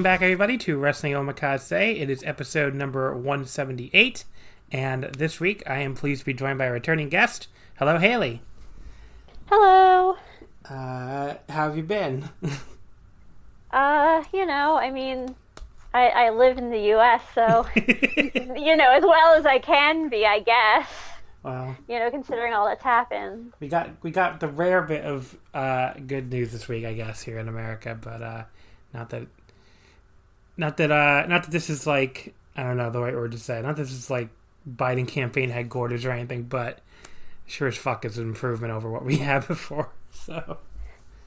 Welcome back, everybody, to Wrestling Omakase. It is episode number 178, and this week I am pleased to be joined by a returning guest. Hello, Haley. Hello. Uh, how have you been? uh, you know, I mean, I, I live in the U.S., so you know, as well as I can be, I guess. Well, you know, considering all that's happened. We got we got the rare bit of uh, good news this week, I guess, here in America, but uh, not that not that uh not that this is like I don't know the right word to say. Not that this is like Biden campaign headquarters or anything, but sure as fuck is an improvement over what we had before. So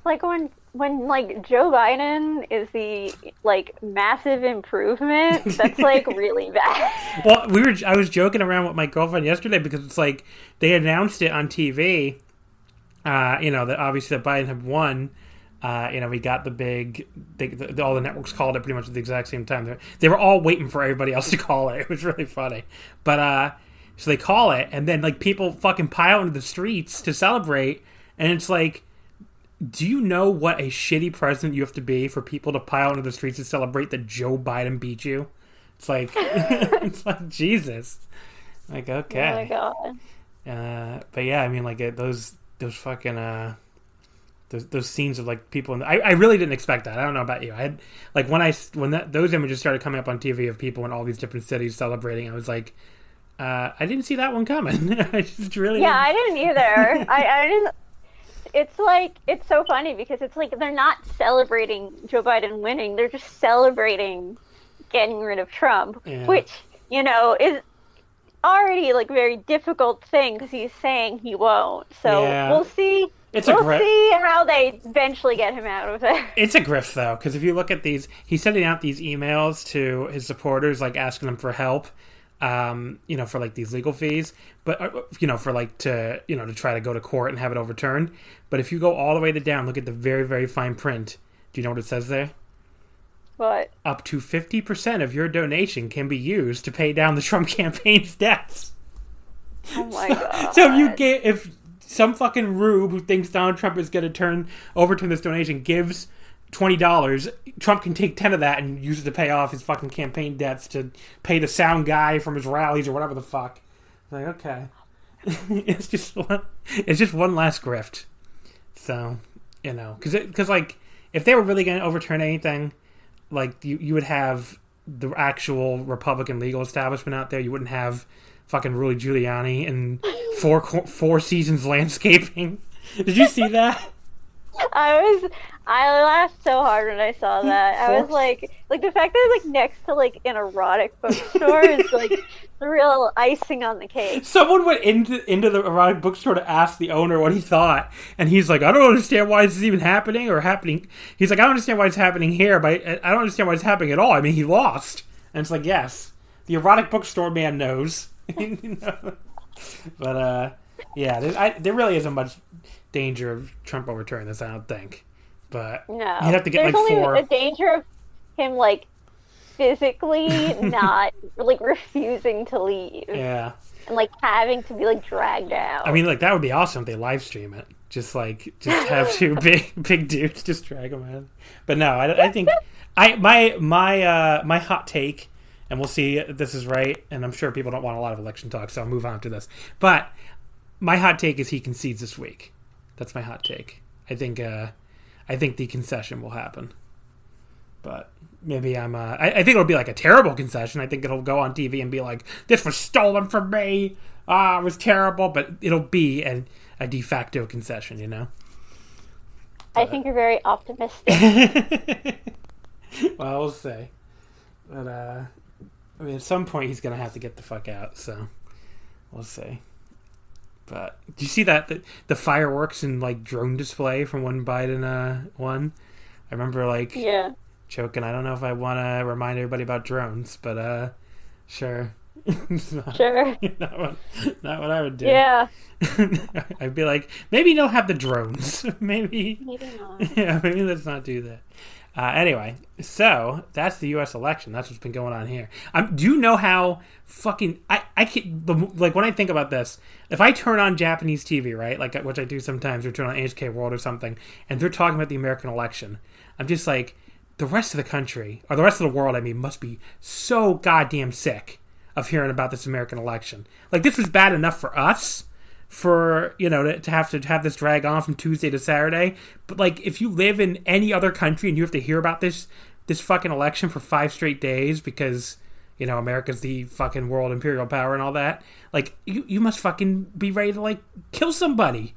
like when when like Joe Biden is the like massive improvement, that's like really bad. well, we were I was joking around with my girlfriend yesterday because it's like they announced it on TV. Uh, you know that obviously that Biden had won, uh, you know, we got the big, big the, all the networks called it pretty much at the exact same time. They were all waiting for everybody else to call it. It was really funny. But uh, so they call it, and then like people fucking pile into the streets to celebrate, and it's like, do you know what a shitty president you have to be for people to pile into the streets to celebrate that Joe Biden beat you? It's like, it's like Jesus. Like okay. Oh my god. Uh, but yeah, I mean, like it, those those fucking uh those, those scenes of like people. In The, I, I really didn't expect that. I don't know about you. I had like when I when that, those images started coming up on TV of people in all these different cities celebrating. I was like, uh, I didn't see that one coming. I just really yeah, didn't. I didn't either. I, I didn't. It's like it's so funny because it's like they're not celebrating Joe Biden winning; they're just celebrating getting rid of Trump, Yeah. which you know is already like very difficult thing because he's saying he won't. So Yeah. we'll see. It's a we'll great- see how they eventually get him out of there. It's a grift though, because if you look at these, he's sending out these emails to his supporters, like asking them for help, um, you know, for like these legal fees, but uh, you know, for like to you know to try to go to court and have it overturned. But if you go all the way to down, look at the very very fine print. Do you know what it says there? What? Up to fifty percent of your donation can be used to pay down the Trump campaign's debts. oh my god! So if you get if some fucking rube who thinks Donald Trump is going to turn overturn this donation gives twenty dollars, Trump can take ten of that and use it to pay off his fucking campaign debts to pay the sound guy from his rallies or whatever the fuck. It's like okay, it's just one, it's just one last grift. So you know, because because like if they were really going to overturn anything, like you you would have the actual Republican legal establishment out there. You wouldn't have fucking Rudy Giuliani and four four seasons landscaping. Did you see that? I was I laughed so hard when I saw that. I was like like the fact that it's like next to like an erotic bookstore is like the real icing on the cake. Someone went into into the erotic bookstore to ask the owner what he thought, and he's like, "I don't understand why this is even happening or happening." He's like, "I don't understand why it's happening here, but I I don't understand why it's happening at all." I mean, he lost, and it's like, yes, the erotic bookstore man knows. You know? But uh, yeah, there, I, there really isn't much danger of Trump overturning this. I don't think. But No, you'd have to get There's like only four. a danger of him like physically not like refusing to leave. Yeah. and like having to be like dragged out. I mean, like that would be awesome if they live stream it. Just like just have two big big dudes just drag them in. But no, I, I think I my my uh my hot take, and we'll see if this is right. And I'm sure people don't want a lot of election talk, so I'll move on to this. But my hot take is he concedes this week. That's my hot take. I think uh I think the concession will happen. But maybe I'm. Uh, I, I think it'll be like a terrible concession. I think it'll go on TV and be like, "This was stolen from me. Ah, it was terrible." But it'll be a, a de facto concession, you know. I think you're very optimistic. well, we'll see. But uh, I mean, at some point he's gonna have to get the fuck out. So we'll see. But do you see that the, the fireworks and like drone display from one Biden uh, one? I remember like yeah. choking. I don't know if I want to remind everybody about drones, but uh, sure. not, Sure. not, what, not what I would do. Yeah. I'd be like, maybe don't have the drones. maybe, Maybe not. yeah, maybe let's not do that. Uh, anyway, so that's the U.S. election. That's what's been going on here. Um, do you know how fucking I I can like when I think about this, if I turn on Japanese TV, right, like which I do sometimes, or turn on NHK World or something, and they're talking about the American election, I'm just like, the rest of the country or the rest of the world, I mean, must be so goddamn sick of hearing about this American election. Like this was bad enough for us for you know to, to have to have this drag on from Tuesday to Saturday. But like if you live in any other country and you have to hear about this this fucking election for five straight days because you know America's the fucking world imperial power and all that, like you you must fucking be ready to like kill somebody.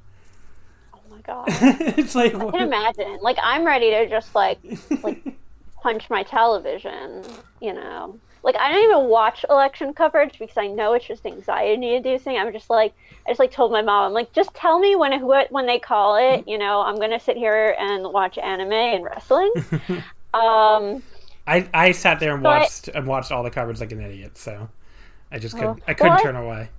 Oh my god. it's like I can imagine. Like I'm ready to just like like punch my television, you know. Like I don't even watch election coverage because I know it's just anxiety inducing. I'm just like I just like told my mom, I'm like, just tell me when it, when they call it, you know, I'm gonna sit here and watch anime and wrestling. um I I sat there and watched and watched all the coverage like an idiot, so I just couldn't Oh. I couldn't Well, turn away.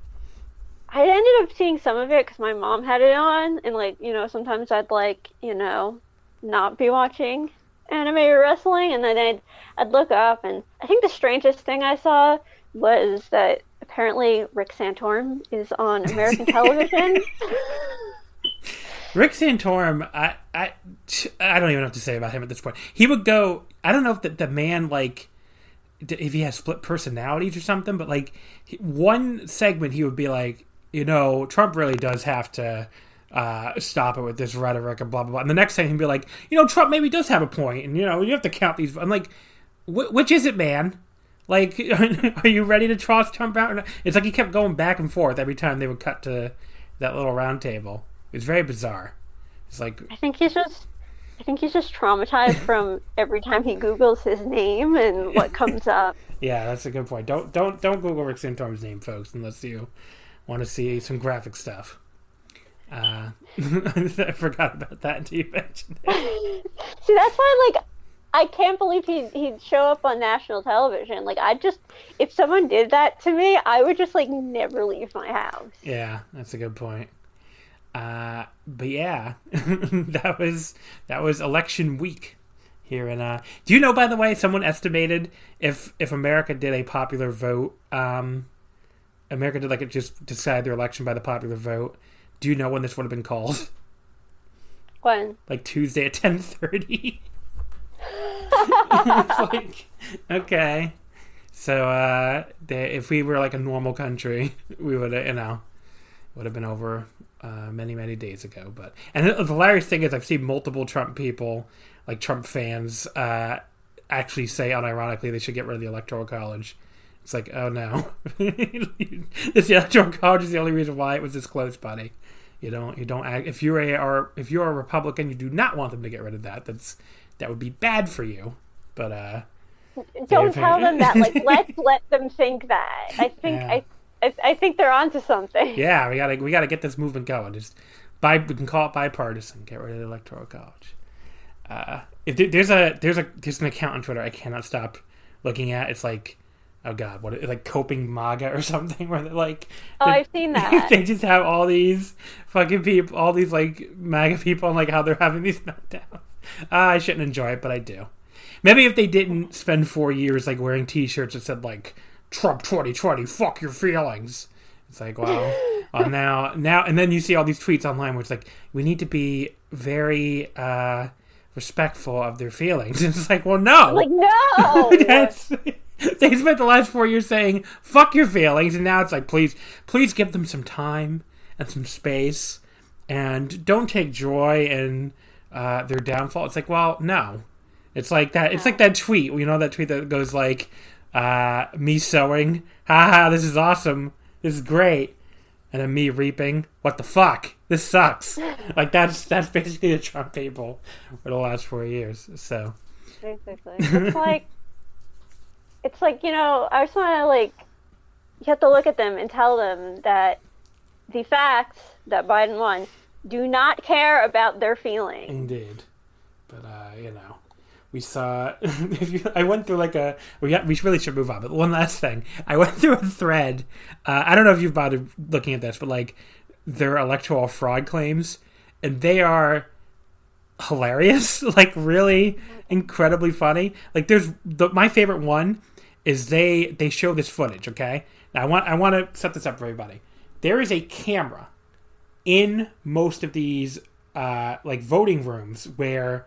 I ended up seeing some of it because my mom had it on, and like you know, sometimes I'd like you know not be watching anime or wrestling, and then I'd I'd look up, and I think the strangest thing I saw was that apparently Rick Santorum is on American television. Rick Santorum, I, I, I don't even know what to say about him at this point. He would go. I don't know if the, the man like if he has split personalities or something, but like one segment he would be like, you know, Trump really does have to uh, stop it with this rhetoric and blah blah blah. And the next thing he'd be like, you know, Trump maybe does have a point, and you know, you have to count these. I'm like, wh- which is it, man? Like, are you ready to toss Trump out? It's like he kept going back and forth every time they would cut to that little round table. It was very bizarre. It's like, I think he's just. I think he's just traumatized from every time he Googles his name and what comes up. yeah, that's a good point. Don't don't don't Google Rick Santorum's name, folks, unless you want to see some graphic stuff. Uh, I forgot about that until you mentioned it. See, that's why, like, I can't believe he'd, he'd show up on national television. Like, I just, if someone did that to me, I would just, like, never leave my house. Yeah, that's a good point. Uh, but yeah, that was that was election week here in. Uh, do you know, by the way, someone estimated if if America did a popular vote, um, America did like it just decide their election by the popular vote. Do you know when this would have been called? When? Like Tuesday at ten thirty. it's like okay. So uh, they, if we were like a normal country, we would have, you know, would have been over uh, many many days ago. But and the, the hilarious thing is, I've seen multiple Trump people, like Trump fans, uh, actually say unironically they should get rid of the electoral college. It's like, oh no, this electoral college is the only reason why it was this close, buddy. You don't you don't act if you're a or if you're a Republican, you do not want them to get rid of that. That's that would be bad for you. But uh, Don't tell them that. Like, let's let them think that. I think, Yeah. I, I, I think they're onto something. yeah, we gotta we gotta get this movement going. Just by we can call it bipartisan. Get rid of the electoral college. Uh, if there's a there's a there's an account on Twitter I cannot stop looking at. It's like oh god, what like coping MAGA or something where they're like Oh, they- I've seen that. they just have all these fucking people, all these like MAGA people, and like how they're having these meltdowns. Uh, I shouldn't enjoy it, but I do. Maybe if they didn't spend four years like wearing T-shirts that said like Trump 2020, fuck your feelings, It's like, well, well, now, now, and then you see all these tweets online where it's like, we need to be very uh, respectful of their feelings. And it's like, well, no, Like no. That's, they spent the last four years saying "fuck your feelings," and now it's like, please, please give them some time and some space, and don't take joy in uh, their downfall. It's like, well, no, it's like that. It's like that tweet. You know that tweet that goes like, uh, "Me sowing, haha, this is awesome, this is great," and then me reaping, what the fuck, this sucks. like that's that's basically the Trump people for the last four years. So. Basically, it's like it's like you know. I just want to like you have to look at them and tell them that the facts that Biden won do not care about their feelings. Indeed, but uh, you know, we saw. if you, I went through like a. We we really should move on. But one last thing, I went through a thread. Uh, I don't know if you've bothered looking at this, but like their electoral fraud claims, and they are hilarious. like really incredibly funny. Like there's the, my favorite one is they they show this footage. Okay, now I want I want to set this up for everybody. There is a camera in most of these uh, like voting rooms where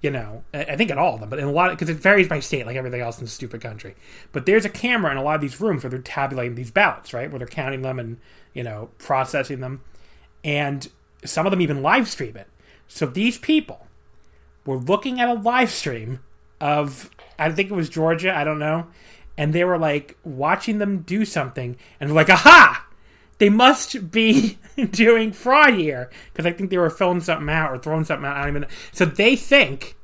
you know I think in all of them, but in a lot because it varies by state, like everything else in this stupid country. But there's a camera in a lot of these rooms where they're tabulating these ballots, right? Where they're counting them and you know processing them, and some of them even live stream it. So these people were looking at a live stream of I think it was Georgia, I don't know, and they were like watching them do something, and they're like, "Aha! They must be doing fraud here," because I think they were filling something out or throwing something out. I don't even. Know. So they think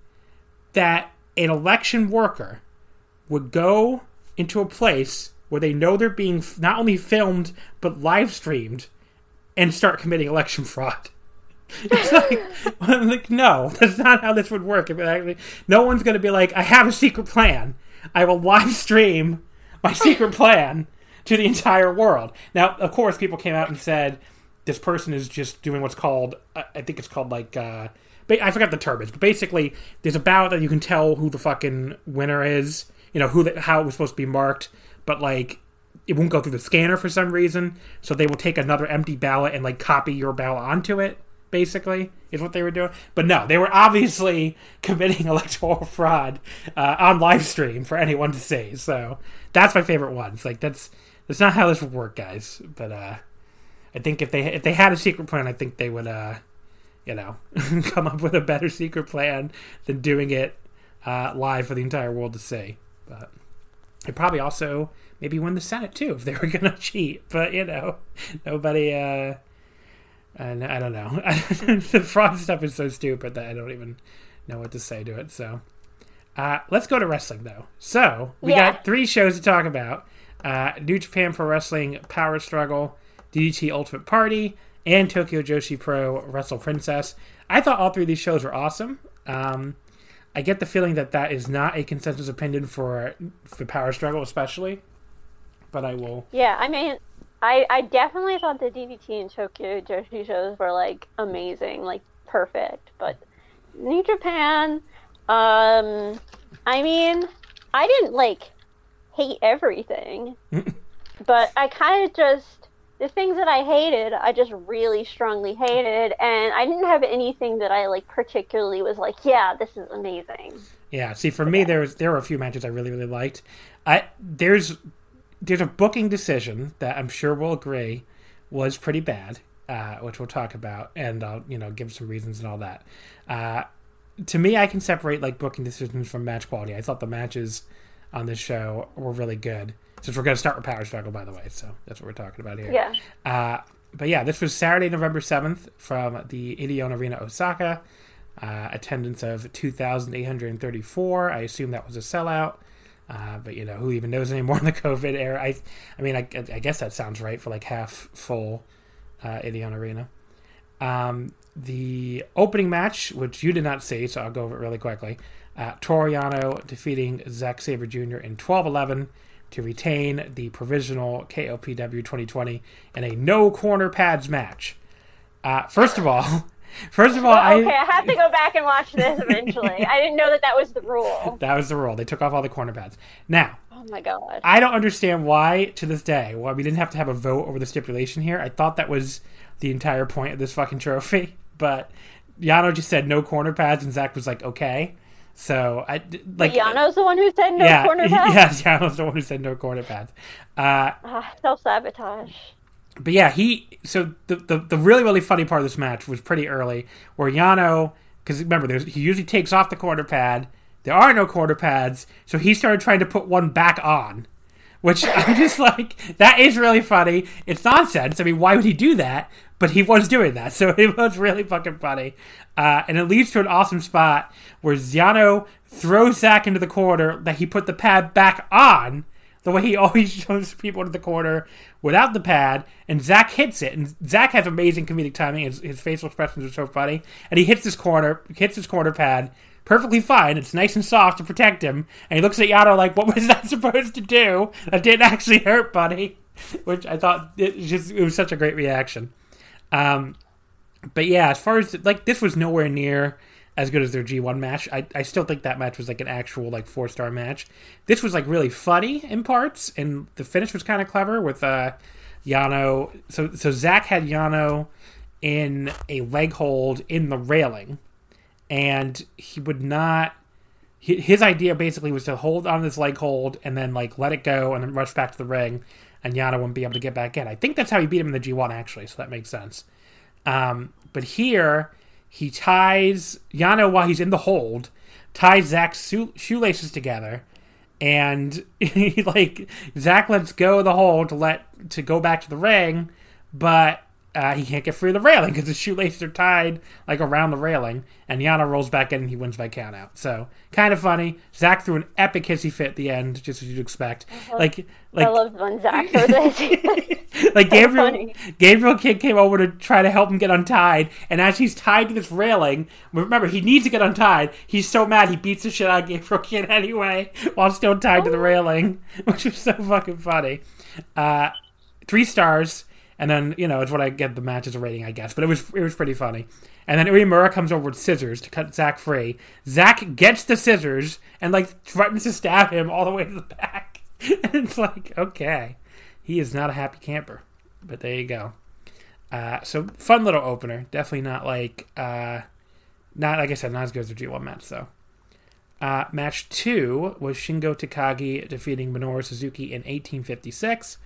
that an election worker would go into a place where they know they're being not only filmed but live streamed and start committing election fraud. It's like, like, no, that's not how this would work. Actually, no one's going to be like, I have a secret plan. I will live stream my secret plan to the entire world. Now, of course, people came out and said this person is just doing what's called, I think it's called like, uh, I forgot the term is, but basically, there's a ballot that you can tell who the fucking winner is. You know who, the, how it was supposed to be marked, but like it won't go through the scanner for some reason. So they will take another empty ballot and like copy your ballot onto it. Basically, is what they were doing. But no, they were obviously committing electoral fraud uh, on live stream for anyone to see. So that's my favorite one. It's like that's that's not how this would work, guys. But uh, I think if they if they had a secret plan, I think they would, uh, you know, come up with a better secret plan than doing it uh, live for the entire world to see. But they probably also maybe win the Senate too if they were to cheat. But you know, nobody. Uh, and I don't know. the fraud stuff is so stupid that I don't even know what to say to it. So uh, let's go to wrestling though. So we Yeah. got three shows to talk about: uh, New Japan Pro Wrestling Power Struggle, DDT Ultimate Party, and Tokyo Joshi Pro Wrestle Princess. I thought all three of these shows were awesome. Um, I get the feeling that that is not a consensus opinion for for Power Struggle, especially. But I will. Yeah, I mean, I I definitely thought the DDT and Tokyo Joshi shows were like amazing, like perfect. But New Japan, um, I mean, I didn't like hate everything, but I kind of just the things that I hated, I just really strongly hated, and I didn't have anything that I like particularly was like, yeah, this is amazing. Yeah, see, for me, there was there were a few matches I really really liked. I there's there's a booking decision that I'm sure we'll agree was pretty bad, uh, which we'll talk about, and I'll you know give some reasons and all that. Uh, to me, I can separate like booking decisions from match quality. I thought the matches on this show were really good. Since we're going to start with Power Struggle, by the way, so that's what we're talking about here. Yeah. Uh, but yeah, this was Saturday, November 7th from the Edion Arena, Osaka. Uh, attendance of 2,834. I assume that was a sellout. Uh, but you know, who even knows anymore in the COVID era? I, I mean, I, I guess that sounds right for like half full uh, Arena. Um, the opening match, which you did not see, so I'll go over it really quickly. Uh, Toru Yano defeating Zack Sabre Jr. in 12 11 to retain the provisional KOPW 2020 in a no corner pads match. Uh, first of all, First of all, Well, okay, I have to go back and watch this eventually. I didn't know that that was the rule. that was the rule. They took off all the corner pads. Now, Oh my god. I don't understand why to this day why we didn't have to have a vote over the stipulation here. I thought that was the entire point of this fucking trophy, but Yano just said no corner pads, and Zack was like, okay. So I like Yano's the one who said no yeah, corner pads. yes, Yano's the one who said no corner pads. Uh, Ah, Self sabotage. But yeah, he. So the, the the really really funny part of this match was pretty early, where Yano, because remember, there's, he usually takes off the quarter pad. There are no quarter pads, so he started trying to put one back on, which I'm just like, that is really funny. It's nonsense. I mean, why would he do that? But he was doing that, so it was really fucking funny. Uh, and it leads to an awesome spot where Yano throws Zack into the corner that he put the pad back on the way he always shows people into the corner without the pad, and Zack hits it. And Zack has amazing comedic timing. His, his facial expressions are so funny. And he hits his corner, hits his corner pad perfectly fine. It's nice and soft to protect him. And he looks at Yano like, "What was that supposed to do? That didn't actually hurt, buddy." Which I thought it just it was such a great reaction. Um, but yeah, as far as like this was nowhere near as good as their G1 match. I, I still think that match was like an actual like four star match. This was like really funny in parts, and the finish was kind of clever with uh Yano. So so Zack had Yano in a leg hold in the railing, and he would not. His idea basically was to hold on this leg hold and then like let it go and then rush back to the ring, and Yano wouldn't be able to get back in. I think that's how he beat him in the G1 actually, so that makes sense. Um, but here, he ties Yano while he's in the hold, ties Zack's shoe- shoelaces together, and he like Zack lets go of the hold to let to go back to the ring, but uh, he can't get free of the railing because his shoelaces are tied like around the railing, and Yano rolls back in and he wins by count out. So kind of funny. Zack threw an epic hissy fit at the end, just as you'd expect. Like like I loved when Zack throws it. like Gabriel, funny. Gabriel Kidd came over to try to help him get untied, and as he's tied to this railing, remember he needs to get untied. He's so mad he beats the shit out of Gabriel Kidd anyway, while still tied to the railing, which was so fucking funny. Uh, three stars, and then you know it's what I get the match as a rating, I guess. But it was it was pretty funny. And then Uemura comes over with scissors to cut Zack free. Zack gets the scissors and like threatens to stab him all the way to the back. and it's like, okay, he is not a happy camper. But there you go. Uh, so fun little opener. Definitely not like uh, not like I said, not as good as the G1 match though. Uh, match two was Shingo Takagi defeating Minoru Suzuki in 1856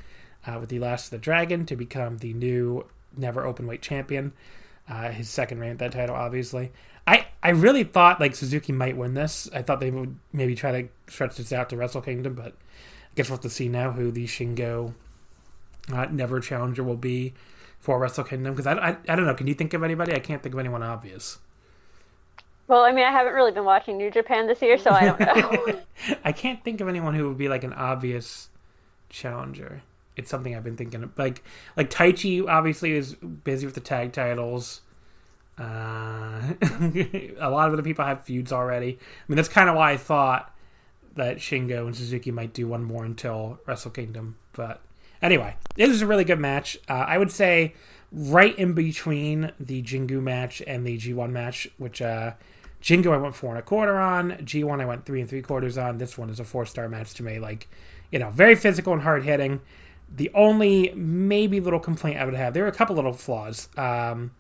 uh, with the Last of the Dragon to become the new NEVER open weight champion. Uh, his second reign at that title, obviously. I, I really thought like Suzuki might win this. I thought they would maybe try to stretch this out to Wrestle Kingdom, but I guess we'll have to see now who the Shingo uh, NEVER challenger will be for Wrestle Kingdom. Because I, I, I don't know. Can you think of anybody? I can't think of anyone obvious. well, I mean, I haven't really been watching New Japan this year, so I don't know. I can't think of anyone who would be like an obvious challenger. It's something I've been thinking of. Like like Taichi obviously is busy with the tag titles. Uh, a lot of other people have feuds already. I mean, that's kind of why I thought that Shingo and Suzuki might do one more until Wrestle Kingdom. But anyway, this is a really good match. Uh, I would say right in between the Jingu match and the G1 match, which uh, Jingu I went four and a quarter on. G1 I went three and three quarters on. This one is a four star match to me. Like, you know, very physical and hard hitting. The only maybe little complaint I would have, there are a couple little flaws. Um,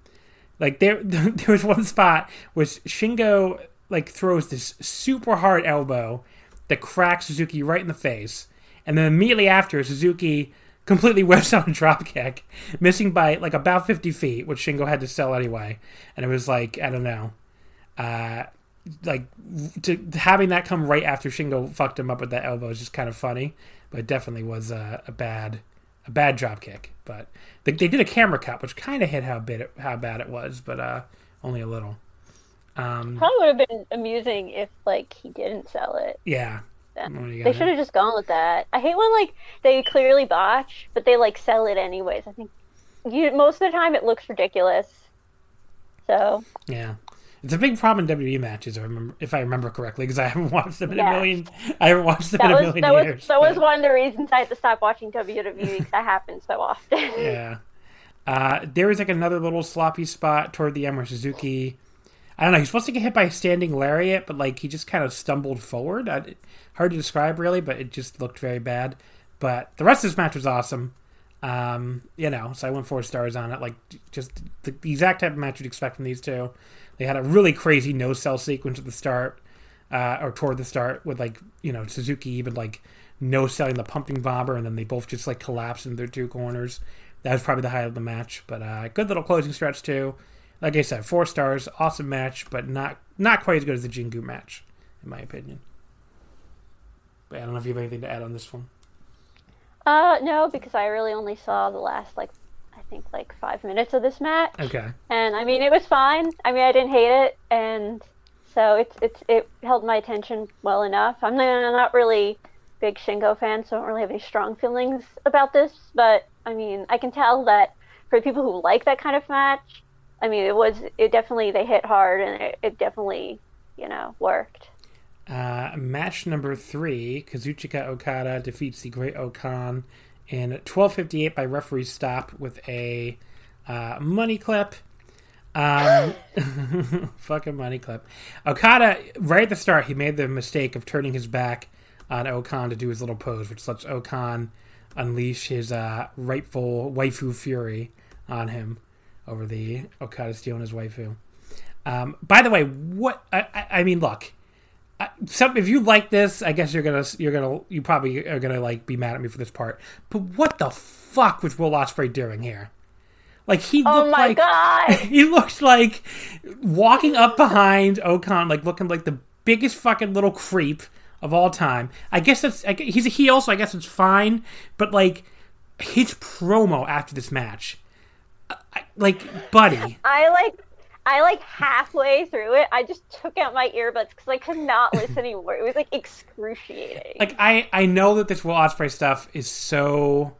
like there, there was one spot where Shingo like throws this super hard elbow that cracks Suzuki right in the face, and then immediately after Suzuki completely whips out a drop kick, missing by like about fifty feet, which Shingo had to sell anyway. And it was like I don't know, uh, like to having that come right after Shingo fucked him up with that elbow is just kind of funny, but it definitely was a, a bad a bad drop kick. But they, they did a camera cut, which kind of hit how bad it, how bad it was, but uh, only a little. Um, Probably would have been amusing if like he didn't sell it. yeah, Then. What do you They should have just gone with that. I hate when like they clearly botch, but they like sell it anyways. I think you most of the time it looks ridiculous. So yeah. It's a big problem in WWE matches, if I remember, if I remember correctly, because I haven't watched them in Yeah. a million. I haven't watched them that in a million that years. was that was one of the reasons I had to stop watching WWE because that happens so often. yeah. Uh, there was like another little sloppy spot toward the end where Suzuki. I don't know. He's supposed to get hit by a standing lariat, but like he just kind of stumbled forward. I, hard to describe really, but it just looked very bad. But the rest of this match was awesome. Um, you know, so I went four stars on it. Like just the exact type of match you'd expect from these two. They had a really crazy no sell sequence at the start, uh, or toward the start, with like you know Suzuki even like no selling the pumping bomber, and then they both just like collapse in their two corners. That was probably the highlight of the match. But uh, good little closing stretch too. Like I said, four stars, awesome match, but not not quite as good as the Jingu match, in my opinion. But I don't know if you have anything to add on this one. Uh, no, because I really only saw the last like think like five minutes of this match. Okay. And I mean, it was fine. I mean, I didn't hate it, and so it's it's it held my attention well enough. I'm not, really big Shingo fan, so I don't really have any strong feelings about this. But I mean, I can tell that for people who like that kind of match, I mean, it was it definitely they hit hard, and it, it definitely you know worked. Uh, match number three, Kazuchika Okada defeats the Great O-Khan in 12:58 by referee stop with a uh, money clip. Um, fucking money clip. Okada, right at the start, he made the mistake of turning his back on O-Khan to do his little pose, which lets O-Khan unleash his uh, rightful waifu fury on him over the Okada stealing his waifu. Um, by the way, what I, I mean, look, some if you like this, I guess you're gonna you're gonna you probably are gonna like be mad at me for this part. But what the fuck was Will Ospreay doing here? Like he Oh looked my like god! he looked like walking up behind O-Khan, like looking like the biggest fucking little creep of all time. I guess that's I, he's a heel, so I guess it's fine. But like his promo after this match, I- like buddy, I like I like halfway through it, I just took out my earbuds because I could not listen anymore. It was like excruciating. like I I know that this Will Ospreay stuff is so.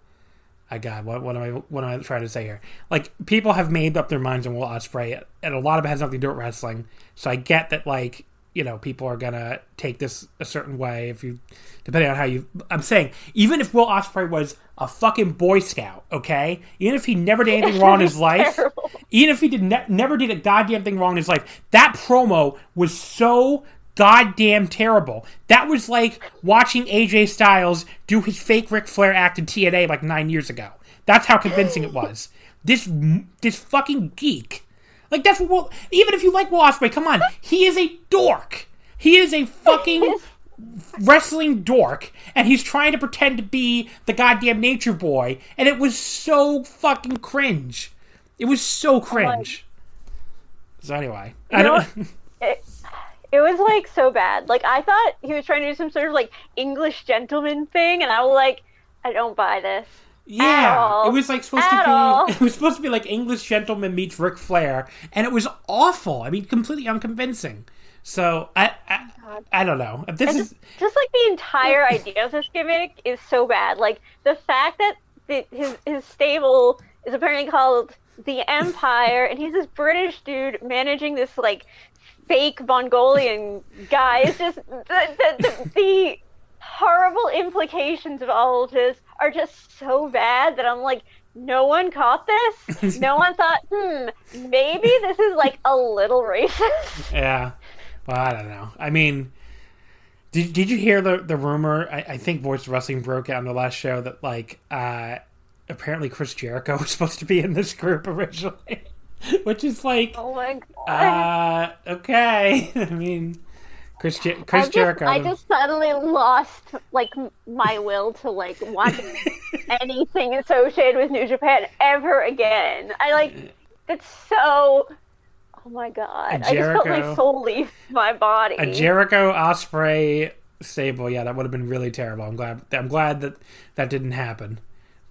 I God, what what am I what am I trying to say here? Like people have made up their minds on Will Ospreay, and a lot of it has nothing to do with wrestling. So I get that, like you know, people are gonna take this a certain way if you, depending on how you. I'm saying even if Will Ospreay was a fucking Boy Scout, okay, even if he never did anything wrong in his life, Terrible. even if he did ne- never did a goddamn thing wrong in his life, that promo was so goddamn terrible. That was like watching AJ Styles do his fake Ric Flair act in TNA like nine years ago. That's how convincing it was. This this fucking geek, like that's what. Will, even if you like Will Ospreay, come on, he is a dork. He is a fucking wrestling dork and he's trying to pretend to be the goddamn nature boy and it was so fucking cringe it was so cringe so anyway i don't it, it was like so bad. Like I thought he was trying to do some sort of like English gentleman thing, and I was like, I don't buy this. Yeah all. it was like supposed At to be all. it was supposed to be like english gentleman meets Ric Flair and it was awful i mean completely unconvincing so i i, I don't know this And is just, just like the entire idea of this gimmick is so bad. Like the fact that the, his his stable is apparently called the Empire, and he's this British dude managing this like fake Mongolian guy. It's just the the, the, the horrible implications of all of this are just so bad that I'm like. No one caught this. No one thought, hmm, maybe this is like a little racist. Yeah. Well, I don't know. I mean, did, did you hear the the rumor? I, I think Voice of Wrestling broke out on the last show that like uh apparently Chris Jericho was supposed to be in this group originally, which is like Oh my god. uh okay. I mean, Chris Jer- I Chris just, Jericho. I just suddenly lost like my will to like watch anything associated with New Japan ever again. I like that's so. Oh my god! I just felt Jericho- my soul leave my body. a Jericho Ospreay stable. Yeah, that would have been really terrible. I'm glad. I'm glad that that didn't happen.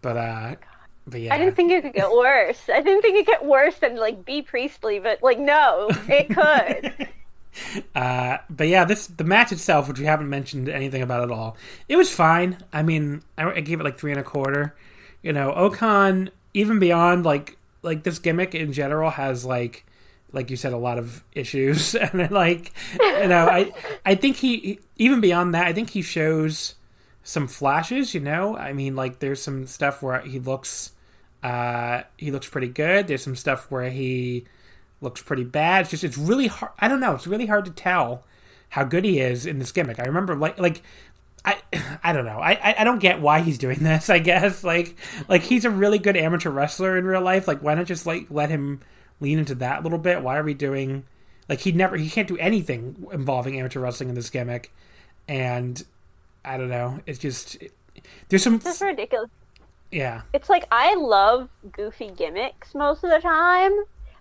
But uh, but yeah. I didn't think it could get worse. I didn't think it could get worse than like Bea Priestley, but like no, it could. Uh, but yeah, this the match itself, which we haven't mentioned anything about at all, it was fine. I mean, I, I gave it like three and a quarter. You know, O-Khan, even beyond like like this gimmick in general, has like like you said, a lot of issues, and then, like you know, I I think he he- even beyond that, I think he shows some flashes. You know, I mean, like there's some stuff where he looks uh, he looks pretty good. There's some stuff where he looks pretty bad. It's just it's really hard. I don't know. It's really hard to tell how good he is in this gimmick. I remember like like I I don't know. I, I don't get why he's doing this. I guess like like he's a really good amateur wrestler in real life. Like why not just like let him lean into that a little bit? Why are we doing like he never he can't do anything involving amateur wrestling in this gimmick, and I don't know. It's just there's some. It's ridiculous. Yeah. It's like I love goofy gimmicks most of the time,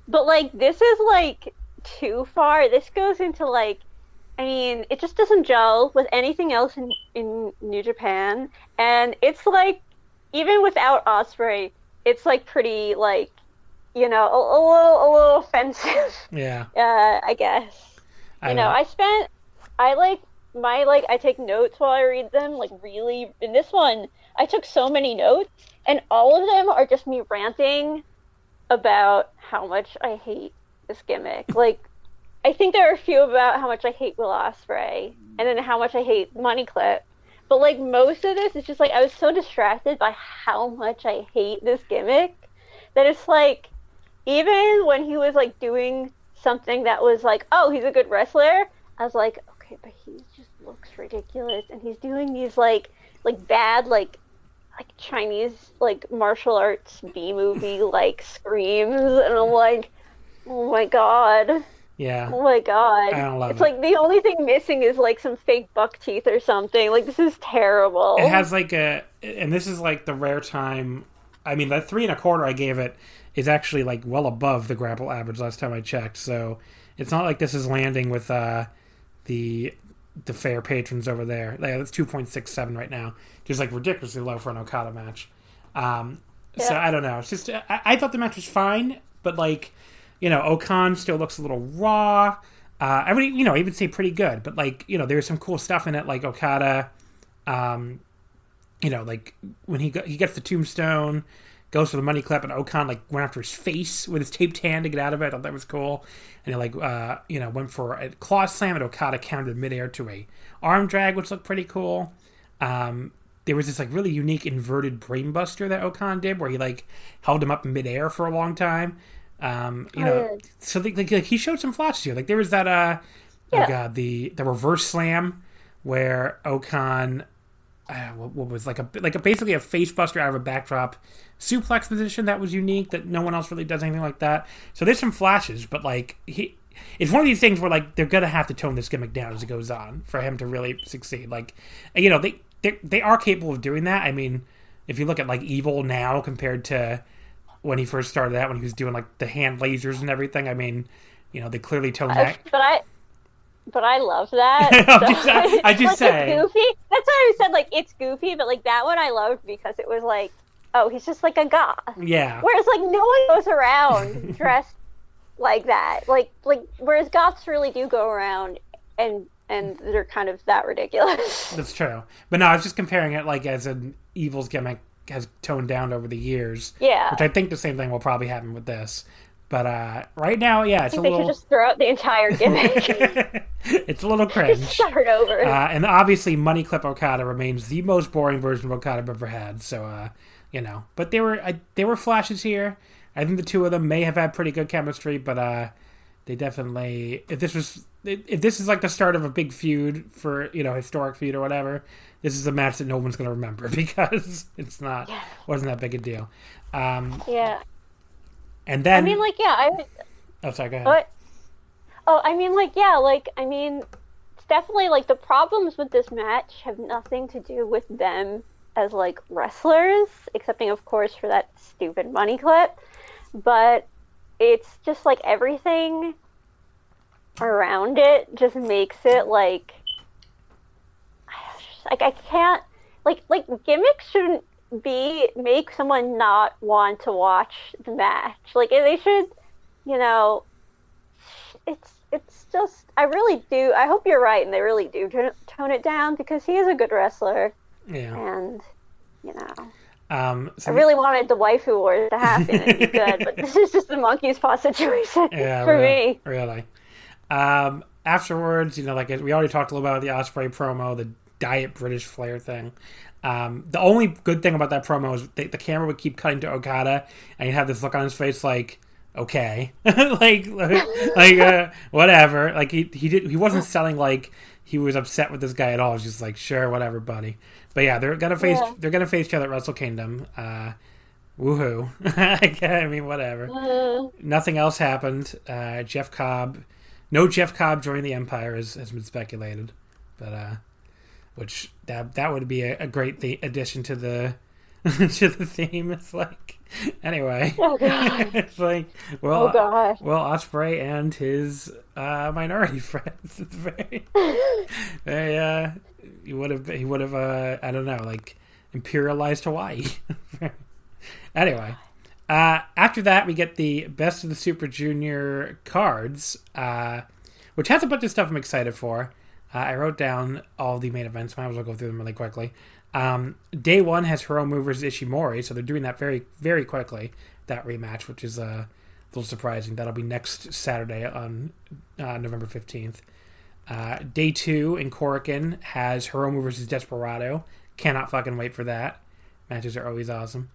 but like this is like too far. This goes into like I mean, it just doesn't gel with anything else in, in New Japan. And it's like, even without Ospreay, it's like pretty, like, you know, a, a little, a little offensive. Yeah. Uh, I guess. I you know, know. I spent, I like, my, like, I take notes while I read them, like, really. In this one, I took so many notes, and all of them are just me ranting about how much I hate this gimmick. Like, I think there are a few about how much I hate Will Ospreay, and then how much I hate Money Clip. But like most of this is just like I was so distracted by how much I hate this gimmick that it's like even when he was like doing something that was like, oh, he's a good wrestler, I was like, okay, but he just looks ridiculous, and he's doing these like like bad like like Chinese like martial arts B movie like screams, and I'm like, oh my god. Yeah. Oh my god. I don't love it's it. like the only thing missing is like some fake buck teeth or something. Like this is terrible. It has like a, and this is like the rare time. I mean, that three and a quarter I gave it is actually like well above the grapple average last time I checked. So it's not like this is landing with uh, the the fair patrons over there. Like, it's two point six seven right now, just like ridiculously low for an Okada match. Um, So I don't know. It's just I, I thought the match was fine, but like you know, O-Khan still looks a little raw. Uh, I would, you know, even say pretty good, but like, you know, there's some cool stuff in it, like Okada, um, you know, like when he got, he gets the tombstone, goes for the money clip, and O-Khan like went after his face with his taped hand to get out of it. I thought that was cool, and he like, uh, you know, went for a claw slam, and Okada countered midair to a arm drag, which looked pretty cool. Um, there was this like really unique inverted brainbuster that O-Khan did, where he like held him up in midair for a long time. Um, you know, Oh, yeah. so like, like, like he showed some flashes here. Like there was that uh, oh god, the the reverse slam where O-Khan, uh, what, what was like a like a basically a face buster out of a backdrop suplex position that was unique that no one else really does anything like that. So there's some flashes, but like he. It's one of these things where like they're gonna have to tone this gimmick down as it goes on for him to really succeed. Like, you know, they they they are capable of doing that. I mean, if you look at like Evil now compared to when he first started out, when he was doing like the hand lasers and everything, I mean, you know, they clearly toned that. but I but I love that. I'm just- I- I just like, say. goofy. That's why I said like it's goofy, but like that one I loved because it was like, oh, he's just like a goth. Yeah, Whereas like no one goes around dressed like that. Like like whereas goths really do go around and and they're kind of that ridiculous. that's true. But no, I was just comparing it like as an Evil's gimmick has toned down over the years, yeah. which I think the same thing will probably happen with this. But uh, right now, yeah, it's I a think they little, should just throw out the entire gimmick. it's a little cringe. Start over. Uh, and obviously, Money Clip Okada remains the most boring version of Okada I've ever had. So, uh, you know, but there were I, there were flashes here. I think the two of them may have had pretty good chemistry, but uh, they definitely if this was if this is like the start of a big feud for you know historic feud or whatever, this is a match that no one's going to remember because it's not wasn't that big a deal. Um, yeah. and then I mean like yeah, I oh sorry, go ahead. What? Oh, I mean, like, yeah, like, I mean, it's definitely like the problems with this match have nothing to do with them as like wrestlers, excepting, of course, for that stupid money clip. But it's just like everything around it just makes it like, like I can't, like, like gimmicks shouldn't be make someone not want to watch the match. Like they should, you know, it's it's just I really do. I hope you're right, and they really do tone- tone it down because he is a good wrestler, yeah. and you know, Um, so I really wanted the waifu wars to happen and be good, but this is just the monkey's paw situation yeah, for really, me. Really. Um, afterwards, you know, like we already talked a little about the Ospreay promo, the diet British flair thing. Um, the only good thing about that promo is the, the camera would keep cutting to Okada, and he'd have this look on his face like, okay, like like, like uh, whatever. Like he he did he wasn't selling like he was upset with this guy at all. It was just like sure, whatever, buddy. But yeah, they're gonna face Yeah. they're gonna face each other at Wrestle Kingdom. Uh, woohoo! I mean, whatever. Uh, Nothing else happened. Uh, Jeff Cobb, no Jeff Cobb joining the Empire has, has been speculated, but uh, which that that would be a, a great th- addition to the to the theme. It's like anyway, oh god. it's like well, Oh god. well, Ospreay and his uh, minority friends. It's very, very uh, he would have he would have uh, I don't know like imperialized Hawaii. anyway, uh, after that we get the best of the Super Junior cards, uh, which has a bunch of stuff I'm excited for. Uh, I wrote down all the main events. Might as well go through them really quickly. Um, day one has Hiromu versus Ishimori, so they're doing that very very quickly. That rematch, which is uh, a little surprising. That'll be next Saturday on uh, November fifteenth. Uh, day two in Korakuen has Hiromu versus Desperado. Cannot fucking wait for that. Matches are always awesome.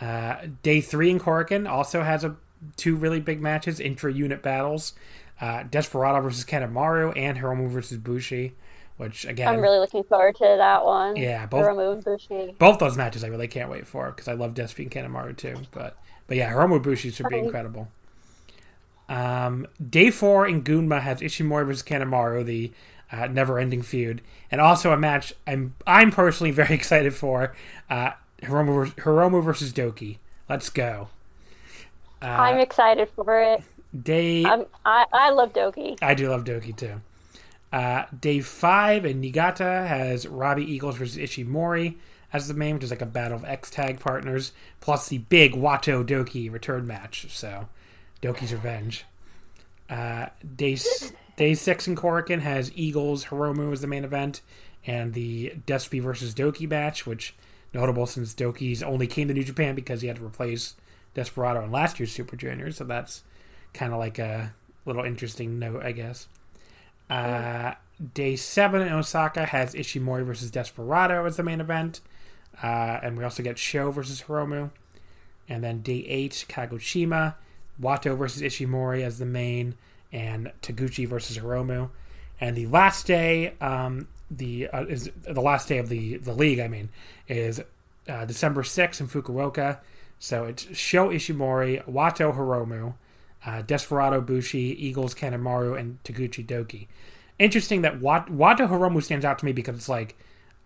Uh, day three in Korakuen also has a two really big matches, intra-unit battles. Uh, Desperado versus Kanemaru and Hiromu versus Bushi, which again, I'm really looking forward to that one. Yeah, both- Hiromu Bushi. both those matches I really can't wait for because I love Despy and Kanemaru too. But but yeah, Hiromu Bushi should be incredible. Um, day four in Gunma has Ishimori versus Kanemaru, the uh, never-ending feud, and also a match I'm I'm personally very excited for. Uh, Hiromu, Hiromu versus Douki. Let's go. Uh, I'm excited for it. day I'm, I I love Douki. I do love Douki too. Uh, day five in Niigata has Robbie Eagles versus Ishimori as the main, which is like a battle of X tag partners, plus the big Wato Douki return match. So, Douki's Revenge. Uh, day day six in Korakuen has Eagles Hiromu as the main event, and the Despy versus Douki match, which notable since Douki's only came to New Japan because he had to replace Desperado in last year's Super Junior. So that's kind of like a little interesting note, I guess. Uh, day seven in Osaka has Ishimori versus Desperado as the main event, uh, and we also get Sho versus Hiromu. And then day eight, Kagoshima, Wato versus Ishimori as the main, and Taguchi versus Hiromu. And the last day, um, the uh, is the last day of the the league. I mean, is uh, December sixth in Fukuoka. So it's Sho Ishimori, Wato Hiromu, uh, Desperado Bushi, Eagles Kanemaru, and Taguchi Douki. Interesting that Wat- Wato Hiromu stands out to me because it's like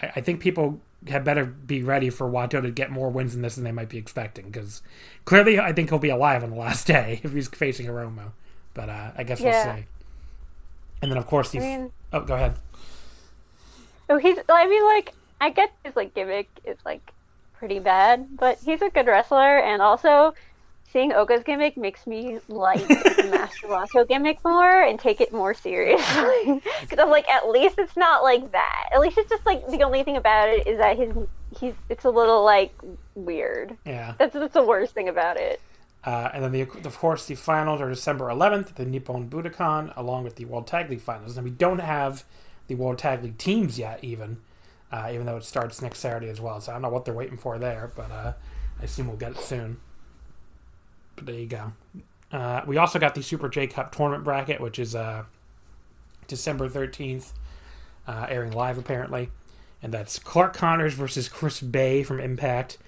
I, I think people had better be ready for Wato to get more wins in this than they might be expecting because clearly I think he'll be alive on the last day if he's facing Hiromu. But uh, I guess Yeah. we'll see. And then of course the I mean, oh go ahead. oh, he's. I mean, like, I get his like gimmick is like pretty bad, but he's a good wrestler, and also seeing O-Khan's gimmick makes me like the Master Wato gimmick more and take it more seriously. Because I'm like, at least it's not like that. At least it's just like the only thing about it is that his he's it's a little like weird. Yeah. That's that's the worst thing about it. Uh, and then, the, of course, the finals are December 11th at the Nippon Budokan, along with the World Tag League finals. And we don't have the World Tag League teams yet, even, uh, even though it starts next Saturday as well. So I don't know what they're waiting for there, but uh, I assume we'll get it soon. There you go. Uh, we also got the Super J Cup tournament bracket, which is uh, December 13th, uh, airing live apparently. And that's Clark Connors versus Chris Bey from Impact,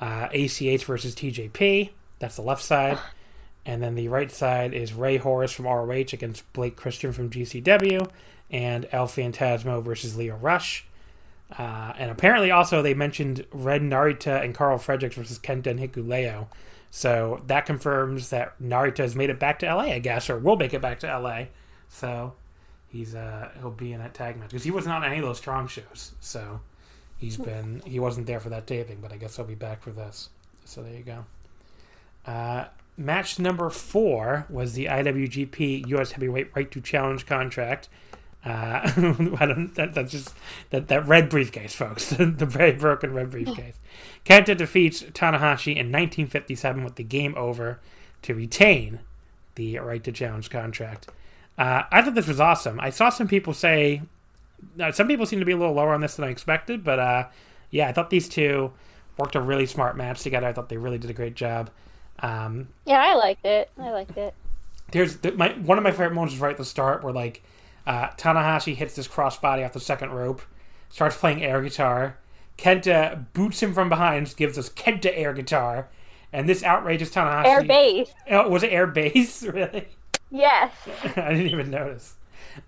uh, ACH versus TJP. That's the left side. And then the right side is Rey Horus from ROH against Blake Christian from GCW, and El Phantasmo versus Lio Rush. Uh, and apparently, also, they mentioned Ren Narita and Karl Fredericks versus Kenta Hikuleo. So that confirms that Narita has made it back to LA, I guess, or will make it back to LA. So he's uh, he'll be in that tag match because he wasn't on any of those strong shows. So he's been he wasn't there for that taping, but I guess he'll be back for this. So there you go. Uh, match number four was the IWGP U.S. Heavyweight Right to Challenge contract. Uh, I don't. That, that's just that that red briefcase, folks. the very broken red briefcase. Kenta defeats Tanahashi in 1957 with the game over to retain the Right to Challenge contract. Uh, I thought this was awesome. I saw some people say. Uh, some people seem to be a little lower on this than I expected, but uh, yeah, I thought these two worked a really smart match together. I thought they really did a great job. Um, Yeah, I liked it. I liked it. there's the, my one of my favorite moments right at the start where like uh, Tanahashi hits this crossbody off the second rope, starts playing air guitar. Kenta boots him from behind, gives us Kenta air guitar, and this outrageous Tanahashi. Air base. Oh, was it air bass? really? Yes. I didn't even notice.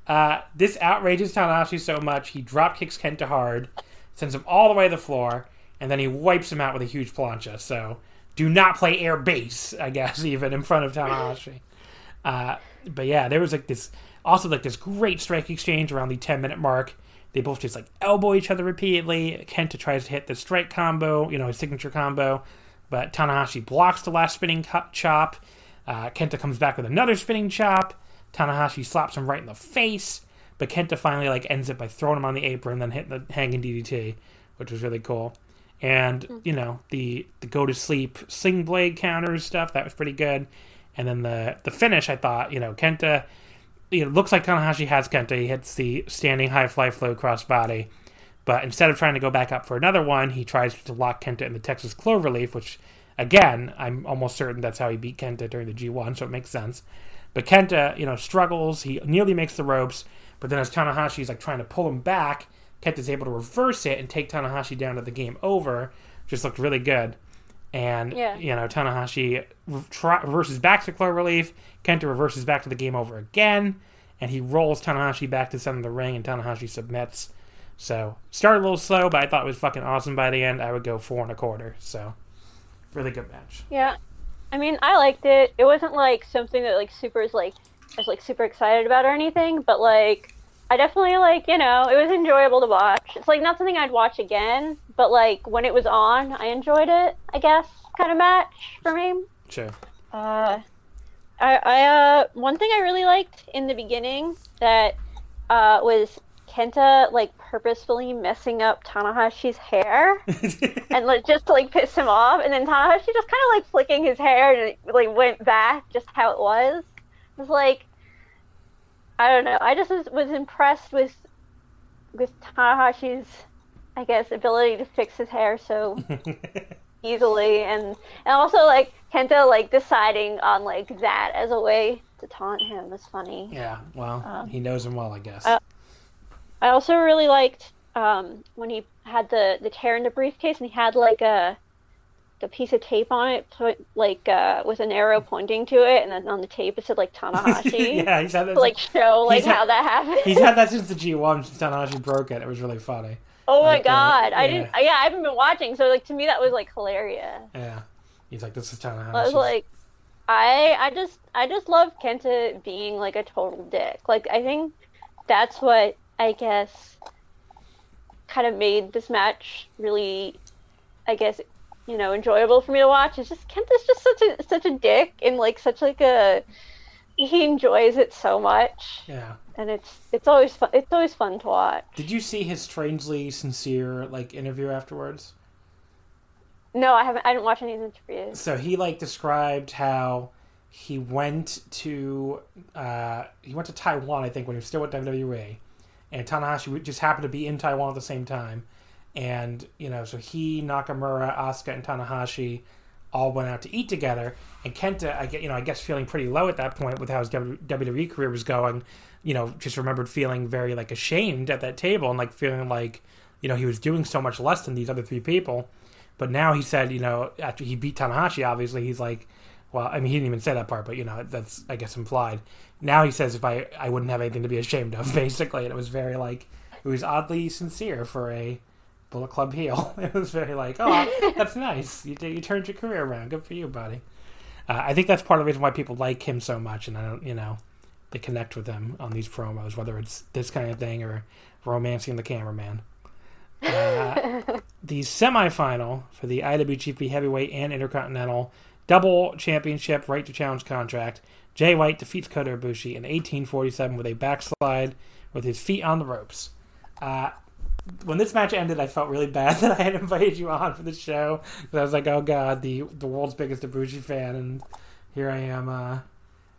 Uh, this outrages Tanahashi so much he drop kicks Kenta hard, sends him all the way to the floor, and then he wipes him out with a huge plancha. So do not play air bass, I guess, even in front of Tanahashi. Uh, but yeah, there was like this also like this great strike exchange around the 10 minute mark. They both just like elbow each other repeatedly. Kenta tries to hit the strike combo, you know, his signature combo, but Tanahashi blocks the last spinning co- chop. Uh, Kenta comes back with another spinning chop. Tanahashi slaps him right in the face, but Kenta finally like ends it by throwing him on the apron, and then hitting the hanging DDT, which was really cool. And you know the the go to sleep sling blade counters stuff that was pretty good. And then the the finish, I thought, you know, Kenta, it looks like Tanahashi has Kenta. He hits the standing high fly flow cross body, but instead of trying to go back up for another one, he tries to lock Kenta in the Texas Cloverleaf, which again, I'm almost certain that's how he beat Kenta during the G1, so it makes sense. But Kenta, you know, struggles. He nearly makes the ropes, but then as Tanahashi's like trying to pull him back, Kenta's able to reverse it and take Tanahashi down to the game over. Just looked really good. And Yeah. you know, Tanahashi re- reverses back to Cloverleaf. Kenta reverses back to the game over again, and he rolls Tanahashi back to the center of the ring, and Tanahashi submits. So started a little slow, but I thought it was fucking awesome by the end. I would go four and a quarter. So really good match. Yeah. I mean, I liked it. It wasn't like something that like super is like I was like super excited about or anything, but like I definitely like, you know, it was enjoyable to watch. It's like not something I'd watch again, but like when it was on, I enjoyed it, I guess, kind of match for me. Sure. Uh I I uh one thing I really liked in the beginning that uh was Kenta like purposefully messing up Tanahashi's hair and like just to like piss him off, and then Tanahashi just kind of like flicking his hair and it like went back just how it was. It was like I don't know. I just was, was impressed with with Tanahashi's I guess ability to fix his hair so easily, and and also like Kenta like deciding on like that as a way to taunt him was funny. yeah. Well, Um, he knows him well, I guess. uh, I also really liked um, when he had the the tear in the briefcase and he had like a the piece of tape on it, put, like uh, with an arrow pointing to it, and then on the tape it said like Tanahashi. yeah, he's had that. To, like show like had- how that happened. he's had that since the G1. Since Tanahashi broke it, it was really funny. oh my like, uh, god, I yeah. didn't. Yeah, I haven't been watching, so like to me that was like hilarious. Yeah, he's like, this is Tanahashi. I was like, I I just I just love Kenta being like a total dick. Like I think that's what I guess kind of made this match really, I guess, you know, enjoyable for me to watch. It's just Kent is just such a such a dick and like such like a he enjoys it so much, yeah. and it's it's always fun. It's always fun to watch. Did you see his strangely sincere like interview afterwards? No, I haven't. I didn't watch any of the interviews. So he like described how he went to uh, he went to Taiwan, I think, when he was still with WWE, and Tanahashi just happened to be in Taiwan at the same time, and you know, so he, Nakamura, Asuka, and Tanahashi all went out to eat together, and Kenta, I get, you know, I guess feeling pretty low at that point with how his WWE career was going, you know, just remembered feeling very like ashamed at that table and like feeling like, you know, he was doing so much less than these other three people. But now he said, you know, after he beat Tanahashi, obviously he's like, well, I mean, he didn't even say that part, but you know, that's I guess implied. Now he says, if I I wouldn't have anything to be ashamed of, basically, and it was very like it was oddly sincere for a Bullet Club heel. It was very like, oh, that's nice. You you turned your career around. Good for you, buddy. Uh, I think that's part of the reason why people like him so much, and I don't, you know, they connect with him on these promos, whether it's this kind of thing or romancing the cameraman. Uh, the semifinal for the IWGP Heavyweight and Intercontinental Double Championship Right to Challenge contract. Jay White defeats Kota Ibushi in 1847 with a backslide with his feet on the ropes. Uh, when this match ended, I felt really bad that I had invited you on for the show. I was like, oh god, the the world's biggest Ibushi fan, and here I am. Uh,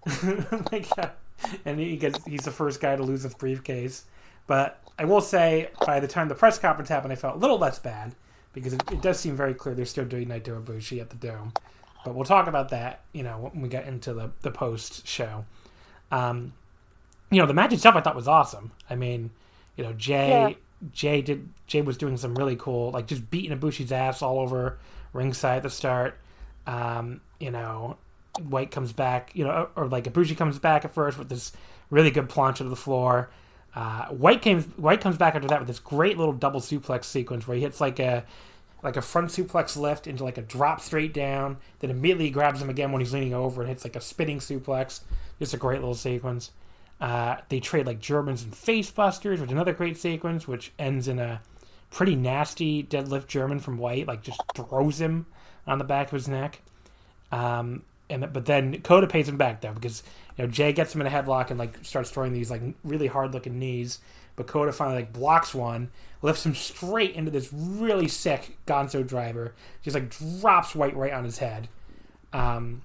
like, uh, and he gets he's the first guy to lose his briefcase. But I will say, by the time the press conference happened, I felt a little less bad because it, it does seem very clear they're still doing Naito Ibushi at the Dome. But we'll talk about that, you know, when we get into the, the post show. Um, you know, the match itself I thought was awesome. I mean, you know, Jay Yeah. Jay did Jay was doing some really cool, like just beating Ibushi's ass all over ringside at the start. Um, you know, White comes back, you know, or like Ibushi comes back at first with this really good planche to the floor. Uh, White came White comes back after that with this great little double suplex sequence where he hits like a like a front suplex lift into like a drop straight down, then immediately grabs him again when he's leaning over and hits like a spinning suplex. Just a great little sequence. Uh, they trade like Germans and face busters, which is another great sequence, which ends in a pretty nasty deadlift German from White, like just throws him on the back of his neck. Um, and but then Kota pays him back though because you know Jay gets him in a headlock and like starts throwing these like really hard looking knees, but Kota finally like blocks one, lifts him straight into this really sick Gonzo driver, just like drops White right on his head. Um,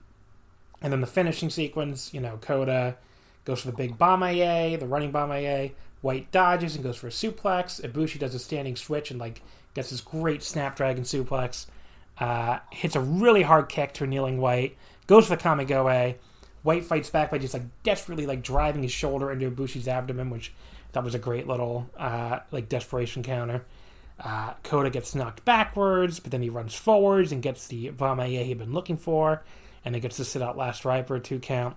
and then the finishing sequence, you know, Kota goes for the big Bomaye, the running Bomaye. White dodges and goes for a suplex. Ibushi does a standing switch and like gets this great Snapdragon suplex. Uh, hits a really hard kick to kneeling White. Goes for the Kamigoe. White fights back by just like desperately like driving his shoulder into Ibushi's abdomen, which that was a great little uh, like desperation counter. Uh, Kota gets knocked backwards, but then he runs forwards and gets the Bomaye he'd been looking for, and then gets to sit out Last Ride for a two count.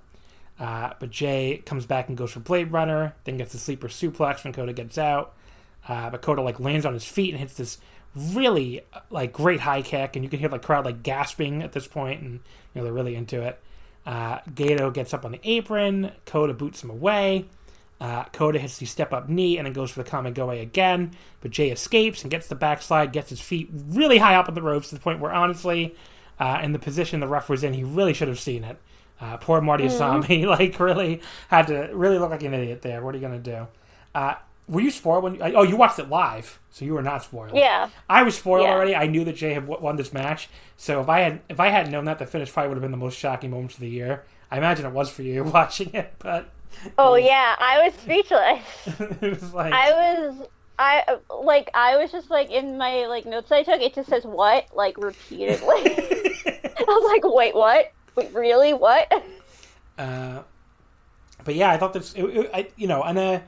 Uh, but Jay comes back and goes for Blade Runner, then gets the sleeper suplex when Kota gets out. Uh, but Kota like lands on his feet and hits this really like great high kick, and you can hear the crowd like gasping at this point, and you know they're really into it. Uh, Gedo gets up on the apron. Kota boots him away. Uh, Kota hits the step up knee and then goes for the Kamigoe again. But Jay escapes and gets the backslide, gets his feet really high up on the ropes to the point where, honestly, uh, in the position the ref was in, he really should have seen it. Uh, poor Marty Asami, like, really had to really look like an idiot there. What are you going to do? Uh, were you spoiled when? You, oh, you watched it live, so you were not spoiled. Yeah. I was spoiled Yeah. already. I knew that Jay had won this match, so if I had if I hadn't known that, the finish probably would have been the most shocking moment of the year. I imagine it was for you watching it, but Oh yeah, I was speechless. it was like I was I like I was just like in my like notes I took it just says what like repeatedly. I was like, wait, what? Wait, really? What? Uh, but yeah, I thought this, it, it, I, you know, in a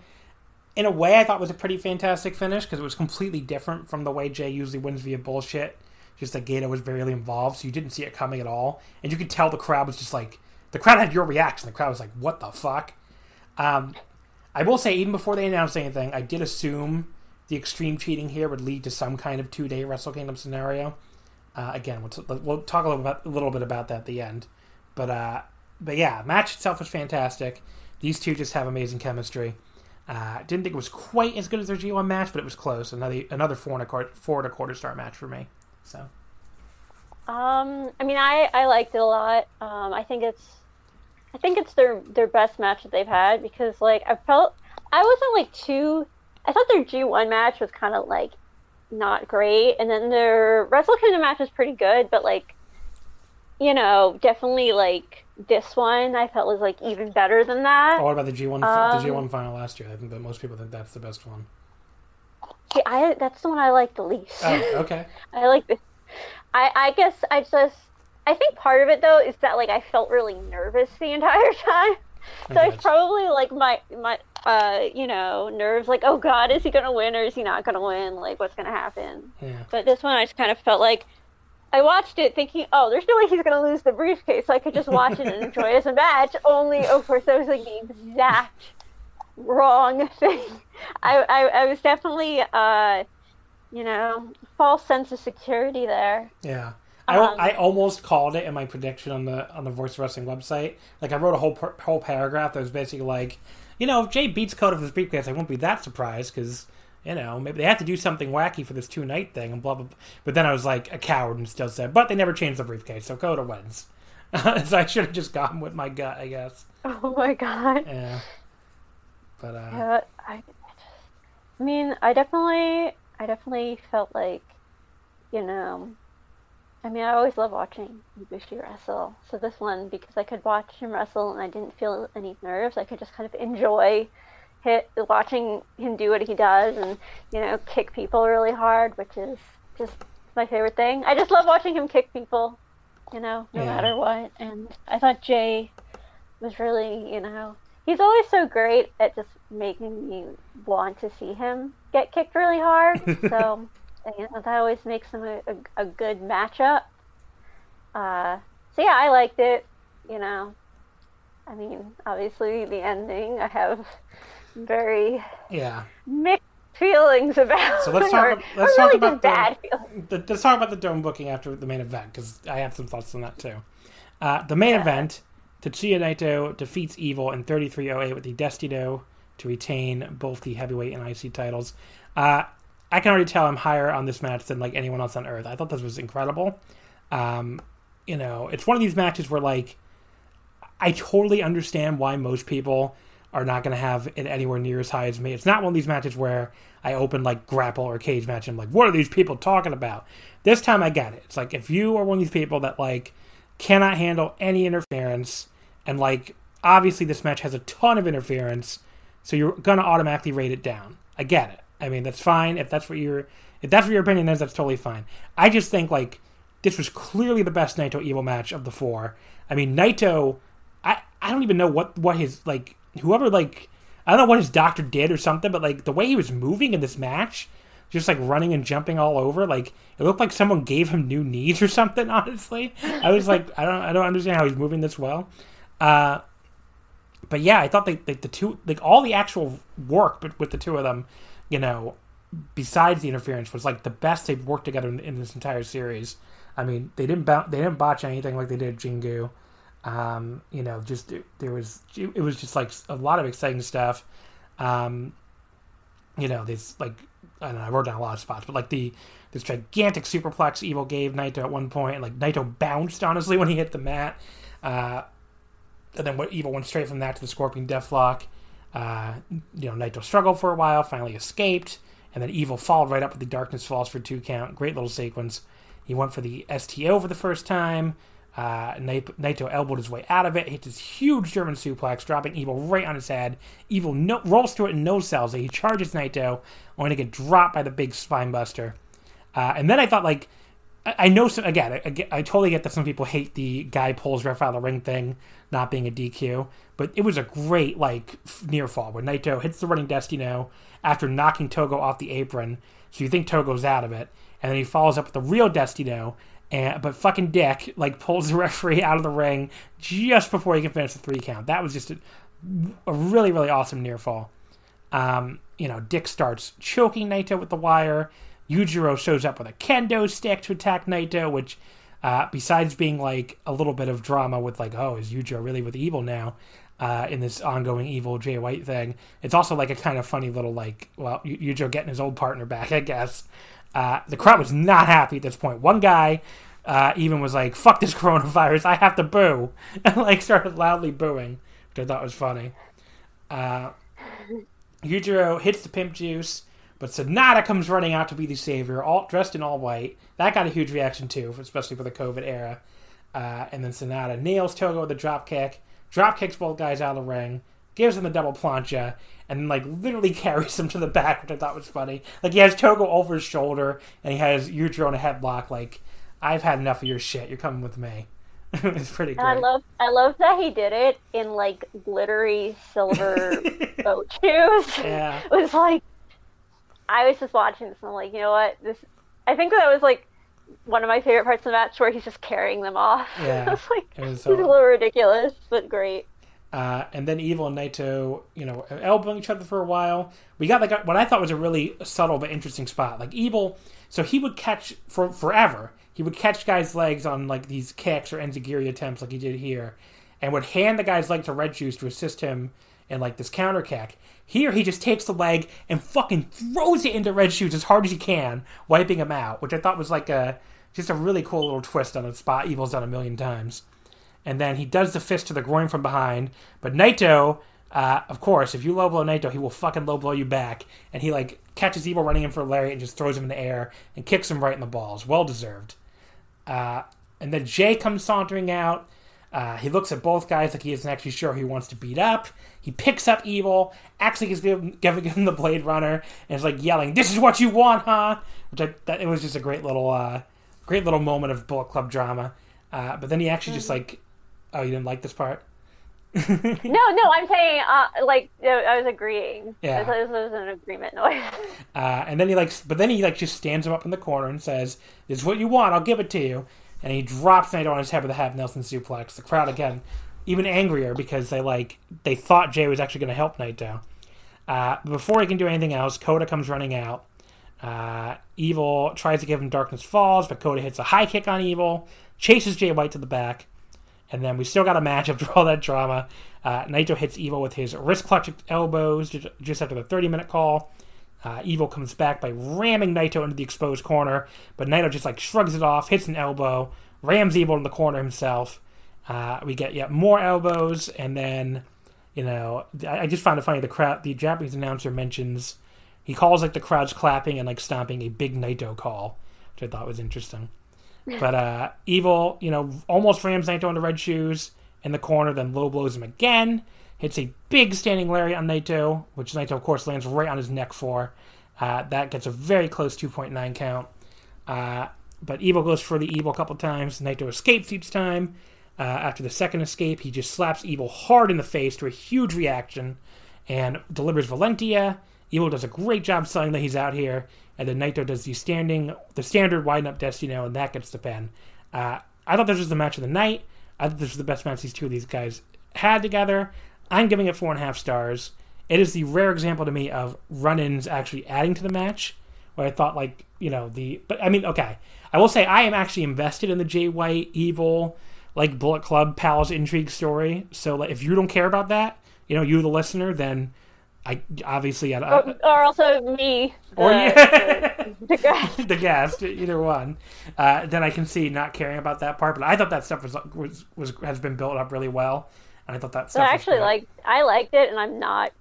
in a way, I thought it was a pretty fantastic finish because it was completely different from the way Jay usually wins via bullshit. Just that Gedo was barely involved, so you didn't see it coming at all, and you could tell the crowd was just like the crowd had your reaction. The crowd was like, "What the fuck?" Um, I will say, even before they announced anything, I did assume the extreme cheating here would lead to some kind of two day Wrestle Kingdom scenario. Uh, again, we'll, we'll talk a little, about, a little bit about that at the end. But uh, but yeah, match itself was fantastic. These two just have amazing chemistry. Uh, didn't think it was quite as good as their G1 match, but it was close. Another another four and a quarter, four and a quarter star match for me. So Um, I mean, I I liked it a lot. Um, I think it's, I think it's their their best match that they've had because like I felt I wasn't like too. I thought their G one match was kind of like not great, and then their Wrestle Kingdom match was pretty good, but like, you know, definitely like this one I felt was like even better than that. Oh, what about the G1 Um, the G1 final last year? I think that most people think that's the best one. See, I that's the one I like the least. Oh, okay. I like this. I I guess I just I think part of it though is that like I felt really nervous the entire time. So it's probably like my my uh you know nerves like oh god is he gonna win or is he not gonna win like what's gonna happen. Yeah. But this one I just kind of felt like I watched it thinking oh there's no way he's gonna lose the briefcase so I could just watch it and enjoy it as a match. Only of course that was like the exact wrong thing. I I, I was definitely uh you know false sense of security there. Yeah. I, Um, I almost called it in my prediction on the on the Voice Wrestling website. Like I wrote a whole whole paragraph that was basically like, you know, if Jay beats Kota for his briefcase, I won't be that surprised because you know maybe they have to do something wacky for this two night thing and blah blah. blah. But then I was like a coward and still said, but they never changed the briefcase, so Kota wins. so I should have just gone with my gut, I guess. Oh my god. Yeah. But uh, Yeah, I, I I mean, I definitely, I definitely felt like, you know, I mean, I always love watching Ibushi wrestle. So this one, because I could watch him wrestle and I didn't feel any nerves, I could just kind of enjoy hit watching him do what he does and you know kick people really hard, which is just my favorite thing. I just love watching him kick people, you know, no Yeah. matter what. And I thought Jay was really, you know, he's always so great at just making me want to see him get kicked really hard. so, you know, that always makes them a, a, a good matchup. Uh, so yeah, I liked it. You know, I mean, obviously the ending I have very Yeah. mixed feelings about. So let's talk or, let's talk really about the- bad feelings. The, let's talk about the dome booking after the main event because I have some thoughts on that too. Uh, the main event, Tetsuya Naito defeats Evil in 3308 with the Destino to retain both the heavyweight and IC titles. Uh, I can already tell I'm higher on this match than like anyone else on earth. I thought this was incredible. Um, you know, it's one of these matches where like I totally understand why most people are not going to have it anywhere near as high as me. It's not one of these matches where I open like grapple or cage match and I'm like, what are these people talking about? This time I get it. It's like if you are one of these people that like cannot handle any interference and like obviously this match has a ton of interference, so you're going to automatically rate it down. I get it. I mean, that's fine if that's what your if that's what your opinion is, that's totally fine. I just think like this was clearly the best Naito Evil match of the four. I mean, Naito, I I don't even know what what his like whoever like I don't know what his doctor did or something, but like the way he was moving in this match, just like running and jumping all over, like it looked like someone gave him new knees or something. Honestly, I was like, I don't I don't understand how he's moving this well. Uh, but yeah, I thought like the two like all the actual work, but with the two of them, you know, besides the interference, was like the best they've worked together in, in this entire series. I mean, they didn't bou- they didn't botch anything like they did Jingu. Um, you know, just there was it was just like a lot of exciting stuff. Um, you know, this like I don't know, I wrote down a lot of spots, but like the this gigantic superplex Evil gave Naito at one point, and like Naito bounced honestly when he hit the mat. Uh, and then what Evil went straight from that to the Scorpion Deathlock. Uh, you know, Naito struggled for a while, finally escaped, and then Evil followed right up with the Darkness Falls for two count. Great little sequence. He went for the STO for the first time. Uh, Naito elbowed his way out of it, hit this huge German suplex, dropping Evil right on his head. Evil no- rolls through it and no sells it. He charges Naito, only to get dropped by the big spine buster. Uh, and then I thought, like, I, know, some, again, I, I, totally get that some people hate the guy pulls ref out of the ring thing not being a DQ, but it was a great, like, near fall where Naito hits the running Destino after knocking Togo off the apron. So you think Togo's out of it. And then he follows up with the real Destino and but fucking Dick like pulls the referee out of the ring just before he can finish the three count. That was just a, a really really awesome near fall. Um, you know, Dick starts choking Naito with the wire. Yujiro shows up with a kendo stick to attack Naito, which uh, besides being like a little bit of drama with like, oh, is Yujiro really with evil now? Uh, in this ongoing evil Jay White thing, it's also like a kind of funny little like, well, Yujiro getting his old partner back, I guess. Uh, the crowd was not happy at this point. One guy uh, even was like, "Fuck this coronavirus! I have to boo," and like started loudly booing, which I thought was funny. Uh, Yujiro hits the pimp juice, but Sanada comes running out to be the savior, all dressed in all white. That got a huge reaction too, especially for the COVID era. Uh, and then Sanada nails Togo with a drop kick, drop kicks both guys out of the ring, gives him the double plancha, and then, like literally carries him to the back, which I thought was funny. Like he has Togo over his shoulder, and he has Yujiro in a headlock. Like I've had enough of your shit. You're coming with me. it's pretty great. I love I love that he did it in like glittery silver boat shoes. Yeah. It was like I was just watching this and I'm like, you know what? This I think that was like one of my favorite parts of the match where he's just carrying them off. Yeah. I was like It was he's a little ridiculous, but great. Uh, and then Evil and Naito, you know, elbowing each other for a while. We got like a, what I thought was a really subtle but interesting spot. Like Evil, so he would catch for forever. He would catch guys' legs on like these kicks or enziguri attempts, like he did here, and would hand the guy's leg to Red Shoes to assist him in like this counter kick. Here, he just takes the leg and fucking throws it into Red Shoes as hard as he can, wiping him out. Which I thought was like a just a really cool little twist on a spot Evil's done a million times and then he does the fist to the groin from behind. But Naito, uh, of course, if you low blow Naito, he will fucking low blow you back. And he like catches Evil running in for Larry and just throws him in the air and kicks him right in the balls. Well deserved. Uh, and then Jay comes sauntering out. Uh, he looks at both guys like he isn't actually sure who he wants to beat up. He picks up Evil, actually gives him, giving him the Blade Runner, and is like yelling, "This is what you want, huh?" Which I, that, it was just a great little, uh, great little moment of Bullet Club drama. Uh, but then he actually just like, oh, you didn't like this part? no, no, I'm saying uh, like I was agreeing. Yeah. this was an agreement noise. Uh, and then he like, but then he like just stands him up in the corner and says, "This is what you want. I'll give it to you." And he drops Naito on his head with a half Nelson suplex. The crowd again, even angrier because they like they thought Jay was actually going to help Naito. Uh, before he can do anything else, Kota comes running out. Uh, Evil tries to give him Darkness Falls, but Kota hits a high kick on Evil, chases Jay White to the back, and then we still got a match after all that drama. Uh, Naito hits Evil with his wrist clutch elbows just after the 30 minute call. Uh, Evil comes back by ramming Naito into the exposed corner, but Naito just like shrugs it off, hits an elbow, rams Evil in the corner himself. Uh, we get yet more elbows, and then you know I, I just found it funny. The crowd, the Japanese announcer mentions he calls like the crowd's clapping and like stomping a big Naito call, which I thought was interesting. But uh, Evil, you know, almost rams Naito into red shoes in the corner, then low blows him again. Hits a big standing lariat on Naito, which Naito, of course, lands right on his neck for. Uh, that gets a very close 2.9 count. Uh, but Evil goes for the Evil a couple times. Naito escapes each time. Uh, after the second escape, he just slaps Evil hard in the face to a huge reaction and delivers Valentia. Evil does a great job selling that he's out here, and then Naito does the standing, the standard widen up Destino, and that gets the pin. Uh, I thought this was the match of the night. I thought this was the best match these two of these guys had together. I'm giving it four and a half stars. It is the rare example to me of run-ins actually adding to the match, where I thought like you know the. But I mean, okay, I will say I am actually invested in the Jay White Evil like Bullet Club pals intrigue story. So like, if you don't care about that, you know, you the listener, then I obviously I, I, or, or also me, the, Or you- the, the guy. the guest, either one, uh, then I can see not caring about that part. But I thought that stuff was was, was has been built up really well, and I thought that So was actually, like I liked it, and I'm not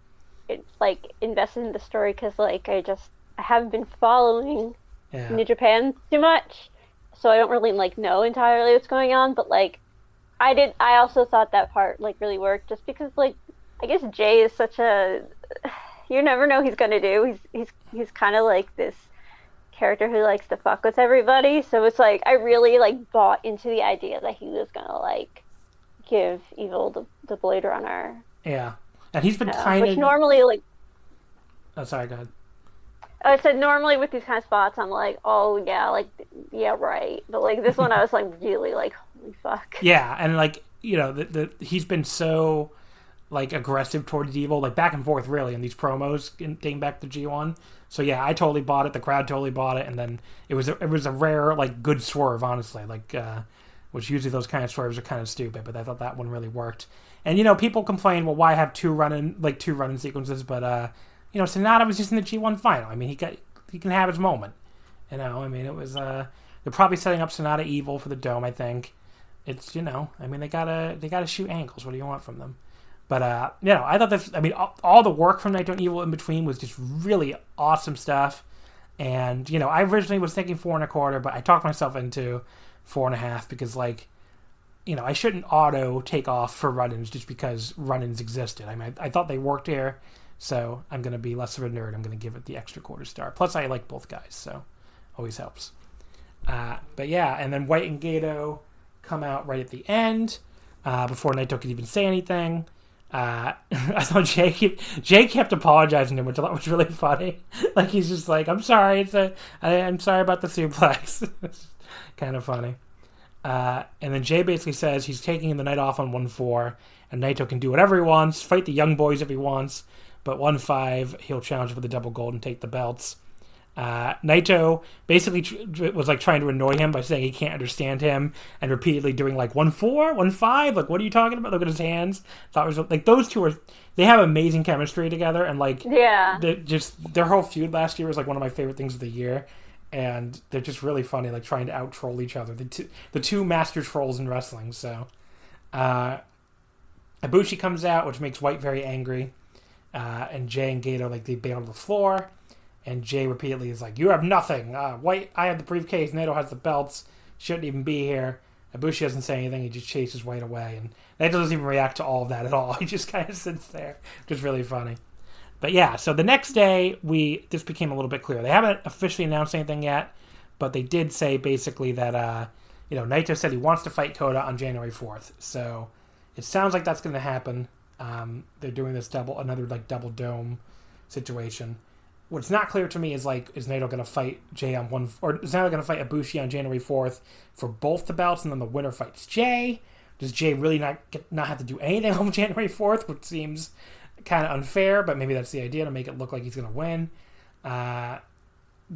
it, like invested in the story because like I just I haven't been following yeah. New Japan too much, so I don't really like know entirely what's going on. But like, I did. I also thought that part like really worked, just because like I guess Jay is such a you never know what he's gonna do. He's he's he's kind of like this character who likes to fuck with everybody. So it's like I really like bought into the idea that he was gonna like give Evil the, the Blade Runner, yeah, and he's been uh, kind which of. normally like oh, sorry, go ahead. I said normally with these kind of spots, I'm like, oh yeah, like yeah, right. But like this one, I was like really like, holy fuck. Yeah, and like you know, the, the he's been so like aggressive towards evil, like back and forth really in these promos in, dating back to G one. So yeah, I totally bought it. The crowd totally bought it, and then it was a, it was a rare like good swerve, honestly. Like, uh, which usually those kind of swerves are kind of stupid, but I thought that one really worked. And you know, people complain, well, why have two running like two running sequences? But uh, you know, Sanada was just in the G one final. I mean, he got he can have his moment. You know, I mean, it was uh, they're probably setting up Sanada Evil for the Dome. I think it's you know, I mean, they gotta they gotta shoot angles. What do you want from them? But uh, you know, I thought this. I mean, all, all the work from Naito Evil in between was just really awesome stuff. And you know, I originally was thinking four and a quarter, but I talked myself into four and a half because, like, you know, I shouldn't auto take off for run-ins just because run-ins existed. I mean, I, I thought they worked here, so I'm gonna be less of a nerd. I'm gonna give it the extra quarter star. Plus, I like both guys, so always helps. Uh, but yeah, and then White and Gedo come out right at the end uh, before Naito could even say anything. Uh, I thought Jay kept, Jay kept apologizing to him, which I thought was really funny. like he's just like, "I'm sorry, it's a, I, I'm sorry about the suplex." it's kind of funny. Uh, and then Jay basically says he's taking the night off on one four, and Naito can do whatever he wants, fight the young boys if he wants, but one five he'll challenge for the double gold and take the belts. Uh, Naito basically tr- was like trying to annoy him by saying he can't understand him and repeatedly doing like one four, one five. Like, what are you talking about? Look at his hands. Thought was like those two are they have amazing chemistry together and like Yeah. just their whole feud last year was like one of my favorite things of the year. And they're just really funny, like trying to out troll each other. The two, the two master trolls in wrestling. So, uh, Ibushi comes out, which makes White very angry. Uh, and Jay and Gedo like they bail to the floor. And Jay repeatedly is like, "You have nothing. Uh, White, I have the briefcase. Naito has the belts. Shouldn't even be here." Ibushi doesn't say anything. He just chases White away, and that doesn't even react to all of that at all. He just kind of sits there, which is really funny. But yeah, so the next day we this became a little bit clear. They haven't officially announced anything yet, but they did say basically that uh, you know Naito said he wants to fight Kota on January fourth. So it sounds like that's going to happen. Um, they're doing this double another like double dome situation. What's not clear to me is like is Naito going to fight Jay on one or is Naito going to fight Ibushi on January fourth for both the belts, and then the winner fights Jay. Does Jay really not get, not have to do anything on January fourth, which seems kind of unfair, but maybe that's the idea to make it look like he's going to win. Uh,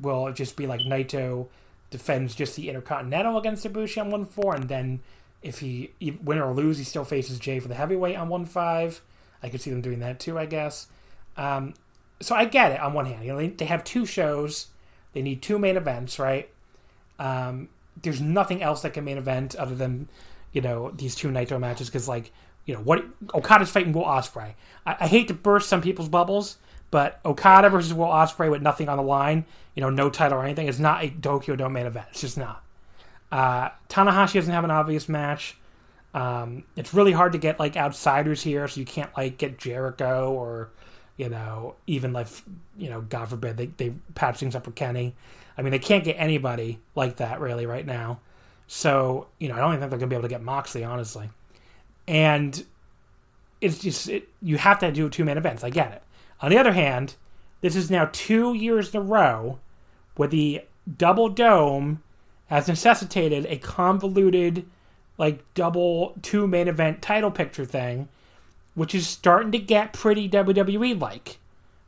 will it just be like Naito defends just the Intercontinental against Ibushi on one four, and then if he win or lose, he still faces Jay for the heavyweight on one five. I could see them doing that too, I guess. Um, so I get it on one hand. You know, they, they have two shows, they need two main events, right? Um, there's nothing else that can main event other than you know these two Naito matches because like you know what Okada's fighting Will Ospreay. I, I, hate to burst some people's bubbles, but Okada versus Will Ospreay with nothing on the line, you know, no title or anything, is not a Tokyo Dome main event. It's just not. Uh, Tanahashi doesn't have an obvious match. Um, it's really hard to get like outsiders here, so you can't like get Jericho or you know even like you know God forbid they they patch things up with Kenny. I mean they can't get anybody like that really right now. So you know I don't even think they're gonna be able to get Moxley honestly and it's just it, you have to do two man events. I get it. On the other hand, this is now two years in a row where the double dome has necessitated a convoluted, like double two main event title picture thing, which is starting to get pretty WWE like.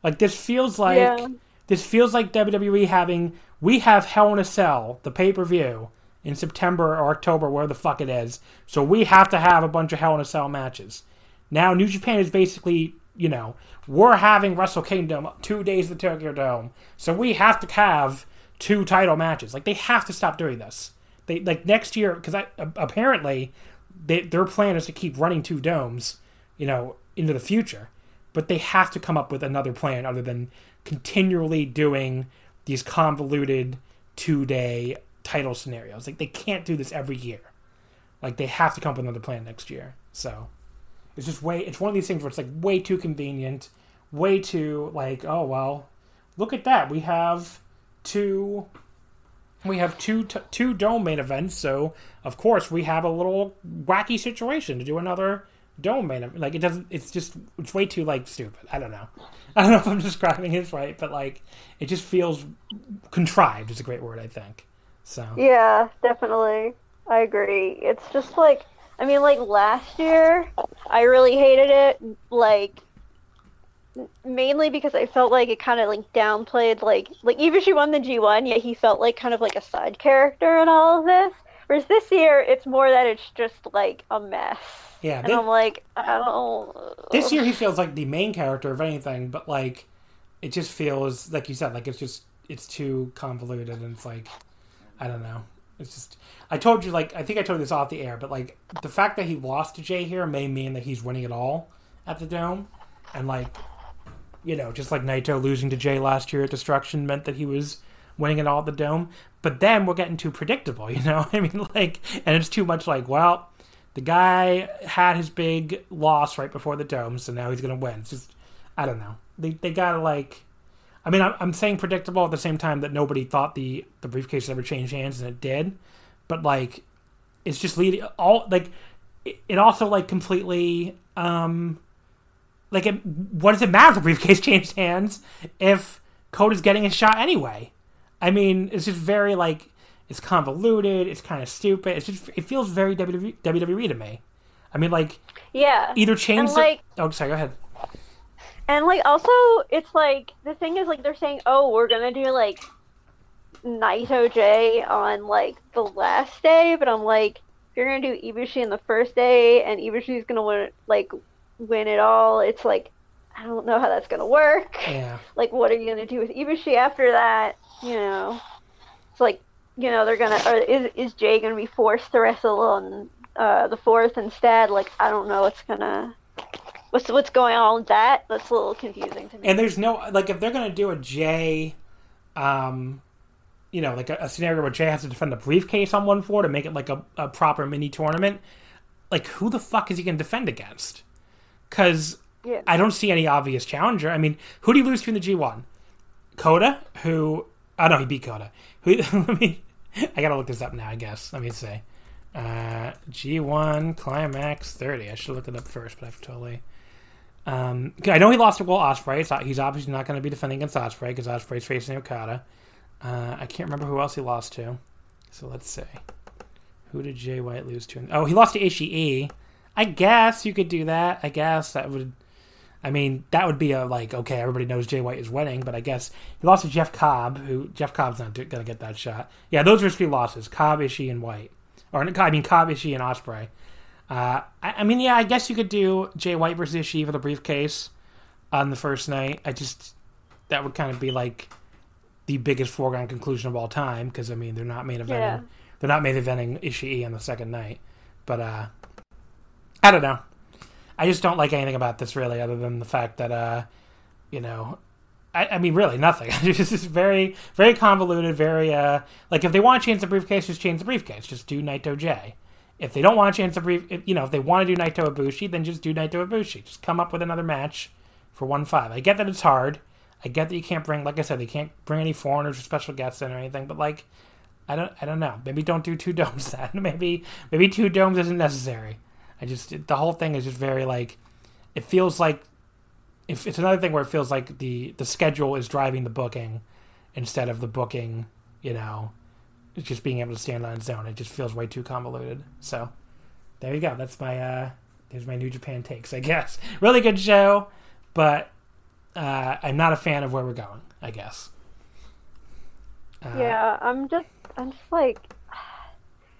Like this feels like yeah. this feels like WWE having we have Hell in a Cell, the pay per view, in September or October, where the fuck it is. So we have to have a bunch of Hell in a Cell matches. Now, New Japan is basically, you know, we're having Wrestle Kingdom two days at the Tokyo Dome, so we have to have two title matches. Like they have to stop doing this. They like next year because apparently they, their plan is to keep running two domes, you know, into the future. But they have to come up with another plan other than continually doing these convoluted two day title scenarios. Like they can't do this every year. Like they have to come up with another plan next year. So it's just way. It's one of these things where it's like way too convenient, way too like oh well, look at that we have two. We have two t- two dome main events, so of course we have a little wacky situation to do another dome main event. Like it doesn't. It's just it's way too like stupid. I don't know. I don't know if I'm describing it right, but like it just feels contrived. Is a great word, I think. So yeah, definitely, I agree. It's just like I mean, like last year, I really hated it. Like mainly because I felt like it kind of like downplayed like like Ibushi won the G1, yet he felt like kind of like a side character in all of this. Whereas this year, it's more that it's just like a mess. Yeah, and I'm like, I don't. This year, he feels like the main character of anything, but like, it just feels like you said, like it's just it's too convoluted, and it's like I don't know. It's just I told you like I think I told you this off the air, but like the fact that he lost to Jay here may mean that he's winning it all at the dome, and like you know just like Naito losing to Jay last year at Destruction meant that he was winning it all at the dome. But then we're getting too predictable, you know. I mean, like, and it's too much like well. The guy had his big loss right before the dome, so now he's gonna win. It's just, I don't know. They they gotta like, I mean, I'm, I'm saying predictable at the same time that nobody thought the the briefcase ever changed hands, and it did. But like, it's just leading all like it, also like completely um like it, what does it matter if the briefcase changed hands if code is getting a shot anyway? I mean, it's just very like it's convoluted. It's kind of stupid. It's just it feels very WWE, WWE to me. I mean, like yeah, either change. Like, the, oh, sorry. Go ahead. And like also it's like the thing is like they're saying, "Oh, we're going to do like Naito Jay on like the last day," but I'm like, if you're going to do Ibushi on the first day and Ibushi's going to win like win it all, it's like I don't know how that's going to work. Yeah. Like what are you going to do with Ibushi after that? You know. It's like, you know, they're to or is is Jay going to be forced to wrestle on uh, the fourth instead? Like I don't know what's going to what's what's going on with that? That's a little confusing to me. And there's no like if they're gonna do a Jay, um, you know, like a, a scenario where Jay has to defend a briefcase on one floor to make it like a, a proper mini tournament, like who the fuck is he going to defend against? Because Yeah. I don't see any obvious challenger. I mean, who do you lose to in the G1? Kota, who oh no, he beat Kota. Who? Let me. I gotta look this up now. I guess. Let me see. Uh, G1 Climax 30. I should look it up first, but I've totally. Um, I know he lost to Will Ospreay. So he's obviously not going to be defending against Ospreay because Ospreay's facing Okada. Uh, I can't remember who else he lost to. So let's see. Who did Jay White lose to? Oh, he lost to Ishii. I guess you could do that. I guess that would. I mean, that would be a like okay, everybody knows Jay White is winning, but I guess he lost to Jeff Cobb, who Jeff Cobb's not going to get that shot. Yeah, those are three losses: Cobb, Ishii, and White, or I mean Cobb, Ishii, and Ospreay. Uh, I, I mean, yeah, I guess you could do Jay White versus Ishii for the briefcase on the first night. I just that would kind of be like the biggest foregone conclusion of all time because I mean they're not main eventing Yeah. they're not main eventing Ishii on the second night, but uh, I don't know. I just don't like anything about this really, other than the fact that uh, you know, I, I mean, really nothing. it's just very, very convoluted. Very uh, like if they want to change the briefcase, just change the briefcase. Just do Naito J. If they don't want change the brief, if, you know, if they want to do Naito Ibushi, then just do Naito Ibushi. Just come up with another match for one five. I get that it's hard. I get that you can't bring, like I said, they can't bring any foreigners or special guests in or anything. But like, I don't, I don't know. Maybe don't do two domes then. maybe, maybe two domes isn't necessary. I just the whole thing is just very like, it feels like, if it's another thing where it feels like the the schedule is driving the booking, instead of the booking, you know, just being able to stand on its own. It just feels way too convoluted. So, there you go. That's my uh, there's my New Japan takes. I guess really good show, but uh, I'm not a fan of where we're going. I guess. Uh, Yeah, I'm just, I'm just like,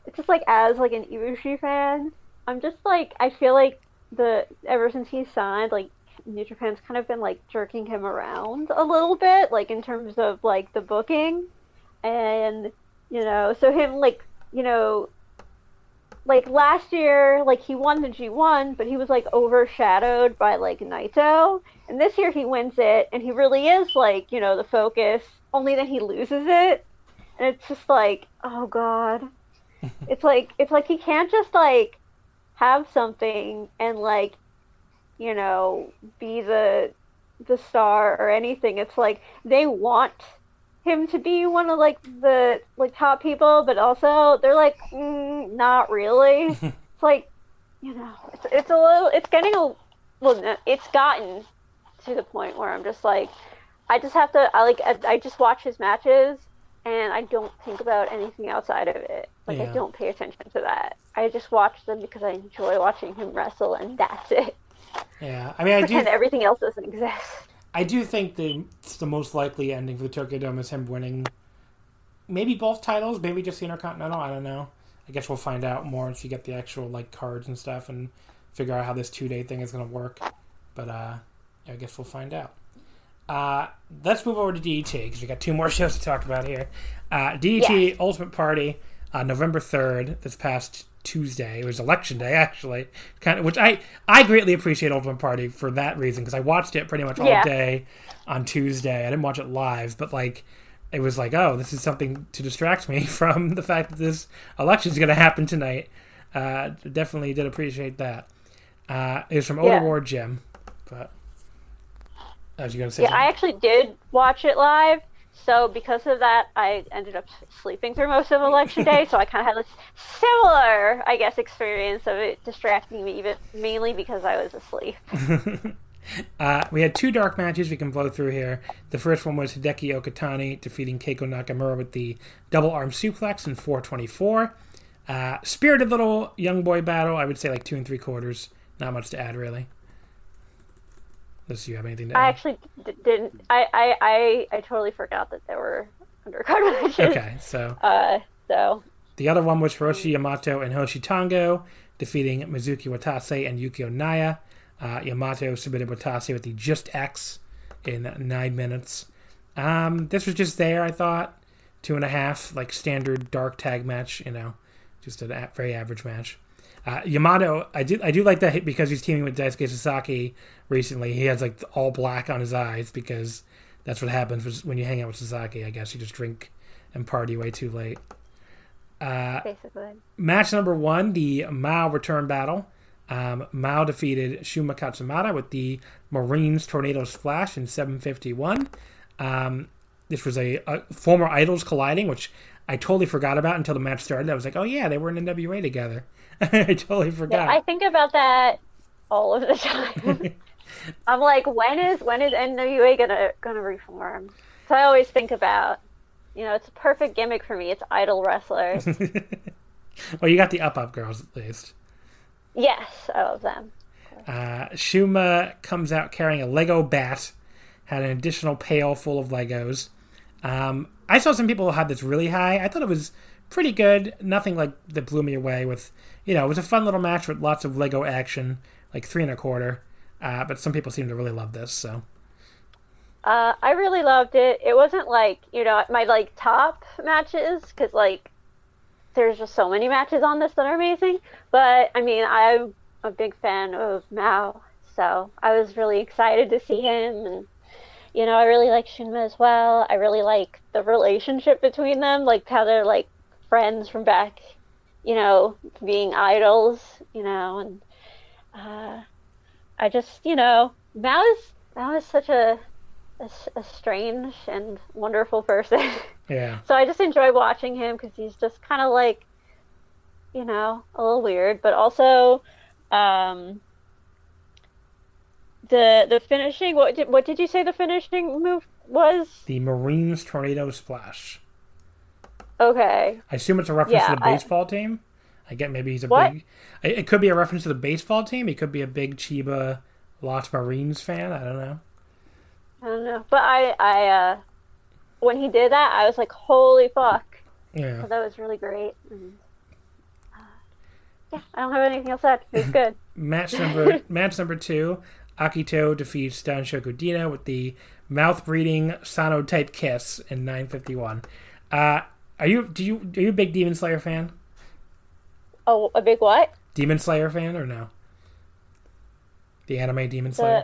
it's just like as like an Ibushi fan, I'm just like, I feel like the ever since he signed, like New Japan's kind of been like jerking him around a little bit, like in terms of like the booking, and you know, so him like, you know. Like last year, like he won the G1, but he was like overshadowed by like Naito. And this year he wins it, and he really is like, you know, the focus. Only that he loses it, and it's just like, oh god. it's like it's like he can't just like have something and like, you know, be the the star or anything. It's like they want him to be one of like the like top people, but also they're like, mm, not really. it's like, you know, it's it's a little, it's getting a, well, it's gotten to the point where I'm just like, I just have to, I like, I, I just watch his matches and I don't think about anything outside of it. Like, I don't pay attention to that. I just watch them because I enjoy watching him wrestle, and that's it. Yeah, I mean, I do. Pretend everything else doesn't exist. I do think the it's the most likely ending for the Tokyo Dome is him winning, maybe both titles, maybe just the Intercontinental. I don't know. I guess we'll find out more once you get the actual like cards and stuff and figure out how this two day thing is going to work. But uh, I guess we'll find out. Uh, let's move over to DDT because we got two more shows to talk about here. Uh, DDT Yes. Ultimate Party, uh, November third, this past Tuesday. It was election day actually, kind of, which I I greatly appreciate Ultimate Party for that reason because I watched it pretty much all Yeah. day on Tuesday. I didn't watch it live, but like it was like, oh, this is something to distract me from the fact that this election is going to happen tonight. Uh, definitely did appreciate that. Uh, it was from Yeah. Ota Ward Gym, but I was going to say, Yeah, I actually did watch it live. So because of that, I ended up sleeping through most of election day. so I kind of had this similar, I guess, experience of it distracting me, but mainly because I was asleep. Uh, we had two dark matches we can blow through here. The first one was Hideki Okatani defeating Keigo Nakamura with the double arm suplex in 424. Uh, spirited little young boy battle. I would say like two and three quarters. Not much to add, really. Unless you have anything to add. I actually d- didn't. I, I, I, I totally forgot that there were undercard matches. Okay, so Uh, so the other one was Hiroshi Yamato and Hoshitango defeating Mizuki Watase and Yukio Naya. Uh, Yamato submitted Watase with the Just X in nine minutes. Um, this was just there, I thought. Two and a half, like standard dark tag match, you know, just a a- very average match. Uh, Yamato, I do I do like that because he's teaming with Daisuke Sasaki recently. He has like all black on his eyes because that's what happens when you hang out with Sasaki. I guess you just drink and party way too late. Basically. Match number one, the Mao return battle. Um, Mao defeated Shunma Katsumata with the Marines Tornado Splash in 751. Um, this was a, a former idols colliding, which I totally forgot about until the match started. I was like, oh yeah, they were in NWA together. I totally forgot. I think about that all of the time. I'm like, when is when is NWA gonna gonna reform? So I always think about, you know, it's a perfect gimmick for me. It's idol wrestlers. well, you got the Up Up girls at least. yes, I love them. Uh, Shunma comes out carrying a Lego bat, had an additional pail full of Legos. Um, I saw some people had this really high. I thought it was pretty good. Nothing like that blew me away. With you know, it was a fun little match with lots of Lego action, like three and a quarter. Uh, but some people seem to really love this. So Uh, I really loved it. It wasn't like you know my like top matches because like there's just so many matches on this that are amazing. But I mean, I'm a big fan of Mao, so I was really excited to see him, and you know, I really like Shunma as well. I really like the relationship between them, like how they're like friends from back, you know, being idols, you know, and uh, I just, you know, Mao is Mao is such a a, a strange and wonderful person. yeah, so I just enjoy watching him because he's just kind of like, you know, a little weird, but also, um, the the finishing. What did what did you say the finishing move was? the Marines Tornado Splash. Okay, I assume it's a reference Yeah, to the I- baseball team. I get maybe he's a What? big. It it could be a reference to the baseball team. He could be a big Chiba Lotte Marines fan. I don't know. I don't know, but I I uh, when he did that, I was like, holy fuck, Yeah. that was really great. And, uh, yeah, I don't have anything else to add. It was good. Match number match number two, Akito defeats Danshoku Dino with the mouth breathing Sano type kiss in 951. Uh, are you do you are you a big Demon Slayer fan? Oh, a big what? Demon Slayer fan or no? The anime Demon Slayer.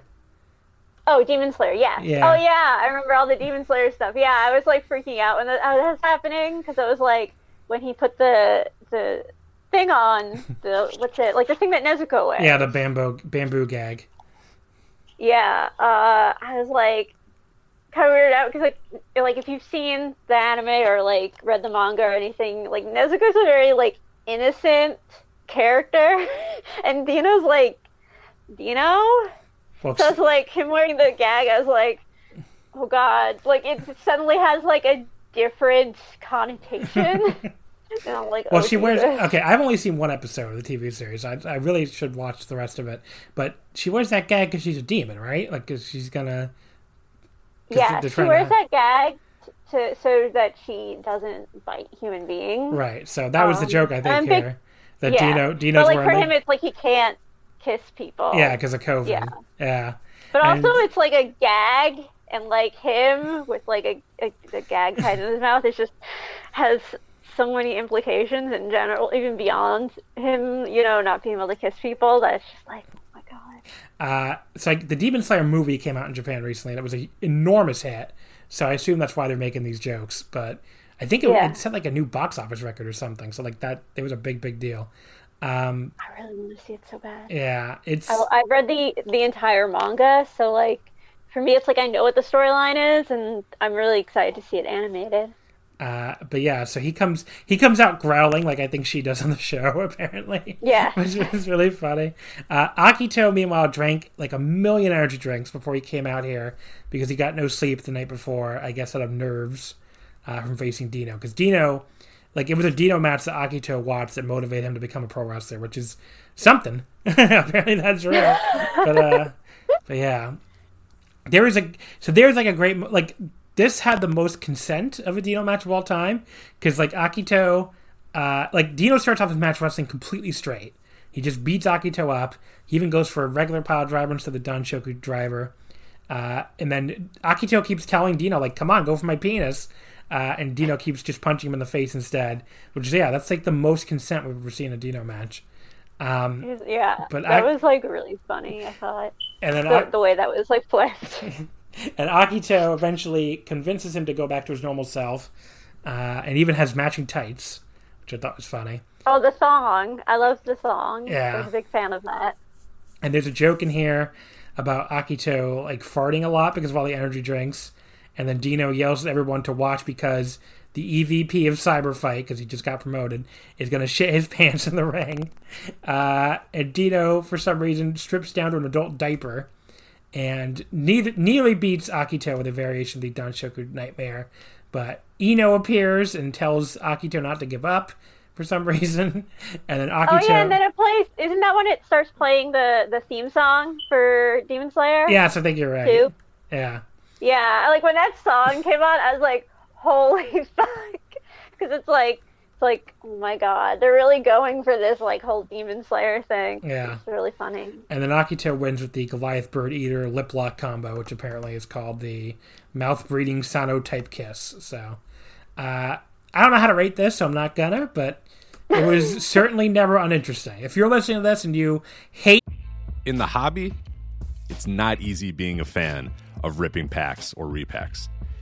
Oh, Demon Slayer, yeah. Yeah. Oh, yeah. I remember all the Demon Slayer stuff. Yeah, I was like freaking out when that, that was happening because it was like when he put the the thing on the what's it like the thing that Nezuko wears. Yeah, the bamboo bamboo gag. Yeah. Uh, I was like kind of weirded out because like like if you've seen the anime or like read the manga or anything, like Nezuko's a very like innocent character, and Dino's like Dino. So it's like him wearing the gag. I was like, oh god, like it suddenly has like a different connotation. like, Well, oh, she wears. Okay, I've only seen one episode of the TV series. I, I really should watch the rest of it. But she wears that gag because she's a demon, right? Like, because she's gonna. Yeah, she wears to- that gag to so that she doesn't bite human beings. Right. So that was the Um, joke I think big- here. That Yeah, Dino Dino's but like for the- him, it's like he can't kiss people. yeah, because of COVID. Yeah. Yeah. but and- also it's like a gag, and like him with like a, a, a gag tied in his mouth. It just has so many implications in general, even beyond him, you know, not being able to kiss people. That's just like, god. Uh, so like, the Demon Slayer movie came out in Japan recently, and it was an enormous hit. So I assume that's why they're making these jokes. But I think it, Yeah. it set like a new box office record or something. So like that, it was a big, big deal. Um, I really want to see it so bad. yeah, it's I, I've read the the entire manga, so like for me, it's like I know what the storyline is, and I'm really excited to see it animated. Uh, but yeah, so he comes he comes out growling like I think she does on the show apparently. Yeah. which is really funny. Uh, Akito meanwhile drank like a million energy drinks before he came out here because he got no sleep the night before. I guess out of nerves uh, from facing Dino because Dino, like it was a Dino match that Akito watched that motivated him to become a pro wrestler, which is something. apparently that's real. but uh, but yeah, there is a so there's like a great like this had the most consent of a Dino match of all time because like Akito, uh, like Dino starts off his match wrestling completely straight. He just beats Akito up. He even goes for a regular pile driver instead of the Danshoku driver. Uh, and then Akito keeps telling Dino like, "Come on, go for my penis." Uh, and Dino keeps just punching him in the face instead, which is yeah, that's like the most consent we've ever seen in a Dino match. Um, Yeah, But that I- was like really funny. I thought and then the, I, the way that was like flipped. And Akito eventually convinces him to go back to his normal self. uh, and even has matching tights, which I thought was funny. Oh, the song. I love the song. Yeah. I was a big fan of that. And there's a joke in here about Akito like farting a lot because of all the energy drinks, and then Dino yells at everyone to watch because the EVP of Cyberfight, because he just got promoted, is going to shit his pants in the ring. Uh, and Dino, for some reason, strips down to an adult diaper and neither, nearly beats Akito with a variation of the Danshoku Nightmare. But Iino appears and tells Akito not to give up for some reason. And then Akito. Oh yeah, and then it plays. Isn't that when it starts playing the the theme song for Demon Slayer? Yeah, so I think you're right. Too? Yeah. Yeah, like when that song came on, I was like, "Holy fuck!" Because it's like, like, oh my god, they're really going for this like whole Demon Slayer thing. Yeah. It's really funny. And then Akito wins with the Goliath Bird Eater lip lock combo, which apparently is called the mouth breathing Sano type kiss. So uh, I don't know how to rate this, so I'm not gonna, but it was certainly never uninteresting. If you're listening to this and you hate in the hobby, it's not easy being a fan of ripping packs or repacks.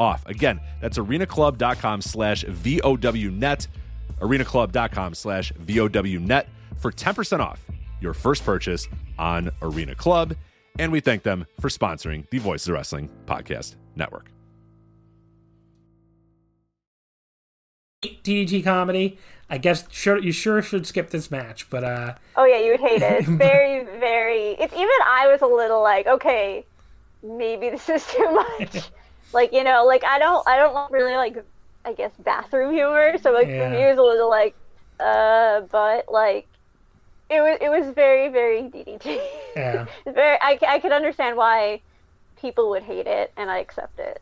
off. Again, that's arenaclub.com slash VOWnet, arenaclub.com slash VOWnet for 10% off your first purchase on Arena Club. And we thank them for sponsoring the Voices of Wrestling Podcast Network. DDT comedy. I guess sure you sure should skip this match, but uh Oh yeah, you would hate it. Very, very. It's even I was a little like, okay, maybe this is too much. like you know, like I don't, I don't really like, I guess bathroom humor. So like Yeah. for me, it was a little like, uh, but like, it was, it was very, very DDT. yeah. Very, I, I could understand why people would hate it, and I accept it.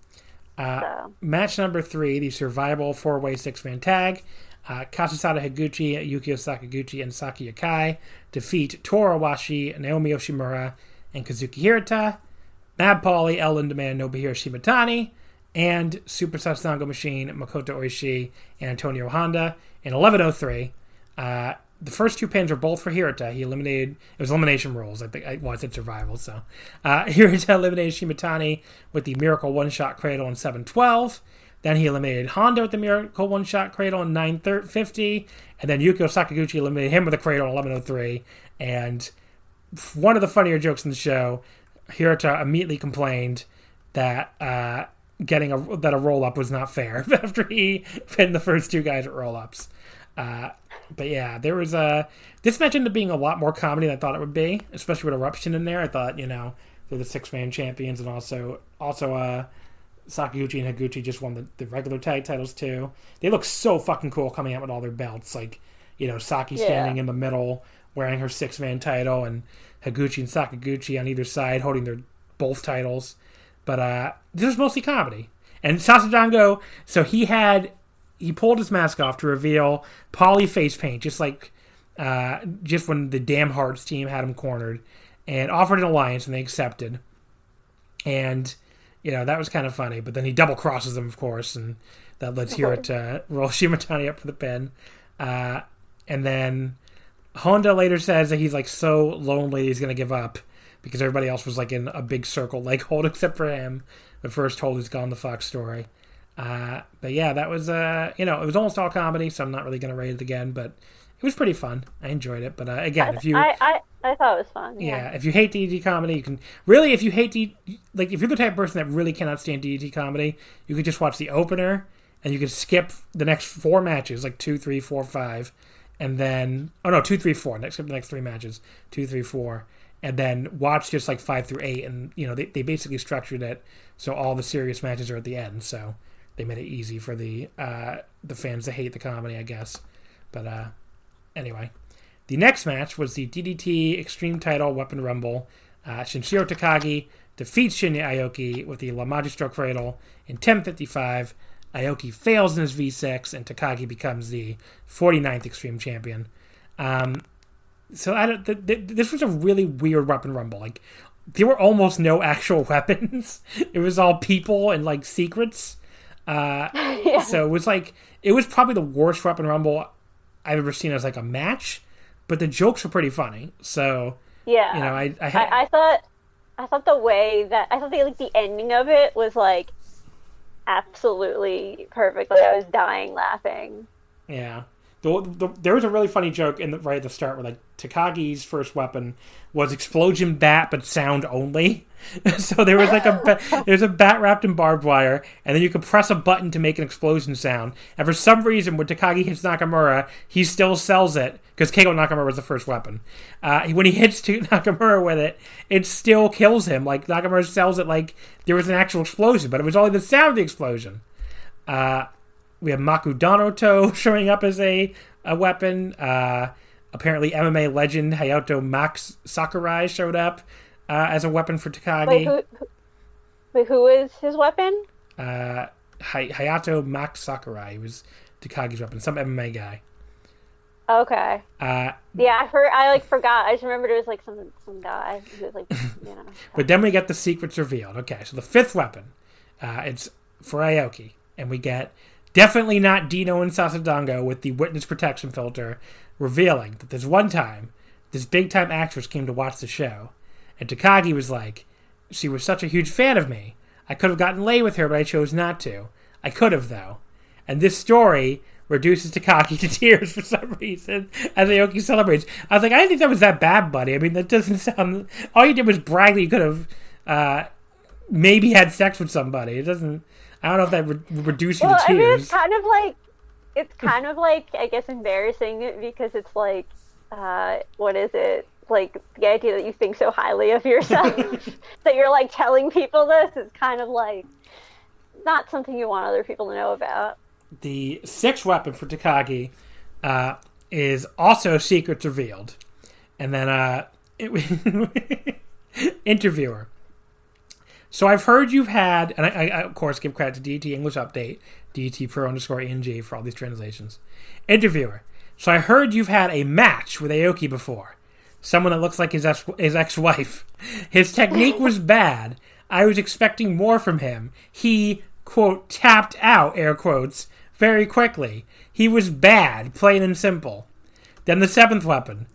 Uh, So. match number three, the survival four way six man tag. Uh, Higuchi, Yukio Sakaguchi, and Saki Akai defeat Toru Owashi, Naomi Yoshimura, and Kazuki Hirata. Mad Paulie, El Lindaman, Nobuhiro Shimatani, and Super Sasadango Machine, Makoto Oishi, and Antonio Honda in 1103. Uh, the first two pins were both for Hirata. He eliminated it was elimination rules. I think I, well, I said survival. So uh, Hirata eliminated Shimatani with the Miracle One Shot Cradle in 712. Then he eliminated Honda with the Miracle One Shot Cradle in 950. And then Yukio Sakaguchi eliminated him with a Cradle in 1103. And one of the funnier jokes in the show Hirata immediately complained that uh, getting a that a roll up was not fair after he pinned the first two guys at roll ups. Uh, but yeah, there was a this match ended up being a lot more comedy than I thought it would be, especially with eruption in there. I thought you know they're the six man champions, and also also uh, Sakaguchi and Higuchi just won the, the regular tag titles too. They look so fucking cool coming out with all their belts, like you know Saki standing Yeah. in the middle wearing her six man title, and Higuchi and Sakaguchi on either side holding their both titles. But uh, this was mostly comedy. And Sasadango, so he had he pulled his mask off to reveal Paulie face paint, just like uh, just when the Damn Hearts team had him cornered, and offered an alliance, and they accepted. And you know that was kind of funny. But then he double crosses them, of course, and that lets Hiro to roll Shimatani up for the pin. Uh, and then Honda later says that he's like so lonely he's gonna give up because everybody else was like in a big circle like hold except for him. The first hold is gone the Fox story. Uh, but yeah, that was uh, you know it was almost all comedy, so I'm not really gonna rate it again, but it was pretty fun. I enjoyed it. But uh, again, if you I, I I thought it was fun. yeah, Yeah. if you hate DDT comedy, you can really if you hate D, like if you're the type of person that really cannot stand DDT comedy, you could just watch the opener and you could skip the next four matches, like two, three, four, five, and then oh no, two, three, four. Next the next three matches, two, three, four, and then watch just like five through eight, and you know they they basically structured it so all the serious matches are at the end, so they made it easy for the uh the fans to hate the comedy, I guess. But uh anyway. The next match was the DDT Extreme Title Weapon Rumble. Uh, Sanshiro Takagi defeats Shinya Aoki with the La Magistral Cradle in 10:55. Aoki fails in his V6, and Takagi becomes the 49th Extreme Champion. Um, so I don't, th- th- this was a really weird Weapon Rumble. Like there were almost no actual weapons. it was all people and like secrets. Uh, yeah. so it was like it was probably the worst Weapon Rumble I've ever seen as like a match, but the jokes were pretty funny. So Yeah. you know, I I, had, I, I thought I thought the way that I thought the like the ending of it was like absolutely perfect. Like I was dying laughing. yeah. The, the, there was a really funny joke in the right at the start where like Takagi's first weapon was explosion bat but sound only. so there was like a there's a bat wrapped in barbed wire, and then you could press a button to make an explosion sound. And for some reason, when Takagi hits Nakamura, he still sells it because Keigo Nakamura was the first weapon. Uh, when he hits Nakamura with it, it still kills him. Like Nakamura sells it like there was an actual explosion, but it was only the sound of the explosion. Uh, we have Makudanoto showing up as a, a weapon. Uh, apparently, MMA legend Hayato Mach Sakurai showed up uh, as a weapon for Takagi. Wait, who, who wait, who is his weapon? uh, Hay- Hayato Mach Sakurai he was Takagi's weapon, some MMA guy. Okay. Uh, Yeah, I heard. I like forgot. I just remembered it was like some some guy who was like you know. but then we get the secrets revealed. Okay, so the fifth weapon, uh, it's for Aoki, and we get definitely not Dino and Sasadango with the witness protection filter, revealing that there's one time this big time actress came to watch the show, and Takagi was like, she was such a huge fan of me. I could have gotten laid with her, but I chose not to. I could have though, and this story reduces Takagi to tears for some reason as Aoki celebrates. I was like, I didn't think that was that bad, buddy. I mean, that doesn't sound. All you did was brag that you could have uh, maybe had sex with somebody. It doesn't. I don't know if that re- reduce you Well, to I mean, it's kind of like it's kind of like I guess embarrassing because it's like uh, what is it? Like the idea that you think so highly of yourself that you're like telling people this is kind of like not something you want other people to know about. the sixth weapon for Takagi uh, is also secrets revealed, and then uh, it, interviewer. So I've heard you've had, and I, I, of course give credit to DT English Update, DT Pro underscore ENG for all these translations. Interviewer. So I heard you've had a match with Aoki before. Someone that looks like his ex, his ex-wife. His technique was bad. I was expecting more from him. He quote tapped out air quotes very quickly. He was bad, plain and simple. Then the seventh weapon,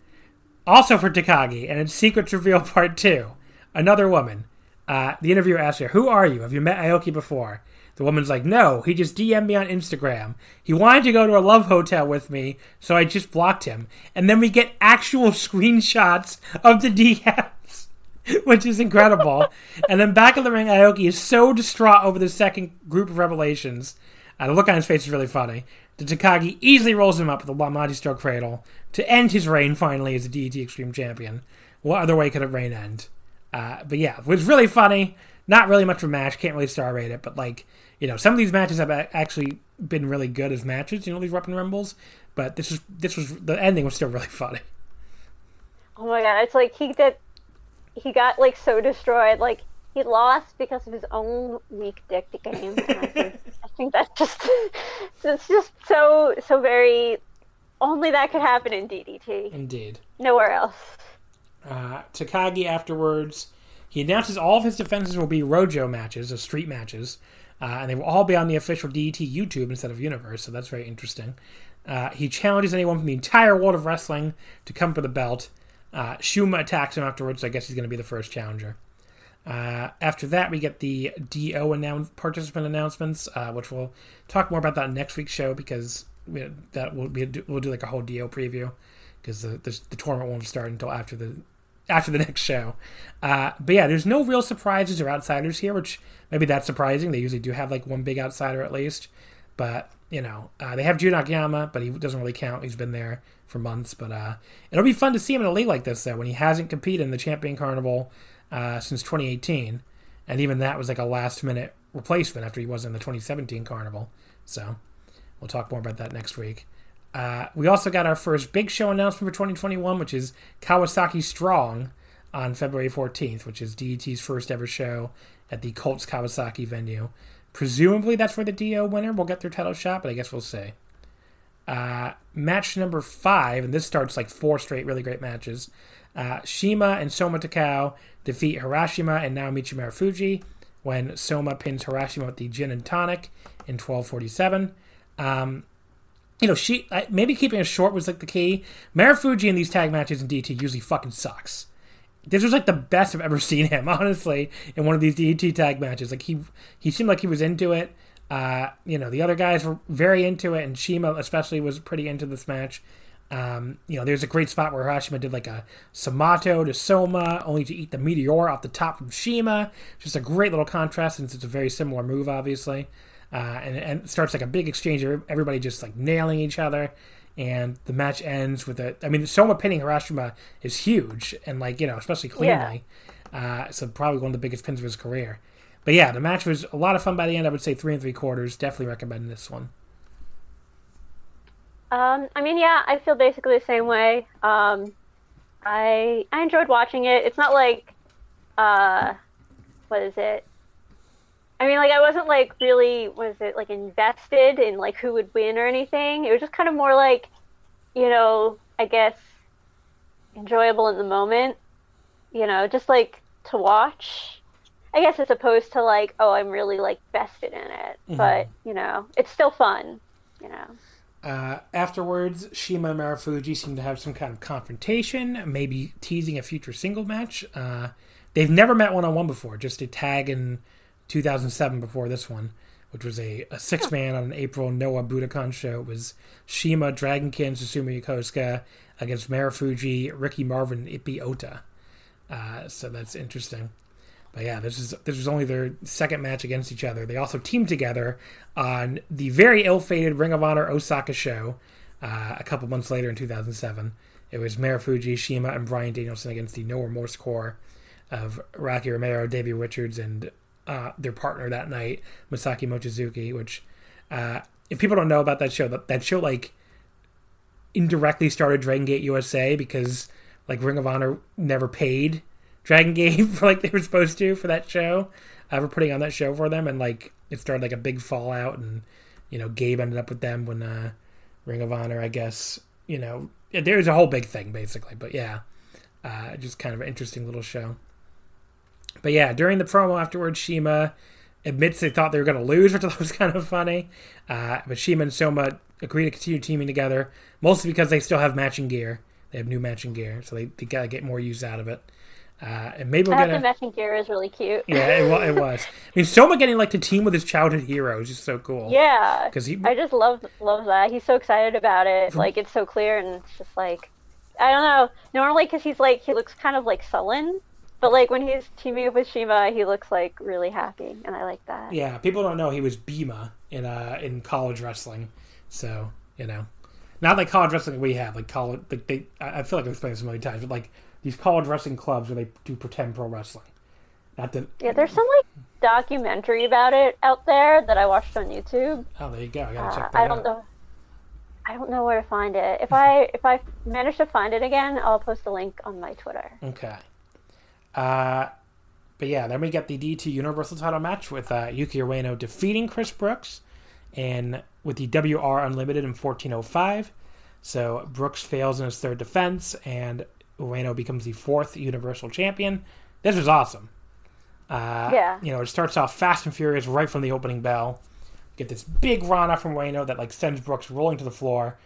also for Takagi, and it's Secrets Reveal Part 2. Another woman. Uh, the interviewer asks her, Who are you? Have you met Aoki before? The woman's like, No, he just DM'd me on Instagram. He wanted to go to a love hotel with me, so I just blocked him. And then we get actual screenshots of the DMs. which is incredible. and then back in the ring, Aoki is so distraught over the second group of revelations. Uh, the look on his face is really funny. The Takagi easily rolls him up with a Wamaji stroke cradle to end his reign finally as a DDT Extreme Champion. What other way could a reign end? Uh, but yeah, it was really funny. Not really much of a match. Can't really star rate it, but like you know, some of these matches have actually been really good as matches. You know, these and Rumbles. But this was this was the ending was still really funny. Oh my god! It's like he did. He got like so destroyed. Like he lost because of his own weak dick game. I think, I think that's just it's just so so very. Only that could happen in DDT. Indeed. Nowhere else. Uh, Takagi afterwards, he announces all of his defenses will be Rojo matches, or street matches, uh, and they will all be on the official DDT YouTube instead of Universe. So that's very interesting. Uh, he challenges anyone from the entire world of wrestling to come for the belt. Uh, Shunma attacks him afterwards, so I guess he's going to be the first challenger. Uh, after that, we get the DO announce- participant announcements, uh, which we'll talk more about that next week's show because we, that will we'll do like a whole DO preview because the, the, the tournament won't start until after the after the next show. Uh, but yeah, there's no real surprises or outsiders here, which maybe that's surprising. They usually do have like one big outsider at least, but you know uh, they have Jun Akiyama, but he doesn't really count. He's been there for months, but uh, it'll be fun to see him in a league like this though when he hasn't competed in the Champion Carnival uh, since 2018, and even that was like a last minute replacement after he was in the 2017 Carnival. So we'll talk more about that next week. Uh, we also got our first big show announcement for 2021, which is Kawasaki Strong on February 14th, which is DDT's first ever show at the Colts Kawasaki venue. Presumably that's where the DO winner will get their title shot, but I guess we'll see. Uh, match number five, and this starts like four straight really great matches. Uh, CIMA and Soma Takao defeat Harashima and now Naomichi Marufuji when Soma pins Harashima with the gin and tonic in 1247. Um, you know, she maybe keeping it short was like the key. Marufuji in these tag matches in DDT usually fucking sucks. This was like the best I've ever seen him, honestly, in one of these DDT tag matches. Like he he seemed like he was into it. Uh, you know, the other guys were very into it, and CIMA especially was pretty into this match. Um, you know, there's a great spot where Harashima did like a Somato to Soma, only to eat the meteor off the top from CIMA. Just a great little contrast since it's a very similar move, obviously. Uh, and, and starts like a big exchange, everybody just like nailing each other. And the match ends with a. I mean, Soma pinning Harashima is huge, and like you know, especially cleanly. Yeah. Uh, so probably one of the biggest pins of his career. But yeah, the match was a lot of fun by the end. I would say three and three quarters. Definitely recommend this one. Um, I mean, yeah, I feel basically the same way. Um, I I enjoyed watching it. It's not like, uh, what is it? I mean, like I wasn't like really was it like invested in like who would win or anything. It was just kind of more like, you know, I guess enjoyable in the moment. You know, just like to watch. I guess as opposed to like, oh, I'm really like vested in it. Mm-hmm. But you know, it's still fun. You know. Uh, afterwards, CIMA and Marufuji seem to have some kind of confrontation, maybe teasing a future single match. Uh, they've never met one on one before, just a tag in 2007 before this one, which was a, a six man on an April Noah Budokan show. It was CIMA, Dragonkin, Susumu Yokosuka against Marufuji, Ricky Marvin, Ippei Ota. Uh, so that's interesting. But yeah, this is this was only their second match against each other. They also teamed together on the very ill-fated Ring of Honor Osaka show uh, a couple months later in 2007. It was Marufuji, CIMA, and Bryan Danielson against the No Remorse Corps of Rocky Romero, Davey Richards, and uh, their partner that night, Masaaki Mochizuki. Which, uh, if people don't know about that show, that, that show like indirectly started Dragon Gate USA because like Ring of Honor never paid Dragon Gate for like they were supposed to for that show. Uh, for putting on that show for them, and like it started like a big fallout, and you know Gabe ended up with them when uh, Ring of Honor, I guess. You know, there's a whole big thing basically, but yeah, uh, just kind of an interesting little show. But yeah, during the promo afterwards, CIMA admits they thought they were going to lose, which I thought was kind of funny. Uh, but CIMA and Soma agree to continue teaming together, mostly because they still have matching gear. They have new matching gear, so they, they got to get more use out of it. Uh, and maybe we'll I get a... the matching gear is really cute. yeah, it, it, was. I mean, Soma getting like to team with his childhood hero is just so cool. Yeah, because he. I just love love that. He's so excited about it. From... Like it's so clear, and it's just like, I don't know. Normally, because he's like he looks kind of like sullen, But like when he's teaming up with CIMA, he looks like really happy, and I like that. Yeah, people don't know he was Bima in uh in college wrestling, so you know, not like college wrestling we have, like college. Like they, I feel like I've explained this so many times, but like these college wrestling clubs where they do pretend pro wrestling. Not that. Yeah, there's some like documentary about it out there that I watched on YouTube. Oh, there you go. I gotta Uh, check that I don't know. I don't know where to find it. If I if I manage to find it again, I'll post a link on my Twitter. Okay. Uh, but yeah, then we get the D2 Universal title match with uh, Yuki Ueno defeating Chris Brooks and with the WR Unlimited in 1405. So Brooks fails in his third defense and Ueno becomes the fourth Universal Champion. This was awesome. Uh, Yeah. You know, it starts off fast and furious right from the opening bell. Get this big Rana from Ueno that like sends Brooks rolling to the floor.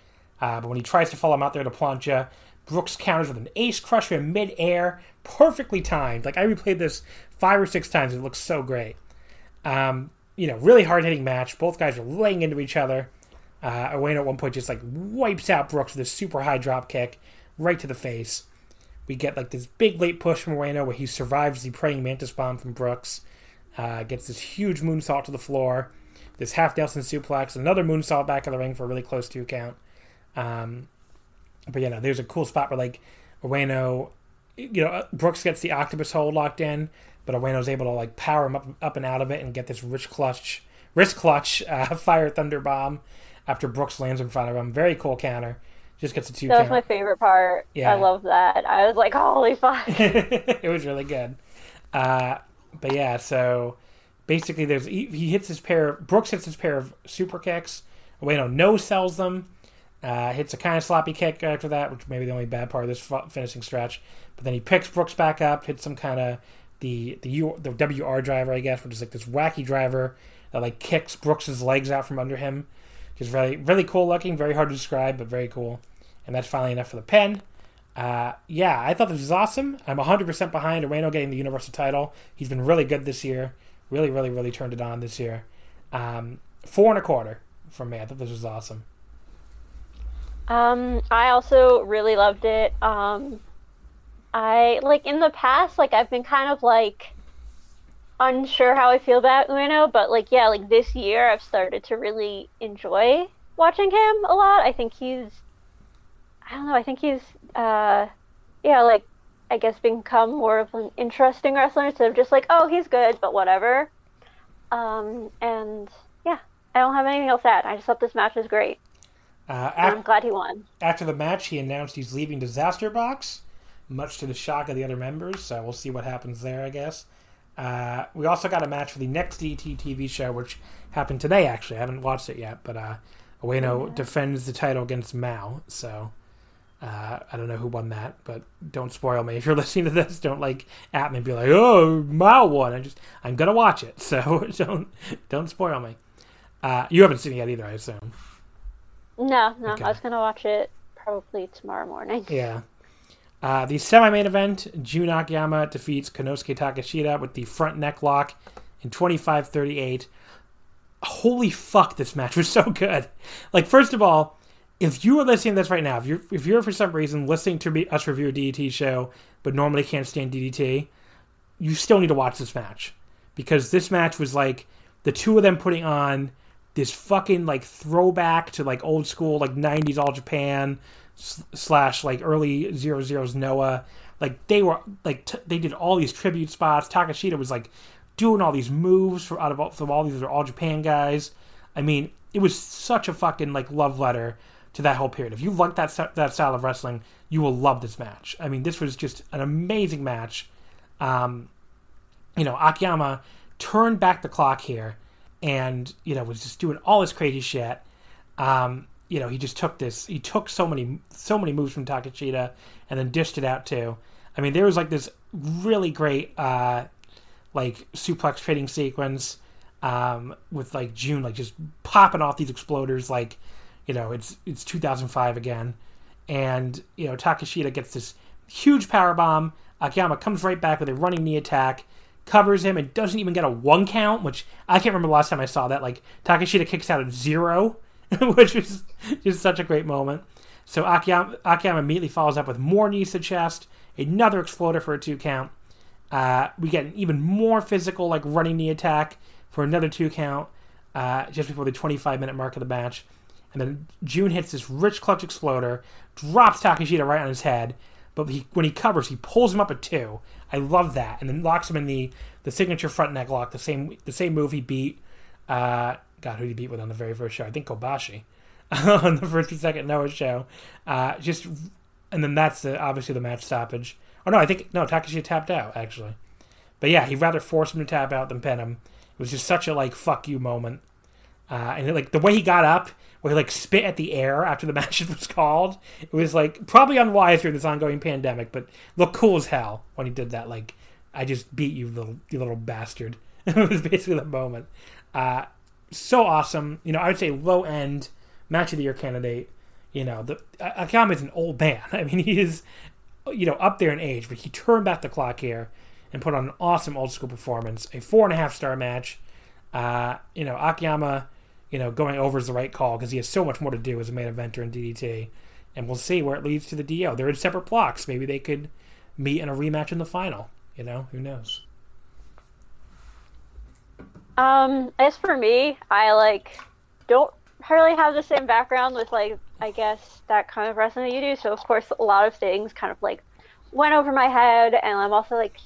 Uh, but when he tries to follow him out there to plancha, Brooks counters with an ace crusher in midair, perfectly timed. Like I replayed this five or six times. It looks so great. Um, you know, really hard hitting match. Both guys are laying into each other. Uh, Ueno at one point just like wipes out Brooks with a super high drop kick right to the face. We get like this big late push from Ueno where he survives the praying mantis bomb from Brooks. Uh, gets this huge moonsault to the floor. This half Nelson suplex, another moonsault back in the ring for a really close two count. Um, but yeah, know, there's a cool spot where like Ueno, you know, Brooks gets the octopus hold locked in, but Ueno's able to like power him up, up and out of it and get this rich clutch, wrist clutch, uh, fire thunder bomb after Brooks lands in front of him. Very cool counter. Just gets a two That was my favorite part. Yeah. I love that. I was like, holy fuck. it was really good. Uh, but yeah, so basically, there's he, he hits his pair. Of, Brooks hits his pair of super kicks. Ueno no sells them. Uh, hits a kind of sloppy kick after that, which may be the only bad part of this finishing stretch. But then he picks Brooks back up, hits some kind of the the U, the WR driver, I guess, which is like this wacky driver that like kicks Brooks's legs out from under him. Just really really cool looking, very hard to describe, but very cool. And that's finally enough for the pen. Uh, yeah, I thought this was awesome. I'm 100% behind Ueno getting the Universal title. He's been really good this year. Really, really, really turned it on this year. Um, four and a quarter from me. I thought this was awesome. Um, I also really loved it. Um, I like in the past, like I've been kind of like unsure how I feel about Ueno, but like yeah, like this year I've started to really enjoy watching him a lot. I think he's, I don't know, I think he's, uh, yeah, like I guess become more of an interesting wrestler instead of just like oh he's good but whatever. Um, and yeah, I don't have anything else to add. I just thought this match was great. Uh, And I'm glad he won. after the match, he announced he's leaving Disaster Box, much to the shock of the other members. So we'll see what happens there, I guess. Uh, we also got a match for the next DT TV show, which happened today. Actually, I haven't watched it yet, but uh, Ueno defends the title against Mao. So uh, I don't know who won that, but don't spoil me if you're listening to this. Don't like at me and be like, "Oh, Mao won." I just I'm gonna watch it, so don't don't spoil me. Uh, you haven't seen it yet either, I assume. No, no, Okay. I was gonna watch it probably tomorrow morning. Yeah. Uh, the semi-main event, Jun Akiyama defeats Konosuke Takeshita with the front neck lock in 25-38. Holy fuck, this match was so good. Like, first of all, if you are listening to this right now, if you're if you're for some reason listening to me, us review a DDT show, but normally can't stand DDT, you still need to watch this match because this match was like the two of them putting on this fucking like throwback to like old school like 90s all japan slash like early zero zeros noah. Like they were like t- they did all these tribute spots. Takeshita was like doing all these moves for out of all, from all these are all japan guys. I mean it was such a fucking like love letter to that whole period. If you like that that style of wrestling you will love this match. I mean this was just an amazing match. Um you know, Akiyama turned back the clock here and, you know, was just doing all this crazy shit. Um, you know, he just took this, he took so many, so many moves from Takeshita and then dished it out too. I mean, there was like this really great, uh, like suplex trading sequence, um, with like Jun, like just popping off these exploders, like, you know, it's, it's 2005 again. And, you know, Takeshita gets this huge power bomb. Akiyama comes right back with a running knee attack, covers him, and doesn't even get a one count, which I can't remember the last time I saw that. Like Takeshita kicks out at zero, which was just such a great moment. So Akiyama, Akiyama immediately follows up with more knees to chest, another exploder for a two count, Uh, we get an even more physical, like running knee attack for another two count uh, just before the 25 minute mark of the match. And then Jun hits this rich clutch exploder, drops Takeshita right on his head. But he, when he covers, he pulls him up at two. I love that, and then locks him in the, the signature front neck lock, the same the same move he beat. Uh, God, who did he beat with on the very first show? I think Kobashi on the first and second Noah show. Uh, just and then that's the, obviously the match stoppage. Oh no, I think no Takashi tapped out actually. But yeah, he'd rather force him to tap out than pin him. It was just such a like fuck you moment. Uh, and like the way he got up, where he like spit at the air after the match was called, it was like probably unwise during this ongoing pandemic, but looked cool as hell when he did that. Like, I just beat you, little you little bastard. it was basically the moment. Uh, so awesome. You know, I would say low end match of the year candidate. You know, the is an old man. I mean, he is you know up there in age, but he turned back the clock here and put on an awesome old school performance. A four and a half star match. Uh, you know, Akiyama you know, going over is the right call because he has so much more to do as a main eventer in DDT. And we'll see where it leads to the DO. They're in separate blocks. Maybe they could meet in a rematch in the final. You know, who knows? Um, as for me, I like don't really have the same background with like I guess that kind of wrestling that you do. So of course, a lot of things kind of like went over my head, and I'm also like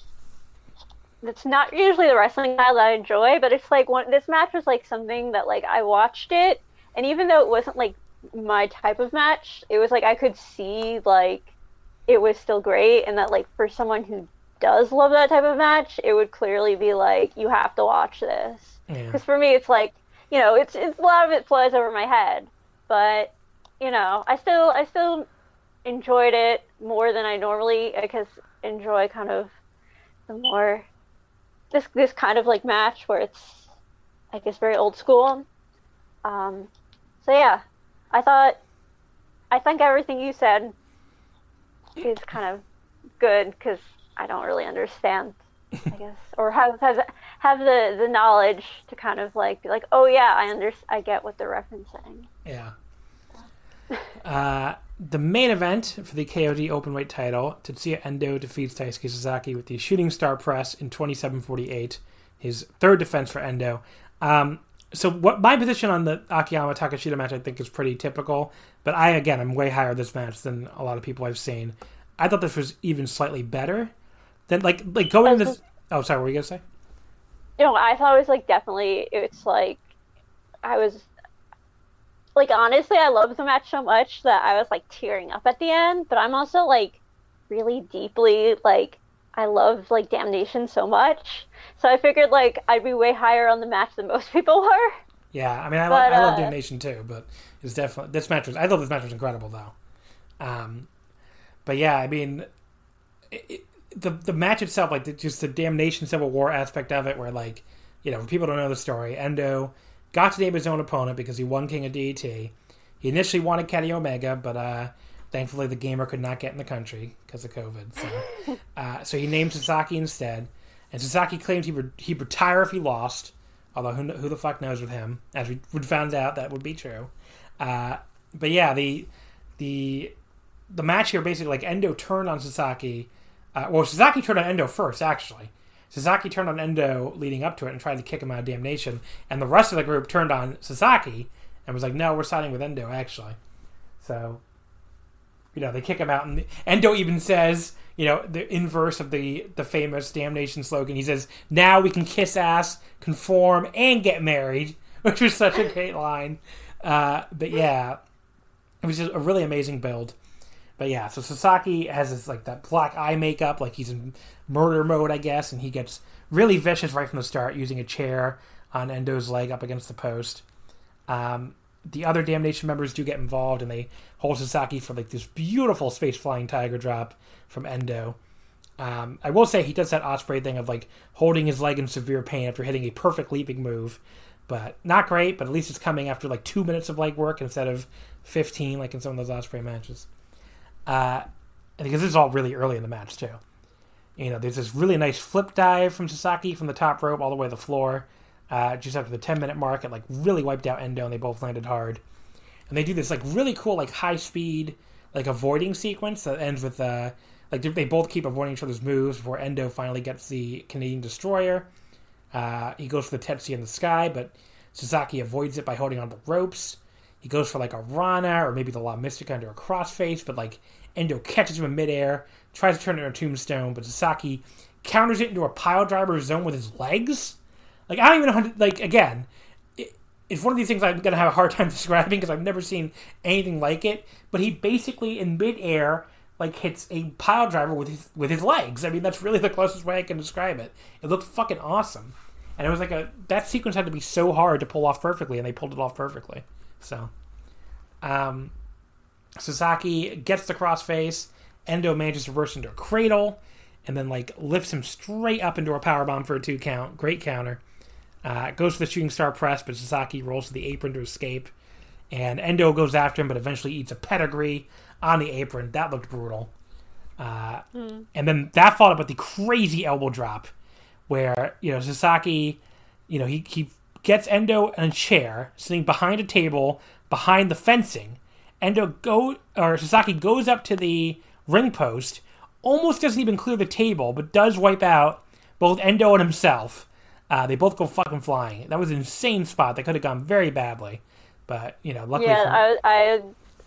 it's not usually the wrestling style that I enjoy, but it's like one this match was like something that like I watched it and even though it wasn't like my type of match, it was like I could see like it was still great and that like for someone who does love that type of match, it would clearly be like you have to watch this. Because yeah. for me it's like, you know, it's it's a lot of it flies over my head, but you know, I still I still enjoyed it more than I normally I because enjoy kind of the more this this kind of like match where it's I guess very old school. Um, so yeah, I thought I think everything you said is kind of good because I don't really understand, I guess, or have have have the the knowledge to kind of like be like, oh yeah, I under I get what they're referencing. Yeah. Uh, the main event for the KOD Openweight title, Tetsuya Endo defeats Daisuke Sasaki with the Shooting Star Press in 27:48, his third defense for Endo. Um, so what my position on the Akiyama Takeshita match I think is pretty typical, but I again I'm way higher this match than a lot of people I've seen. I thought this was even slightly better than like like going this. Oh, sorry, what were you gonna say? You know, I thought it was like definitely it's like I was like honestly, I love the match so much that I was like tearing up at the end. But I'm also like really deeply like I love like Damnation so much, so I figured like I'd be way higher on the match than most people were. Yeah, I mean, I, but, I love uh, Damnation too, but it's definitely this match was. I thought this match was incredible though. Um, but yeah, I mean, it, the the match itself, like the, just the Damnation Civil War aspect of it, where like you know, people don't know the story, Endo got to name his own opponent because he won King of DDT. He initially wanted Kenny Omega, but uh, thankfully the gamer could not get in the country because of COVID. So, uh, so he named Sasaki instead. And Sasaki claimed he would he'd retire if he lost. Although who, who the fuck knows with him? As we would found out, that would be true. Uh, but yeah, the the the match here basically like Endo turned on Sasaki. Uh, well, Sasaki turned on Endo first, actually. Sasaki turned on Endo leading up to it and tried to kick him out of Damnation, and the rest of the group turned on Sasaki and was like, "No, we're siding with Endo actually." So, you know, they kick him out, and Endo even says, you know, the inverse of the the famous Damnation slogan. He says, "Now we can kiss ass, conform, and get married," which was such a great line. Uh, but yeah, it was just a really amazing build. But yeah, so Sasaki has this like that black eye makeup, like he's in murder mode, I guess, and he gets really vicious right from the start, using a chair on Endo's leg up against the post. Um, the other Damnation members do get involved, and they hold Sasaki for like this beautiful space flying tiger drop from Endo. Um, I will say he does that Ospreay thing of like holding his leg in severe pain after hitting a perfect leaping move, but not great. But at least it's coming after like two minutes of leg work instead of fifteen, like in some of those Ospreay matches. Uh, because this is all really early in the match too. You know, there's this really nice flip dive from Sasaki from the top rope all the way to the floor. Uh, just after the 10 minute mark, it like really wiped out Endo, and they both landed hard. And they do this like really cool like high speed like avoiding sequence that ends with uh, like they, both keep avoiding each other's moves before Endo finally gets the Canadian destroyer. Uh, he goes for the Tetsuya in the sky, but Sasaki avoids it by holding on the ropes. He goes for like a Rana or maybe the La Mystica under a crossface, but like Endo catches him in midair, tries to turn it into a tombstone, but Sasaki counters it into a pile driver zone with his legs. Like I don't even know like again. It, it's one of these things I'm gonna have a hard time describing because I've never seen anything like it. But he basically in midair like hits a pile driver with his with his legs. I mean that's really the closest way I can describe it. It looked fucking awesome, and it was like a that sequence had to be so hard to pull off perfectly, and they pulled it off perfectly. So, um, Sasaki gets the crossface. Endo manages to reverse into a cradle, and then like lifts him straight up into a power bomb for a two count. Great counter. Uh, goes for the shooting star press, but Sasaki rolls to the apron to escape. And Endo goes after him, but eventually eats a pedigree on the apron. That looked brutal. Uh, And then that followed up with the crazy elbow drop, where you know Sasaki, you know he he gets Endo in a chair, sitting behind a table behind the fencing. Endo go or Sasaki goes up to the ring post, almost doesn't even clear the table, but does wipe out both Endo and himself. Uh, they both go fucking flying. That was an insane spot. That could have gone very badly, but you know, luckily. Yeah, I, I,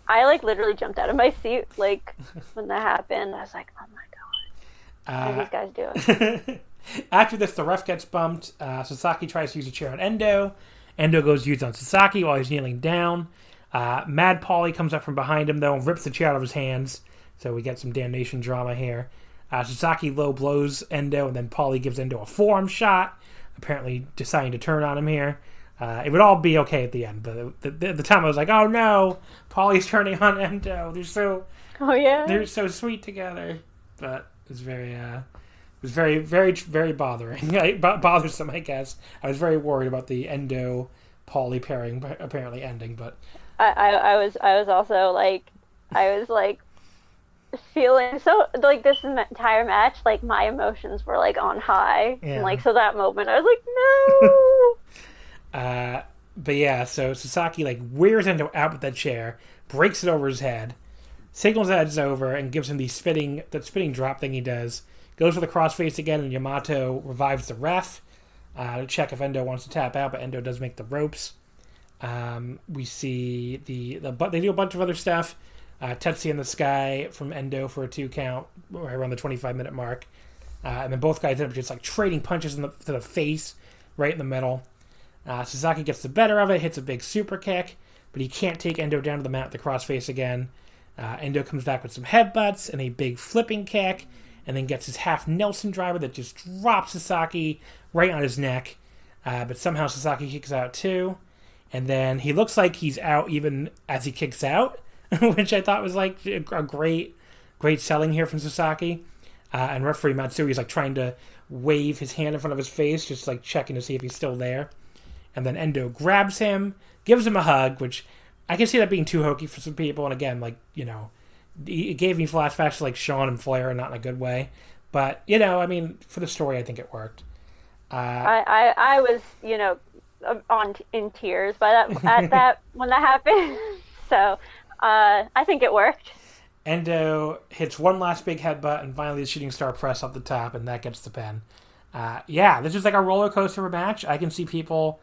I like literally jumped out of my seat like when that happened. I was like, oh my god, what are these guys doing? After this, the ref gets bumped. Uh, Sasaki tries to use a chair on Endo. Endo goes to use on Sasaki while he's kneeling down. Uh, Mad Paulie comes up from behind him, though, and rips the chair out of his hands. So we get some damnation drama here. Uh, Sasaki low blows Endo, and then Paulie gives Endo a forearm shot, apparently deciding to turn on him here. Uh, it would all be okay at the end, but at the, the time I was like, oh no, Paulie's turning on Endo. They're so Oh yeah. they're so sweet together. But it's very, uh, was very, very, very bothering. Bo- bothersome, I guess. I was very worried about the Endo Paulie pairing apparently ending, but I, I, I was I was also like I was like feeling so like this entire match like my emotions were like on high Yeah. and like so that moment I was like no Uh, but yeah, so Sasaki like wears Endo out with that chair, breaks it over his head, signals that it's over, and gives him the spitting that spitting drop thing he does. Goes for the crossface again, and Yamato revives the ref uh, to check if Endo wants to tap out, but Endo does make the ropes. Um, we see the the they do a bunch of other stuff. Uh, in the sky from Endo for a two count right around the twenty five minute mark, uh, and then both guys end up just like trading punches in the, to the face right in the middle. Uh, Sasaki gets the better of it, hits a big super kick, but he can't take Endo down to the mat the crossface again. Uh, Endo comes back with some headbutts and a big flipping kick, and then gets his half Nelson driver that just drops Sasaki right on his neck. Uh, but somehow Sasaki kicks out too, and then he looks like he's out even as he kicks out, which I thought was like a great, great selling here from Sasaki. Uh, and referee Matsui is like trying to wave his hand in front of his face, just like checking to see if he's still there. And then Endo grabs him, gives him a hug, which I can see that being too hokey for some people. And again, like, you know, it gave me flashbacks to like Shawn and Flair, not in a good way. But, you know, I mean, for the story, I think it worked. Uh, I, I I was you know on in tears by that at that when that happened so uh I think it worked Endo hits one last big headbutt and finally the shooting star press up the top, and that gets the pin. Uh, yeah, this is like a roller coaster of a match. I can see people,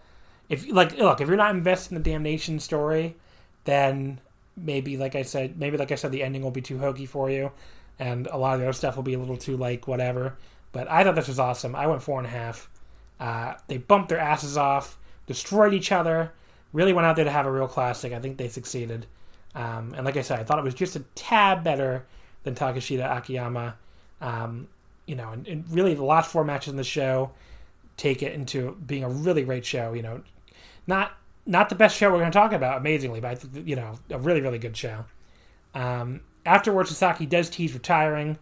if like, look, if you're not invested in the damnation story, then maybe, like I said, maybe like I said, the ending will be too hokey for you, and a lot of the other stuff will be a little too like whatever. But I thought this was awesome. I went four and a half. Uh, they bumped their asses off, destroyed each other, really went out there to have a real classic. I think they succeeded. Um, and like I said, I thought it was just a tad better than Takeshita Akiyama. Um, you know, and, and really the last four matches in the show take it into being a really great show. You know, not not the best show we're going to talk about, amazingly, but you know, a really really good show. Um, afterwards, Sasaki does tease retiring.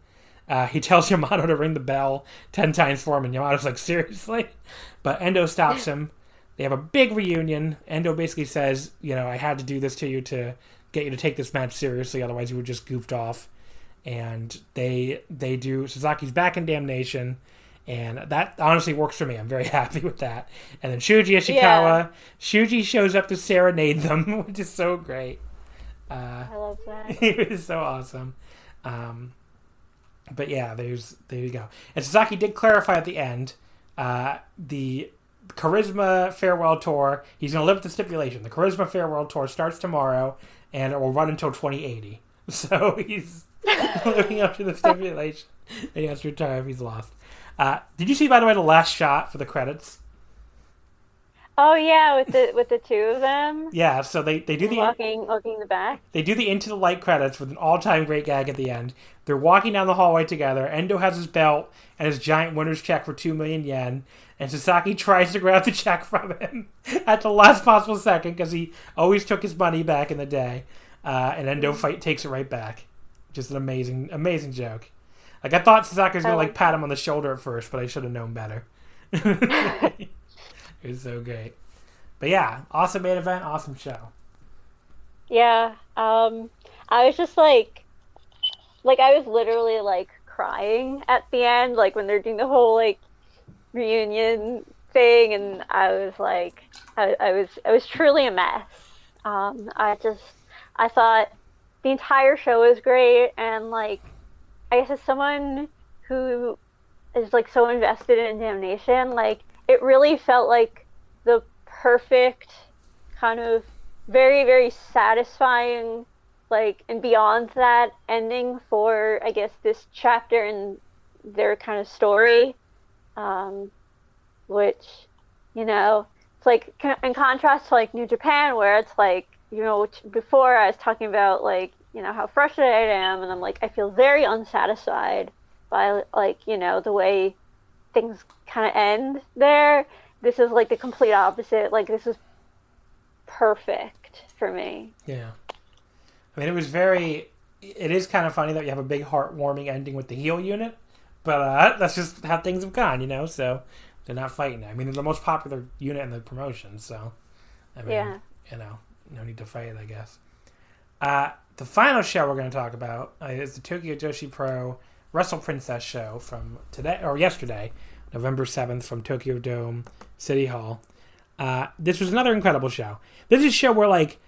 Uh, he tells Yamato to ring the bell ten times for him, and Yamato's like, seriously? But Endo stops him. They have a big reunion. Endo basically says, you know, I had to do this to you to get you to take this match seriously, otherwise you would just goofed off. And they they do Sasaki's back in damnation, and that honestly works for me. I'm very happy with that. And then Shuji Ishikawa, Yeah. Shuji shows up to serenade them, which is so great. Uh, I love that it was so awesome. Um, but yeah, there's there you go. And Sasaki did clarify at the end uh, the Charisma Farewell Tour. He's going to live with the stipulation. The Charisma Farewell Tour starts tomorrow and it will run until 2080. So he's living up to the stipulation. he has to retire if he's lost. Uh, did you see, by the way, the last shot for the credits? Oh yeah, with the with the two of them Yeah, so they, they do the walking walking the back. They do the into the light credits with an all time great gag at the end. They're walking down the hallway together. Endo has his belt and his giant winner's check for two million yen, and Sasaki tries to grab the check from him at the last possible second because he always took his money back in the day. Uh, and Endo fight takes it right back. Just an amazing, amazing joke. Like I thought Sasaki was gonna like like pat him on the shoulder at first, but I should have known better. it was so great. But yeah, awesome main event, awesome show. Yeah. Um, I was just like, like I was literally like crying at the end, like when they're doing the whole like reunion thing, and I was like, I, I was, I was truly a mess. Um, I just, I thought the entire show was great, and like, I guess as someone who is like so invested in Damnation, like it really felt like the perfect kind of very very satisfying like and beyond that ending for i guess this chapter in their kind of story. Um which you know it's like in contrast to like new japan where it's like you know before i was talking about like you know how frustrated i am and i'm like i feel very unsatisfied by like you know the way things kind of end there this is like the complete opposite like this is perfect for me Yeah. I mean, it was very. It is kind of funny that you have a big heartwarming ending with the heel unit, but uh, that's just how things have gone, you know. So they're not fighting. I mean, they're the most popular unit in the promotion, so I mean, Yeah. you know, no need to fight, I guess. Uh, the final show we're going to talk about uh, is the Tokyo Joshi Pro Wrestle Princess show from today or yesterday, November seventh, from Tokyo Dome City Hall. Uh, this was another incredible show. This is a show where like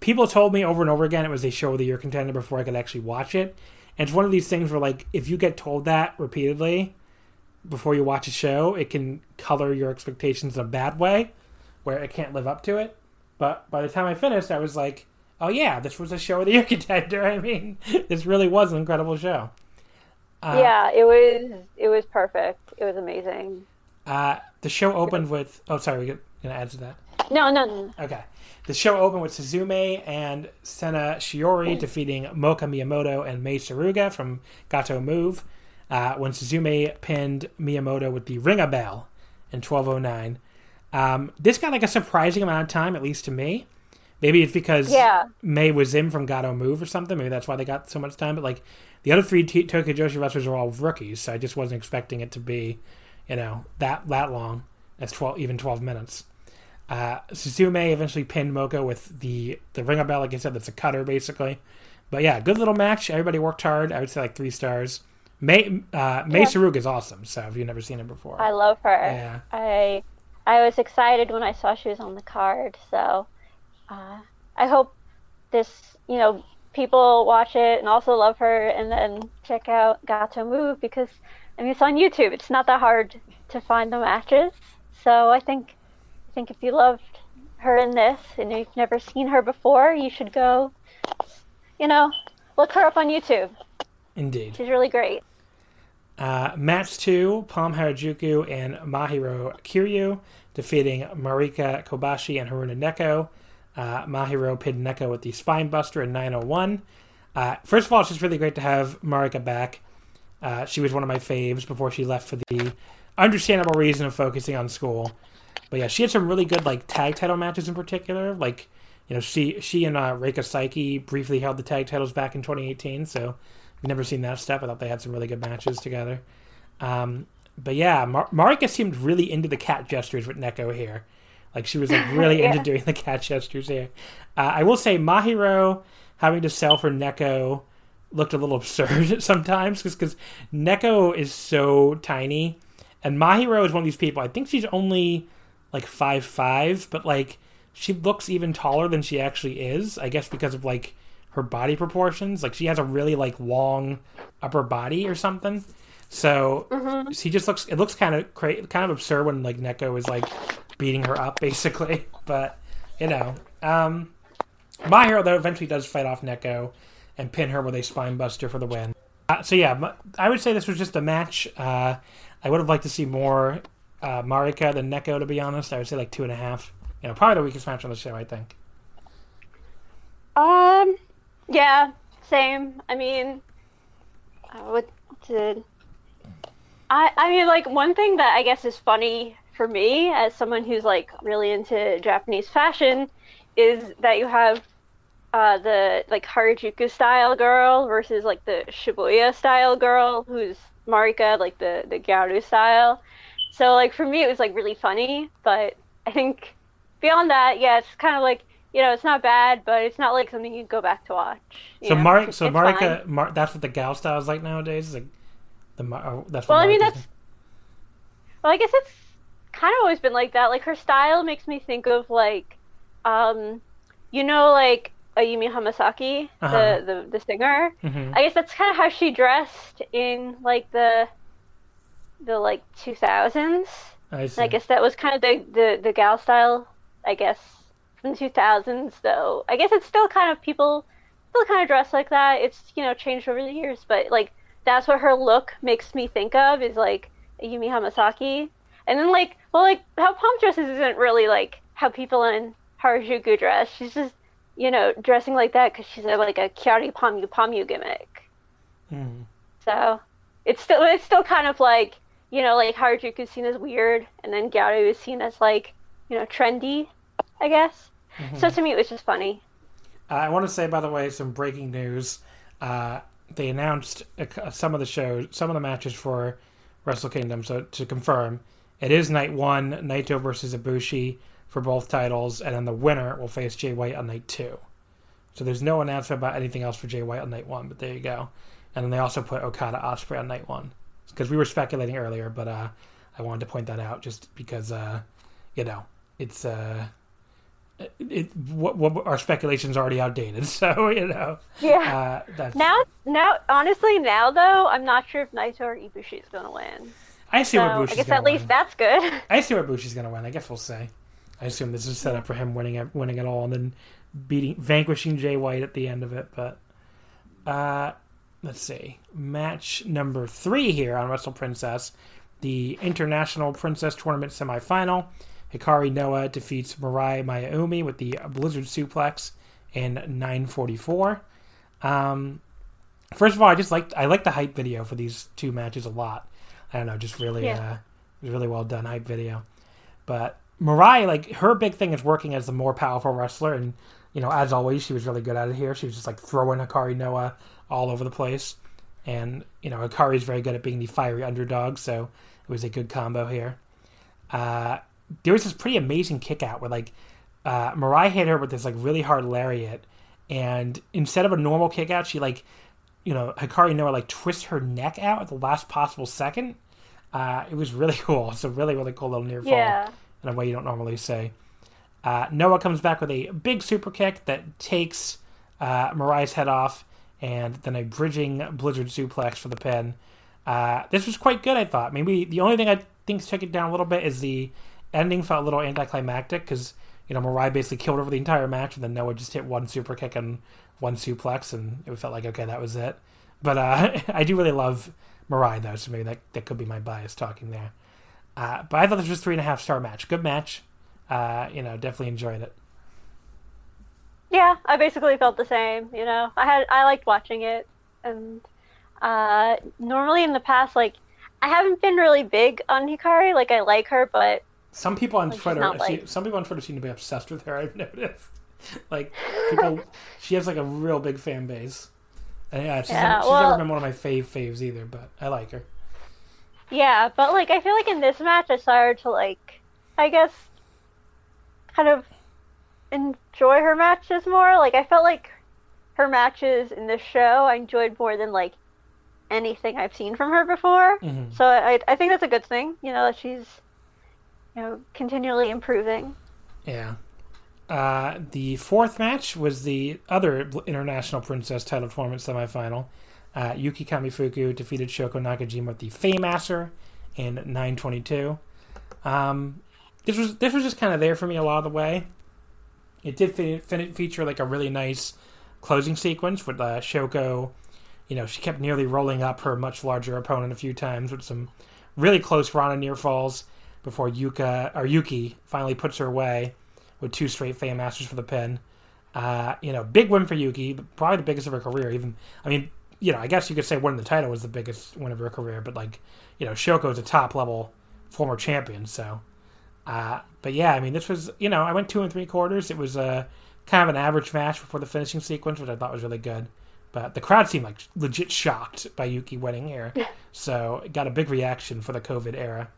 people told me over and over again it was a show of the year contender before I could actually watch it. And it's one of these things where like if you get told that repeatedly before you watch a show, it can color your expectations in a bad way, where it can't live up to it. But by the time I finished, I was like, "Oh yeah, this was a show of the year contender." I mean, this really was an incredible show. Uh, yeah it was it was perfect it was amazing Uh, the show opened with. Oh, sorry, we're gonna add to that. no no no Okay. The show opened with Suzume and Sena Shiori defeating Moka Miyamoto and Mei Suruga from Gatoh Move uh, when Suzume pinned Miyamoto with the Ring a Bell in 1209. Um, this got like a surprising amount of time, at least to me. Maybe it's because Yeah. Mei was in from Gatoh Move or something. Maybe that's why they got so much time. But like the other three T- Tokyo Joshi wrestlers are all rookies, so I just wasn't expecting it to be, you know, that that long. That's twelve, even twelve minutes. Uh, Suzume eventually pinned Moka with the the ring bell. Like I said, that's a cutter basically. But yeah, good little match. Everybody worked hard. I would say like three stars. Mei uh, Mei Yeah. Is awesome. So if you've never seen her before, i love her Yeah. i i was excited when i saw she was on the card so uh, i hope this you know people watch it and also love her and then check out gatoh move because i mean it's on youtube it's not that hard to find the matches so i think i think if you loved her in this and you've never seen her before you should go you know look her up on youtube indeed. she's really great Uh, match two: Pom Harajuku and Mahiro Kiryu defeating Marika Kobashi and Haruna Neko. Uh, Mahiro pinned Neko with the spine buster in 901. Uh, first of all, it's just really great to have Marika back. Uh, she was one of my faves before she left for the understandable reason of focusing on school. But yeah, she had some really good like tag title matches in particular. Like, you know, she she and uh, Reika Saiki briefly held the tag titles back in 2018. So I've never seen that stuff. I thought they had some really good matches together. Um, but yeah, Mar- Marika seemed really into the cat gestures with Neko here. Like she was like really into doing the cat gestures here. Uh, I will say Mahiro having to sell for Neko looked a little absurd sometimes because Neko is so tiny, and Mahiro is one of these people. I think she's only like five five, but like she looks even taller than she actually is. I guess because of like her body proportions. Like she has a really like long upper body or something. So Mm-hmm. she just looks. It looks kind of cra- kind of absurd when like Neko is like beating her up, basically. But you know, um, Mahiro though eventually does fight off Neko and pin her with a spine buster for the win. Uh, so yeah, I would say this was just a match. Uh, I would have liked to see more uh, Marika than Neko. To be honest, I would say like two and a half. You know, probably the weakest match on the show. I think. Um, yeah, same. I mean, what did I? I mean, like one thing that I guess is funny for me as someone who's like really into Japanese fashion is that you have uh, the like Harajuku style girl versus like the Shibuya style girl, who's Marika, like the the Gyaru style. So like for me, it was like really funny, but I think beyond that, yeah, it's kind of like you know, it's not bad, but it's not like something you go back to watch. So know? Mar- so it's Marika. Mar- that's what the gal style is like nowadays. Like the oh, that's Well, I mean, that's. Well, I guess it's kind of always been like that. Like her style makes me think of like, um, you know, like Ayumi Hamasaki, Uh-huh. the, the the singer. Mhm. I guess that's kind of how she dressed in like the the like 2000s. I see. I guess that was kind of the, the, the gal style, I guess, from the 2000s, though. I guess it's still kind of people still kind of dress like that. It's, you know, changed over the years, but, like, that's what her look makes me think of is, like, Yumi Hamasaki. And then, like, well, like, how Pom dresses isn't really, like, how people in Harajuku dress. She's just, you know, dressing like that because she's a, like a Kyary Pamyu Pamyu gimmick. Mhm. So it's still it's still kind of like you know like Harajuku is seen as weird, and then Gyaru is seen as like you know trendy, I guess. So to me, it was just funny. I want to say, by the way, some breaking news. Uh, they announced uh, some of the shows, some of the matches for Wrestle Kingdom. So to confirm, it is night one, Naito versus Ibushi for both titles, and then the winner will face Jay White on night two. So there's no announcement about anything else for Jay White on night one, but there you go. And then they also put Okada Ospreay on night one because we were speculating earlier, but uh, I wanted to point that out just because uh, you know it's. Uh, it, what, what our speculation's already outdated, so you know. Yeah. Uh, that's, now, now, honestly, now though, I'm not sure if Naito or Ibushi is gonna win. I see So where I Bushi's guess gonna at least win. that's good. I see where Bushi's gonna win. I guess we'll say. I assume this is set up for him winning it, winning it all, and then beating, vanquishing Jay White at the end of it. But uh, let's see, match number three here on Wrestle Princess, the International Princess Tournament semifinal. Hikari Noah defeats Mirai Maiumi with the Blizzard Suplex in 9:44. Um, first of all, I just liked I like the hype video for these two matches a lot. I don't know, just really Yeah. uh, really well done hype video. But Mirai, like her big thing is working as the more powerful wrestler, and you know, as always, she was really good at it here. She was just like throwing Hikari Noah all over the place, and you know, Hikari is very good at being the fiery underdog, so it was a good combo here. Uh, there was this pretty amazing kick out where like uh, Mirai hit her with this like really hard lariat, and instead of a normal kick out, she like you know Hikari Noah like twist her neck out at the last possible second. Uh, it was really cool. It's a really really cool little near fall Yeah. in a way you don't normally say. Uh, Noah comes back with a big super kick that takes uh, Mirai's head off, and then a bridging Blizzard suplex for the pin. Uh, this was quite good, I thought. Maybe the only thing I think took it down a little bit is the ending felt a little anticlimactic because you know Mirai basically killed for the entire match, and then Noah just hit one super kick and one suplex, and it felt like okay, that was it. But uh, I do really love Mirai though, so maybe that that could be my bias talking there. Uh, but I thought this was three and a half star match. Good match. Uh, you know, definitely enjoyed it. Yeah, I basically felt the same. You know, I had I liked watching it, and uh, normally in the past, like I haven't been really big on Hikari. Like I like her, but Some people on Like, Twitter, like- some people on Twitter seem to be obsessed with her. I've noticed. like people, she has like a real big fan base. And yeah, she's, Yeah, never, she's well- never been one of my fave faves either, but I like her. yeah, but like I feel like in this match, I started to like, I guess, kind of enjoy her matches more. Like I felt like her matches in this show I enjoyed more than like anything I've seen from her before. Mhm. So I I think that's a good thing. You know that she's you know continually improving. Yeah. Uh, the fourth match was the other International Princess title tournament semifinal. Uh, Yuki Kamifuku defeated Shoko Nakajima with the Faymaster in 922. Um, this was this was just kind of there for me a lot of the way. It did fe- fe- feature like a really nice closing sequence with uh, Shoko. You know, she kept nearly rolling up her much larger opponent a few times with some really close Rana near falls before Yuka or Yuki finally puts her away with two straight Fame Masters for the pin. Uh, you know, big win for Yuki, probably the biggest of her career. Even I mean, you know, I guess you could say winning the title was the biggest win of her career, but like, you know, Shoko's a top level former champion, so. Uh, but yeah, I mean, this was you know, I went two and three quarters. It was a uh, kind of an average match before the finishing sequence, which I thought was really good. But the crowd seemed like legit shocked by Yuki winning here, so it got a big reaction for the COVID era.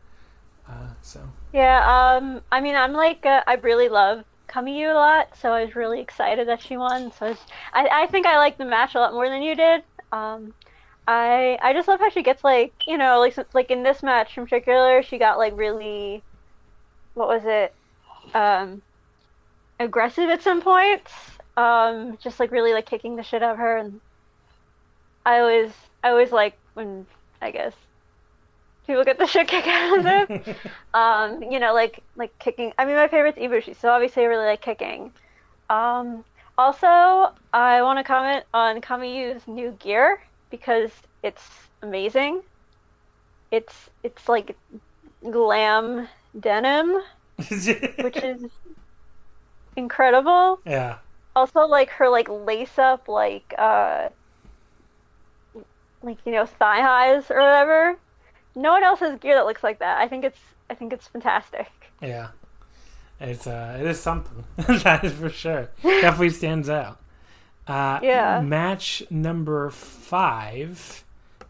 Uh, so yeah, um, I mean, I'm like, uh, I really love Kamiyu a lot, so I was really excited that she won. So I, was, I, I think I like the match a lot more than you did. Um, I I just love how she gets like you know like like in this match in particular she got like really what was it um aggressive at some points um just like really like kicking the shit out of her and I always I always like when I guess people get the shit kicked out of them um you know like like kicking I mean my favorite's Ibushi so obviously I really like kicking um also I want to comment on Kamiyu's new gear because it's amazing. It's it's like glam denim, which is incredible. Yeah. Also, like her like lace up like uh like you know thigh highs or whatever. No one else has gear that looks like that. I think it's I think it's fantastic. Yeah. It's uh it is something. that is for sure. Definitely stands out. Uh, yeah. Match number five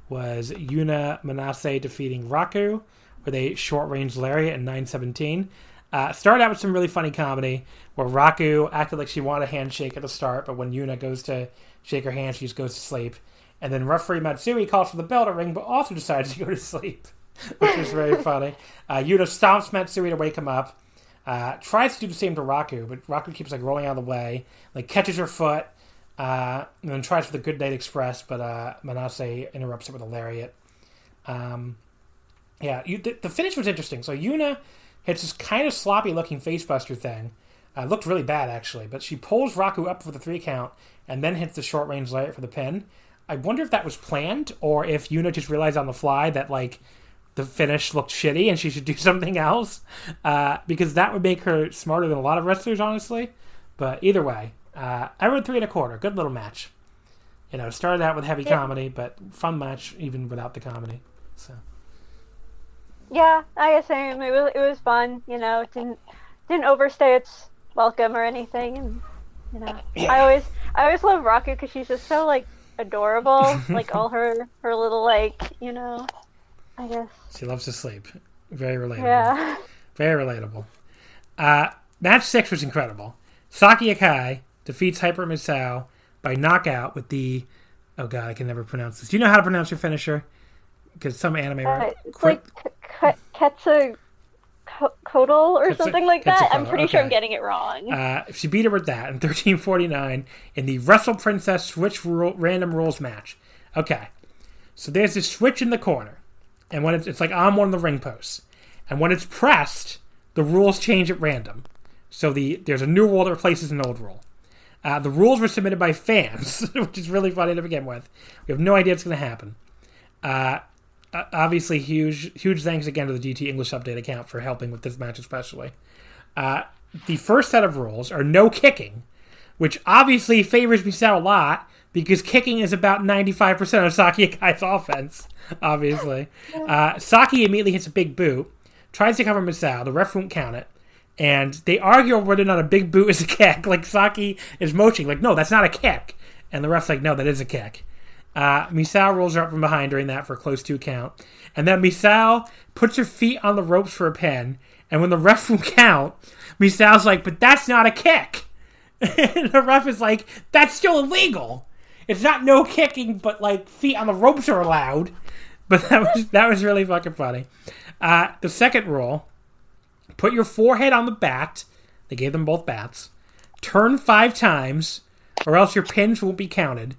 was Yuna Manase defeating Raku with a short range lariat in 917. Uh, started out with some really funny comedy where Raku acted like she wanted a handshake at the start, but when Yuna goes to shake her hand, she just goes to sleep. And then referee Matsui calls for the bell to ring, but also decides to go to sleep, which is very funny. Uh, Yuna stomps Matsui to wake him up. Uh, tries to do the same to Raku, but Raku keeps like rolling out of the way, like catches her foot, uh, and then tries for the Good Night Express, but uh, Manase interrupts it with a lariat. Um, yeah, you, the, the, finish was interesting. So Yuna hits this kind of sloppy looking facebuster thing. Uh, looked really bad actually, but she pulls Raku up for the three count and then hits the short range lariat for the pin. I wonder if that was planned or if Yuna just realized on the fly that like the finish looked shitty and she should do something else uh, because that would make her smarter than a lot of wrestlers, honestly. But either way, uh, I went three and a quarter. Good little match. You know, started out with heavy yeah. comedy, but fun match even without the comedy. So. Yeah, I guess same. It was it was fun. You know, it didn't didn't overstay its welcome or anything, and you know, yeah. I always I always love Raku because she's just so like adorable. like all her her little like you know, I guess she loves to sleep. Very relatable. Yeah. Very relatable. Uh, match six was incredible. Saki Akai defeats Hyper Misao by knockout with the. Oh god, I can never pronounce this. Do you know how to pronounce your finisher? Because some anime. Uh, it's like Ketsu Kodal or something like that. I'm pretty okay. sure I'm getting it wrong. Uh, she beat her with that in 1349 in the Wrestle Princess Switch rule, Random Rules match. Okay, so there's this switch in the corner, and when it's, it's like on one of the ring posts, and when it's pressed, the rules change at random. So the there's a new rule that replaces an old rule. Uh, the rules were submitted by fans, which is really funny to begin with. We have no idea what's going to happen. Uh, obviously, huge huge thanks again to the DT English Update account for helping with this match, especially. Uh, the first set of rules are no kicking, which obviously favors Misao a lot because kicking is about 95% of Saki Akai's offense, obviously. Uh, Saki immediately hits a big boot, tries to cover Misao. The ref won't count it and they argue over whether or not a big boot is a kick. Like Saki is moaching, like, no, that's not a kick. And the ref's like, no, that is a kick. Uh, Misao rolls her up from behind during that for a close two count. And then Misao puts her feet on the ropes for a pin. And when the ref will count, Misao's like, but that's not a kick. and the ref is like, that's still illegal. It's not no kicking, but like feet on the ropes are allowed. But that was that was really fucking funny. Uh, the second rule Put your forehead on the bat. They gave them both bats. turn five times, or else your pins won't be counted.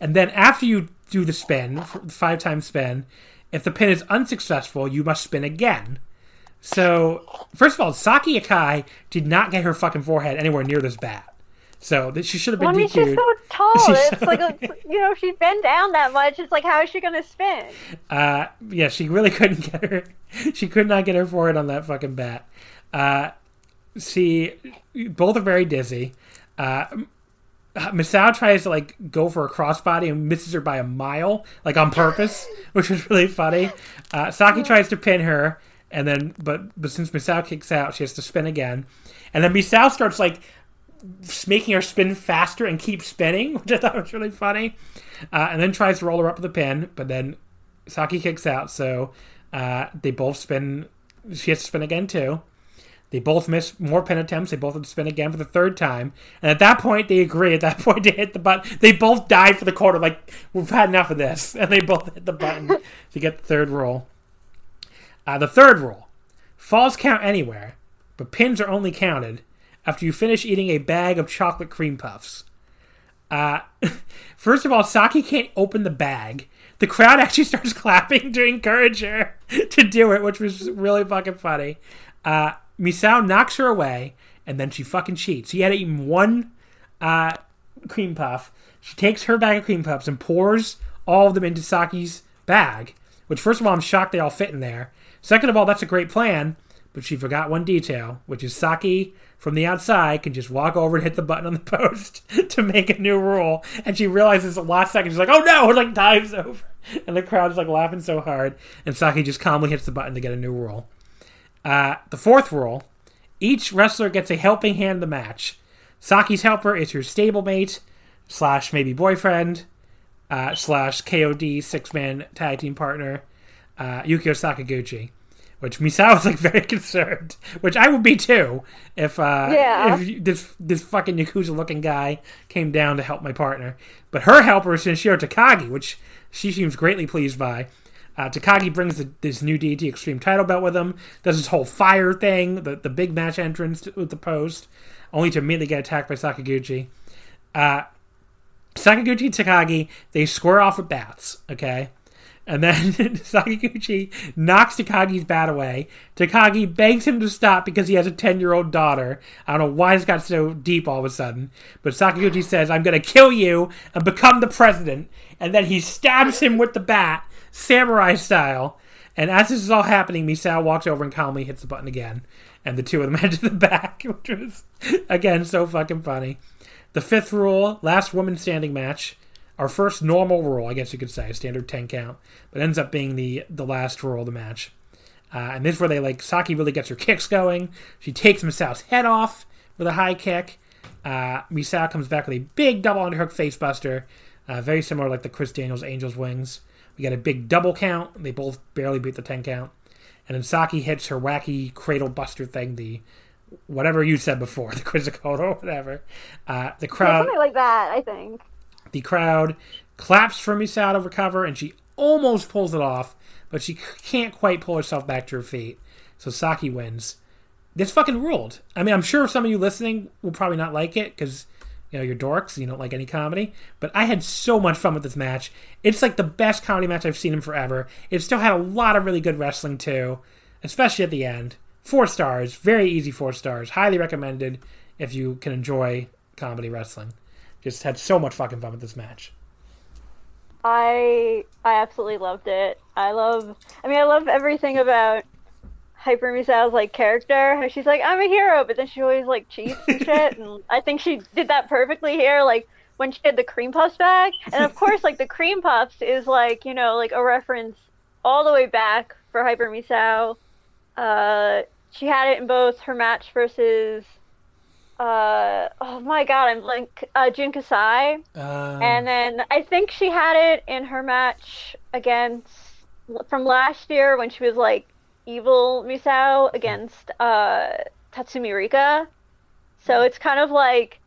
And then after you do the spin, five times spin, if the pin is unsuccessful, you must spin again. So, first of all, Saki Akai did not get her fucking forehead anywhere near this bat. So she should have been Well, I mean, she's so tall. She's it's so- like, a, you know, she's been down that much. It's like, how is she going to spin? Uh, yeah, she really couldn't get her. She could not get her forehead on that fucking bat. Uh, she, both are very dizzy. Uh, Misao tries to like go for a crossbody and misses her by a mile, like on purpose, which was really funny. Uh, Saki tries to pin her, and then but but since Misao kicks out, she has to spin again, and then Misao starts like making her spin faster and keep spinning, which I thought was really funny. Uh, and then tries to roll her up with the pin, but then Saki kicks out, so uh, they both spin. She has to spin again too. They both miss more pin attempts. They both have to spin again for the third time. And at that point, they agree. At that point, they hit the button. They both dive for the quarter, like, we've had enough of this. And they both hit the button to get the third roll. Uh, the third rule falls count anywhere, but pins are only counted after you finish eating a bag of chocolate cream puffs. Uh, first of all, Saki can't open the bag. The crowd actually starts clapping to encourage her to do it, which was really fucking funny. Uh, Misao knocks her away, and then she fucking cheats. She had eaten one uh, cream puff. She takes her bag of cream puffs and pours all of them into Saki's bag, which, first of all, I'm shocked they all fit in there. Second of all, that's a great plan, but she forgot one detail, which is Saki from the outside can just walk over and hit the button on the post to make a new rule. And she realizes the last second, she's like, oh no, it like dives over. And the crowd's like laughing so hard. And Saki just calmly hits the button to get a new rule. Uh, the fourth rule each wrestler gets a helping hand in the match. Saki's helper is her stablemate slash maybe boyfriend uh, slash KOD six man tag team partner, uh, Yukio Sakaguchi. Which Misao was like very concerned, which I would be too if uh, Yeah. if this this fucking yakuza looking guy came down to help my partner. But her helper is Sanshiro Takagi, which she seems greatly pleased by. Uh, Takagi brings the, this new DT Extreme title belt with him. Does this whole fire thing, the, the big match entrance to, with the post, only to immediately get attacked by Sakaguchi. Uh, Sakaguchi and Takagi, they square off with bats, okay? And then Sakaguchi knocks Takagi's bat away. Takagi begs him to stop because he has a 10 year old daughter. I don't know why this got so deep all of a sudden. But Sakaguchi says, I'm going to kill you and become the president. And then he stabs him with the bat, samurai style. And as this is all happening, Misao walks over and calmly hits the button again. And the two of them head to the back, which was, again, so fucking funny. The fifth rule, last woman standing match. Our first normal rule, I guess you could say, standard 10 count, but ends up being the, the last rule of the match. Uh, and this is where they like Saki really gets her kicks going. She takes Misao's head off with a high kick. Uh, Misao comes back with a big double underhook facebuster, uh, very similar like the Chris Daniels Angels Wings. We got a big double count. They both barely beat the 10 count. And then Saki hits her wacky cradle buster thing, the whatever you said before, the Quizzicoda or whatever. Uh, the crowd Something like that, I think. the crowd claps for Misao to recover, and she almost pulls it off, but she can't quite pull herself back to her feet. So Saki wins. This fucking ruled. I mean, I'm sure some of you listening will probably not like it because you know you're dorks, you don't like any comedy. But I had so much fun with this match. It's like the best comedy match I've seen in forever. It still had a lot of really good wrestling too, especially at the end. Four stars, very easy four stars. Highly recommended if you can enjoy comedy wrestling. Just had so much fucking fun with this match. I I absolutely loved it. I love. I mean, I love everything about Hyper Misao's like character. How she's like, I'm a hero, but then she always like cheats and shit. and I think she did that perfectly here. Like when she had the cream puffs back, and of course, like the cream puffs is like you know like a reference all the way back for Hyper Misao. Uh, she had it in both her match versus. Uh, oh my god, I'm like uh, Jun Kasai. Um, And then I think she had it in her match against from last year when she was like evil Misao against uh, Tatsumi Rika. So it's kind of like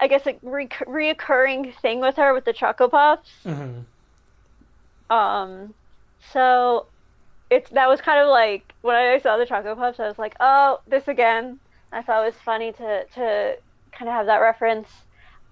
I guess a re- reoccurring thing with her with the Choco Puffs. mhm. Um, so it's that was kind of like when I saw the Choco Puffs, I was like, oh, this again. I thought it was funny to to kind of have that reference.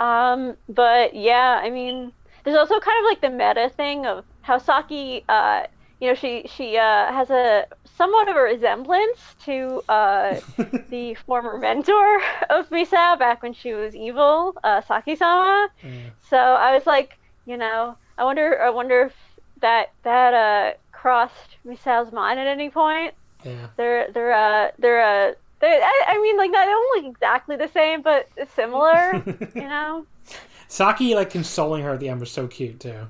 Um, but yeah, I mean, there's also kind of like the meta thing of how Saki, uh, you know, she she uh, has a somewhat of a resemblance to uh, the former mentor of Misao back when she was evil, uh, Saki-sama. Mm. So I was like, you know, I wonder, I wonder if that that uh, crossed Misao's mind at any point. Yeah. They're they're uh they're uh they I, I mean like not they don't look exactly the same but similar, you know. Saki like consoling her at the end was so cute too.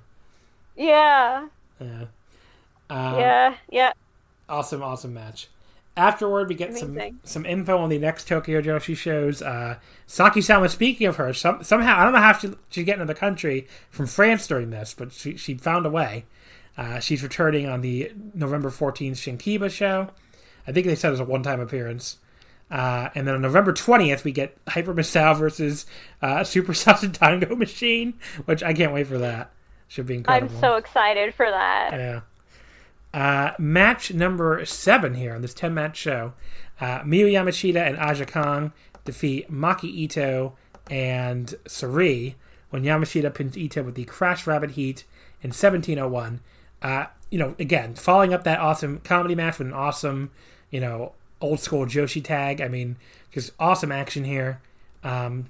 Yeah, Yeah. Um, yeah, yeah. Awesome, awesome match. Afterward, we get some Amazing. some info on the next Tokyo Joshi shows. Uh, Saki Sama, speaking of her, some, somehow I don't know how she she get into the country from France during this, but she she found a way. Uh, she's returning on the November fourteenth Shinkiba show. I think they said it was a one time appearance. Uh, and then on November twentieth, we get Hyper Misao versus uh, Super Sasadango Machine, which I can't wait for that. Should be incredible. I'm so excited for that. Yeah. Uh, match number seven here on this 10 match show. Uh, Miyu Yamashita and Aja Kong defeat Maki Ito and Sareee when Yamashita pins Ito with the Crash Rabbit Heat in 1701. Uh, you know, again, following up that awesome comedy match with an awesome, you know, old school Joshi tag. I mean, just awesome action here. Um,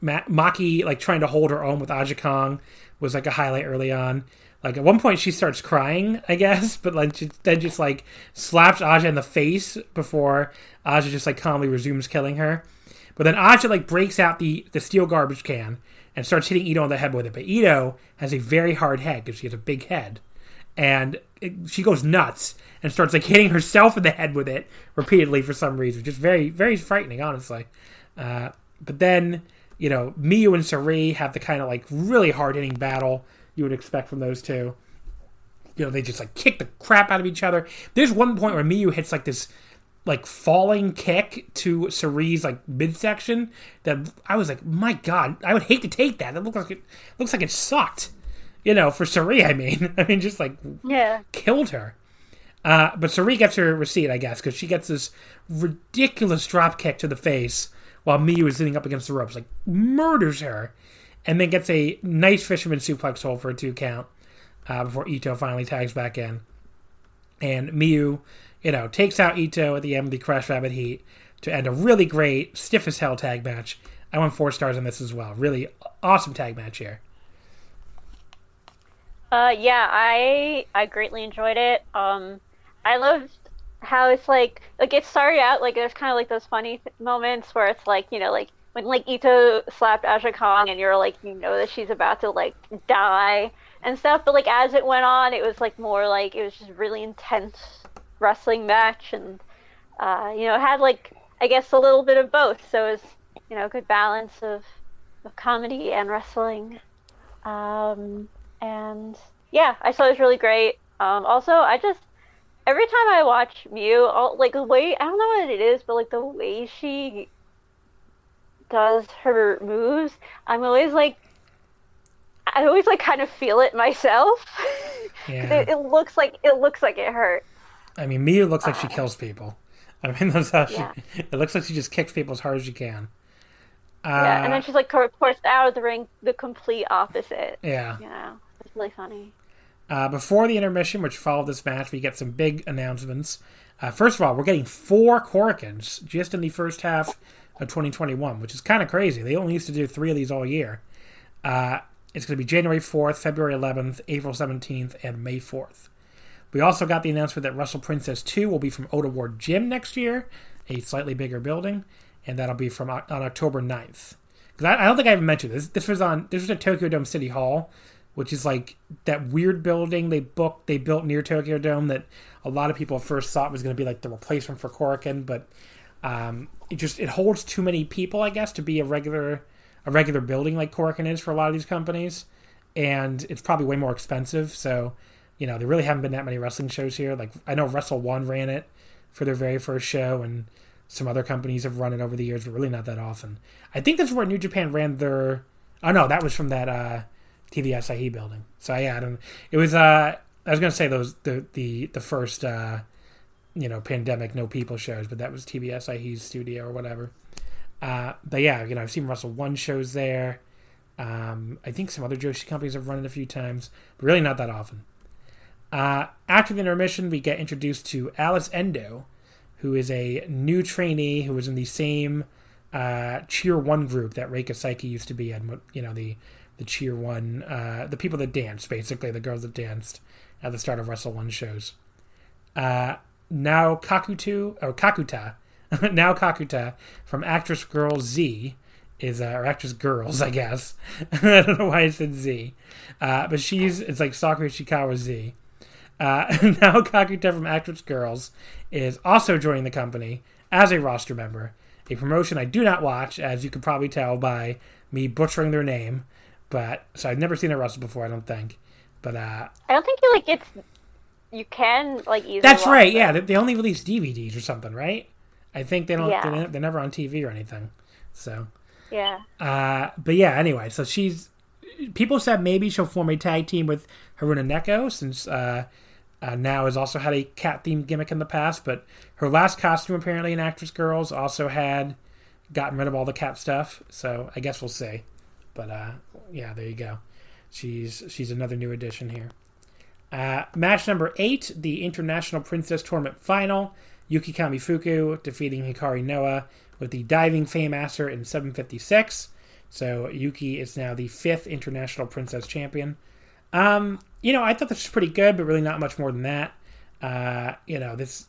Ma- Maki like trying to hold her own with Aja Kong was like a highlight early on. Like at one point she starts crying, I guess, but like she then just like slaps Aja in the face before Aja just like calmly resumes killing her. But then Aja like breaks out the the steel garbage can and starts hitting Ito on the head with it. But Ito has a very hard head because she has a big head, and it, she goes nuts and starts like hitting herself in the head with it repeatedly for some reason, just very very frightening, honestly. Uh, but then you know Miyu and Sareee have the kind of like really hard hitting battle you would expect from those two. You know, they just like kick the crap out of each other. There's one point where Miyu hits like this like falling kick to Sareee's like midsection that I was like, my god, I would hate to take that. It looks like it looks like it sucked. You know, for Sareee, I mean, I mean, just like Yeah. killed her. Uh, but Sareee gets her receipt, I guess, because she gets this ridiculous drop kick to the face while Miyu is sitting up against the ropes, like murders her, and then gets a nice fisherman suplex hold for a two count uh, before Ito finally tags back in. And Miyu, you know, takes out Ito at the end of the Crash Rabbit Heat to end a really great, stiff as hell tag match. I went four stars on this as well. Really awesome tag match here. Uh, yeah, I I greatly enjoyed it. Um, I loved how it's like like it started out like there's kind of like those funny th- moments where it's like you know like when like Ito slapped Aja Kong and you're like you know that she's about to like die and stuff, but like as it went on, it was like more like it was just really intense wrestling match and uh, you know it had like I guess a little bit of both, so it was you know a good balance of of comedy and wrestling. Um, and yeah, I thought it was really great. Um, also, I just every time I watch Miyu, all, like the way I don't know what it is, but like the way she does her moves, I'm always like, I always like kind of feel it myself. Yeah. it, it looks like it looks like it hurt. I mean, Miyu looks like she kills people. I mean, that's how she. Yeah. It looks like she just kicks people as hard as she can. Uh, Yeah, and then she's like, of course, out of the ring, the complete opposite. yeah. You know, it's really funny. Uh, before the intermission, which followed this match, we get some big announcements. Uh, first of all, we're getting four Korakuens just in the first half of 2021, which is kind of crazy. They only used to do three of these all year. Uh, it's going to be January 4th, February 11th, April 17th, and May 4th. We also got the announcement that Wrestle Princess 2 will be from Ota Ward Gym next year, a slightly bigger building, and that'll be from on October 9th. Because I, I don't think I even mentioned this. This was on this was at Tokyo Dome City Hall, which is like that weird building they booked they built near Tokyo Dome that a lot of people first thought was going to be like the replacement for Korakuen, but um, it just it holds too many people, I guess, to be a regular a regular building like Korakuen is for a lot of these companies, and it's probably way more expensive. So, you know, there really haven't been that many wrestling shows here. Like I know Wrestle One ran it for their very first show, and some other companies have run it over the years, but really not that often. I think that's where New Japan ran their. Oh no, that was from that uh, TV Asahi building. So yeah, I don't. It was. Uh, I was gonna say those the the the first uh, you know pandemic no people shows, but that was TV Asahi's studio or whatever. Uh, but yeah, you know, I've seen Wrestle One shows there. Um, I think some other Joshi companies have run it a few times, but really not that often. Uh, after the intermission, we get introduced to Alice Endo, who is a new trainee who was in the same uh, Cheer One group that Reika Saiki used to be in. You know, the the Cheer One, uh, the people that danced, basically the girls that danced at the start of Wrestle One shows. Uh, Nao Kakutu or Kakuta, Nao Kakuta from actress girl Z is uh, or actress girls, I guess. I don't know why I said Z, uh, but she's it's like Sakura Ishikawa Z. Uh, Nao Kakuta from actress girls is also joining the company as a roster member. A promotion I do not watch, as you can probably tell by me butchering their name. But so I've never seen a roster before. I don't think. But uh, I don't think you like it's. You can like easily. that's right. them. Yeah, they, they only release DVDs or something, right? I think they don't. Yeah. They're, they're never on TV or anything. So. Yeah. Uh, but yeah, anyway, so she's. People said maybe she'll form a tag team with Haruna Neko since uh, uh, Nao has also had a cat themed gimmick in the past. But her last costume, apparently, in Actress Girls, also had gotten rid of all the cat stuff. So I guess we'll see. But uh, yeah, there you go. She's she's another new addition here. Uh, match number eight, the International Princess Tournament Final. Yuki Kamifuku defeating Hikari Noa with the diving Famouser in 756. So Yuki is now the fifth International Princess Champion. Um, you know, I thought this was pretty good, but really not much more than that. Uh, you know, this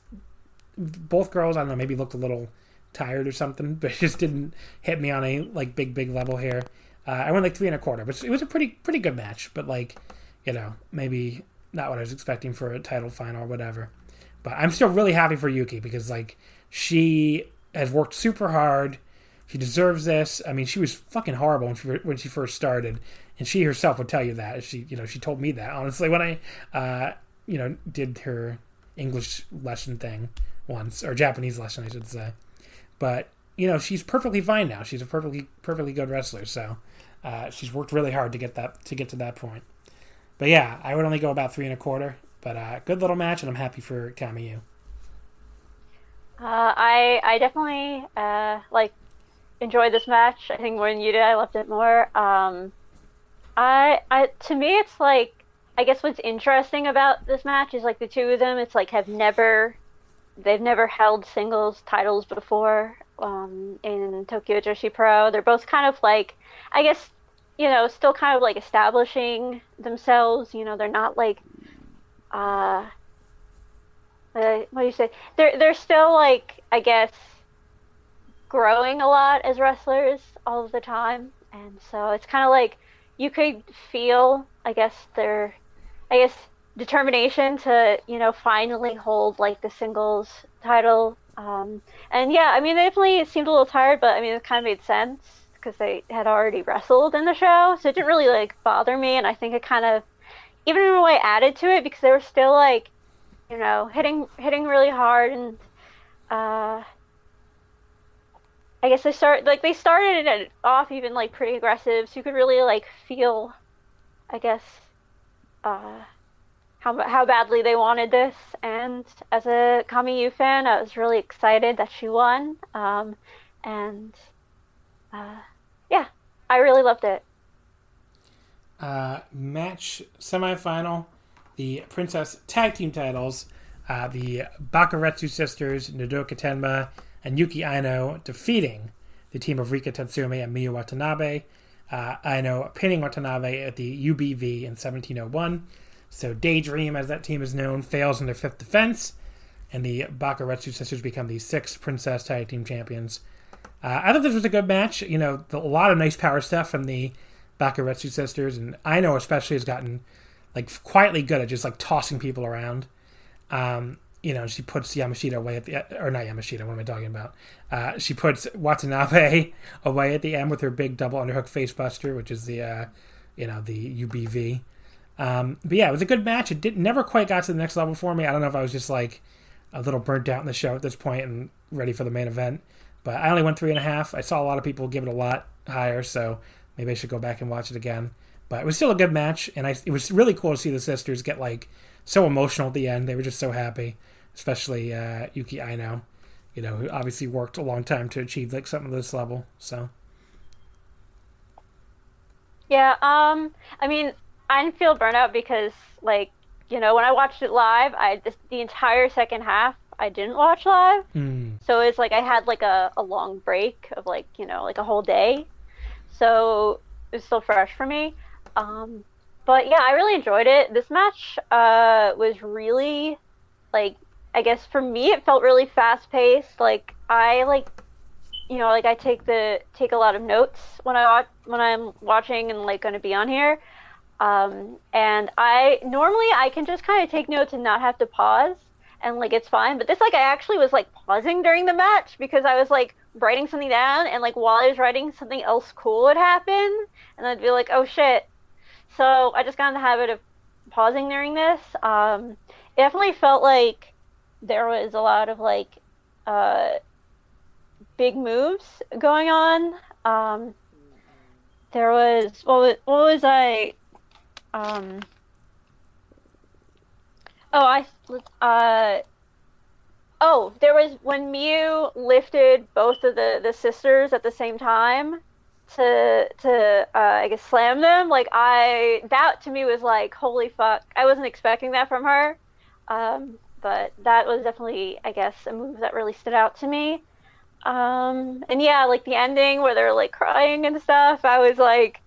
both girls, I don't know, maybe looked a little tired or something, but just didn't hit me on a like big, big level here. Uh, I went like three and a quarter, but it was a pretty, pretty good match. But like, you know, maybe not what I was expecting for a title final or whatever. But I'm still really happy for Yuki because like she has worked super hard. She deserves this. I mean, she was fucking horrible when she, when she first started, and she herself would tell you that. She, you know, she told me that honestly when I, uh, you know, did her English lesson thing once or Japanese lesson, I should say. But you know, she's perfectly fine now. She's a perfectly perfectly good wrestler. So uh, she's worked really hard to get that to get to that point. But yeah, I would only go about three and a quarter. But uh, good little match, and I'm happy for Kamiyu. Uh, I I definitely uh, like enjoyed this match. I think more than you did. I loved it more. Um, I I to me it's like I guess what's interesting about this match is like the two of them. It's like have never they've never held singles titles before um, in Tokyo Joshi Pro. They're both kind of like I guess you know still kind of like establishing themselves. You know they're not like uh uh, what do you say? They're they're still like I guess growing a lot as wrestlers all of the time, and so it's kind of like you could feel I guess their I guess determination to you know finally hold like the singles title. Um, and yeah, I mean they definitely seemed a little tired, but I mean it kind of made sense because they had already wrestled in the show, so it didn't really like bother me, and I think it kind of even in a way added to it because they were still like you know, hitting hitting really hard and uh I guess they start like they started it off even like pretty aggressive, so you could really like feel I guess uh how how badly they wanted this and as a Kamiyu fan, I was really excited that she won. Um and uh I really loved it. Uh, match semifinal, the Princess Tag Team titles. Uh, the Bakaretsu sisters, Nodoka Tenma and Yuki Aino, defeating the team of Rika Tatsumi and Miyu Watanabe. Uh, Aino pinning Watanabe at the UBV in 1701. So Daydream, as that team is known, fails in their fifth defense, and the Bakaretsu sisters become the sixth Princess Tag Team champions. Uh, I thought this was a good match. You know, the, a lot of nice power stuff from the Bakaretsu sisters, and Aino especially has gotten like quietly good at just like tossing people around. Um, you know, she puts Yamashita away at the or not Yamashita. What am I talking about? Uh, she puts Watanabe away at the end with her big double underhook face buster, which is the uh, you know the UBV. Um, but yeah, it was a good match. It did never quite got to the next level for me. I don't know if I was just like a little burnt out in the show at this point and ready for the main event. But I only went three and a half. I saw a lot of people give it a lot higher, so maybe I should go back and watch it again. But it was still a good match, and I, it was really cool to see the sisters get like so emotional at the end. They were just so happy, especially uh, Yuki Aino. you know, who obviously worked a long time to achieve like something of this level. So Yeah, um, I mean, I didn't feel burnout because, like, you know, when I watched it live, I this, the entire second half I didn't watch live, mm. so it's like I had like a, a long break of like you know like a whole day, so it's still fresh for me. Um, but yeah, I really enjoyed it. This match uh, was really like I guess for me it felt really fast paced. Like I like you know like I take the take a lot of notes when I watch when I'm watching and like going to be on here. Um, and I normally I can just kind of take notes and not have to pause and like it's fine. But this like I actually was like pausing during the match because I was like writing something down and like while I was writing something else cool would happen and I'd be like, oh shit. So I just got in the habit of pausing during this. Um, it definitely felt like there was a lot of like uh, big moves going on. Um, there was what was what was I um oh I uh oh there was when Miu lifted both of the the sisters at the same time to to uh, I guess slam them like I that to me was like holy fuck I wasn't expecting that from her. Um but that was definitely I guess a move that really stood out to me. Um and yeah like the ending where they're like crying and stuff I was like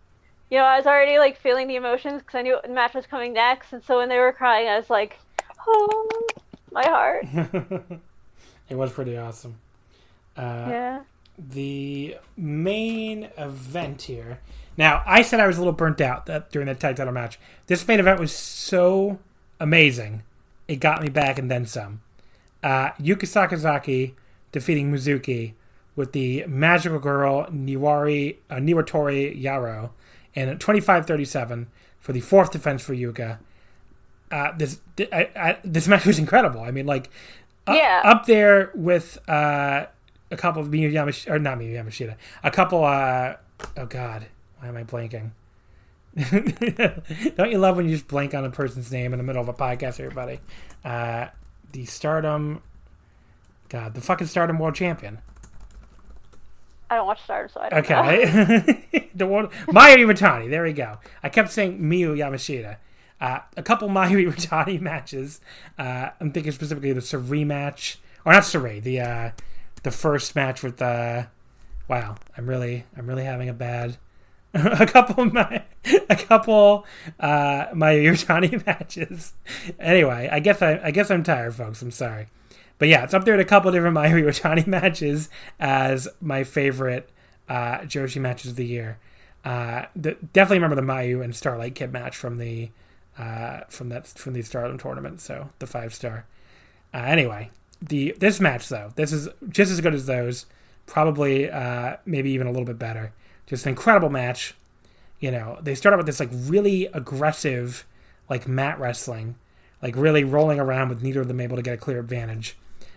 you know, I was already like feeling the emotions because I knew the match was coming next, and so when they were crying, I was like, "Oh, my heart." it was pretty awesome. Uh, yeah. The main event here. Now, I said I was a little burnt out that during that tag title match. This main event was so amazing, it got me back and then some. Uh, Yuka Sakazaki defeating Mizuki with the magical girl Niwari uh, Niwatori Yaro and 25-37 for the fourth defense for Yuka. Uh, this I, I, this match was incredible. I mean, like, up, Yeah. up there with uh, a couple of Miyu Yamashita, or not Miyu Yamashita, a couple. Uh, oh God, why am I blanking? Don't you love when you just blank on a person's name in the middle of a podcast, everybody? Uh, the Stardom, God, the fucking Stardom World Champion. I don't watch Stardom, so I don't know. Okay. the one Mayu Iwatani, there we go. I kept saying Miyu Yamashita. Uh, a couple Mayu Iwatani matches. Uh, I'm thinking specifically the Saray match. Or not Saray, the uh, the first match with uh wow, I'm really I'm really having a bad a couple my a couple uh my Iwatani matches. Anyway, I guess I I guess I'm tired, folks. I'm sorry. But yeah, it's up there at a couple different Mayu Iwatani matches as my favorite uh, Joshi matches of the year. Uh, the, definitely remember the Mayu and Starlight Kid match from the uh, from that from the Stardom tournament. So the five star. Uh, anyway, the this match though, this is just as good as those. Probably uh, maybe even a little bit better. Just an incredible match. You know, they start out with this like really aggressive, like mat wrestling, like really rolling around with neither of them able to get a clear advantage.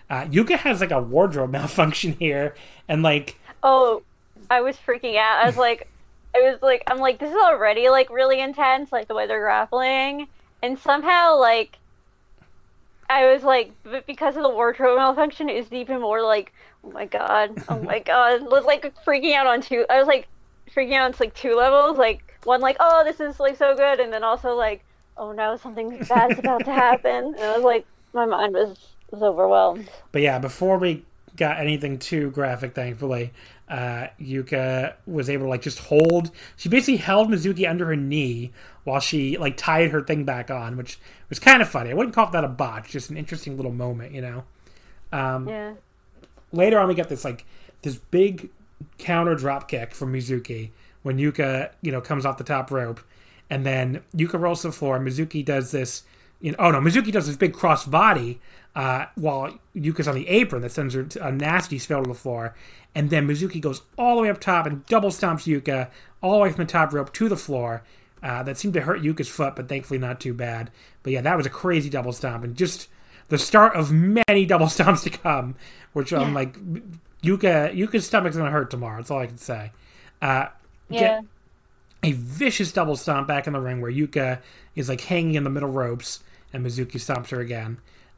Uh, Yuka has like a wardrobe malfunction here, and like Oh, I was freaking out. I was like, I was like, I'm like, this is already like really intense, like the way they're grappling, and somehow like, I was like, but because of the wardrobe malfunction, it was even more like, oh my god, oh my god, was like freaking out on two. I was like freaking out on like two levels, like one like, oh, this is like so good, and then also like, oh no, something bad is about to happen, and I was like, my mind was was overwhelmed. But yeah, before we got anything too graphic, thankfully, uh, Yuka was able to like just hold. She basically held Mizuki under her knee while she like tied her thing back on, which was kind of funny. I wouldn't call that a botch, just an interesting little moment, you know. Um, Yeah. later on we get this like this big counter drop kick from Mizuki when Yuka, you know, comes off the top rope. And then Yuka rolls to the floor. Mizuki does this, you know, oh no, Mizuki does this big cross body uh, while Yuka's on the apron that sends her a nasty spill to the floor. And then Mizuki goes all the way up top and double stomps Yuka all the way from the top rope to the floor. Uh, that seemed to hurt Yuka's foot, but thankfully not too bad. But yeah, that was a crazy double stomp and just the start of many double stomps to come, which I'm like, Yuka Yuka's stomach's gonna hurt tomorrow. That's all I can say. Uh, Yeah. a vicious double stomp back in the ring where Yuka is like hanging in the middle ropes and Mizuki stomps her again.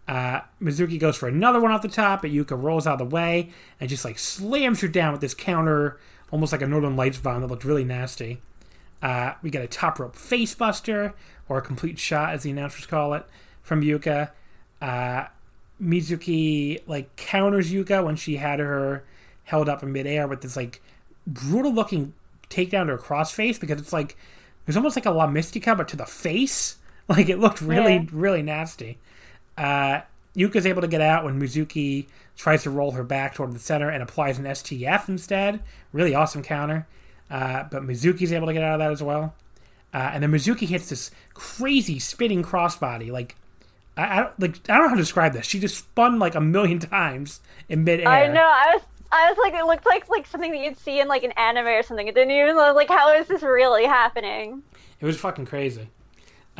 Uh, Mizuki goes for another one off the top, but Yuka rolls out of the way and just like slams her down with this counter, almost like a Northern Lights bomb that looked really nasty. Uh, we get a top rope facebuster, or a complete shot, as the announcers call it, from Yuka. Uh, Mizuki like counters Yuka when she had her held up in midair with this like brutal looking takedown to her crossface because it's like it was almost like a La Mystica but to the face. Like it looked really Yeah. really nasty. Uh, Yuka's able to get out when Mizuki tries to roll her back toward the center and applies an STF instead. Really awesome counter. Uh, but Mizuki's able to get out of that as well. Uh, and then Mizuki hits this crazy spinning crossbody. Like I, I don't like I don't know how to describe this. She just spun like a million times in midair. I know. I was. I was like, it looked like like something that you'd see in like an anime or something. It didn't even look like how is this really happening? It was fucking crazy.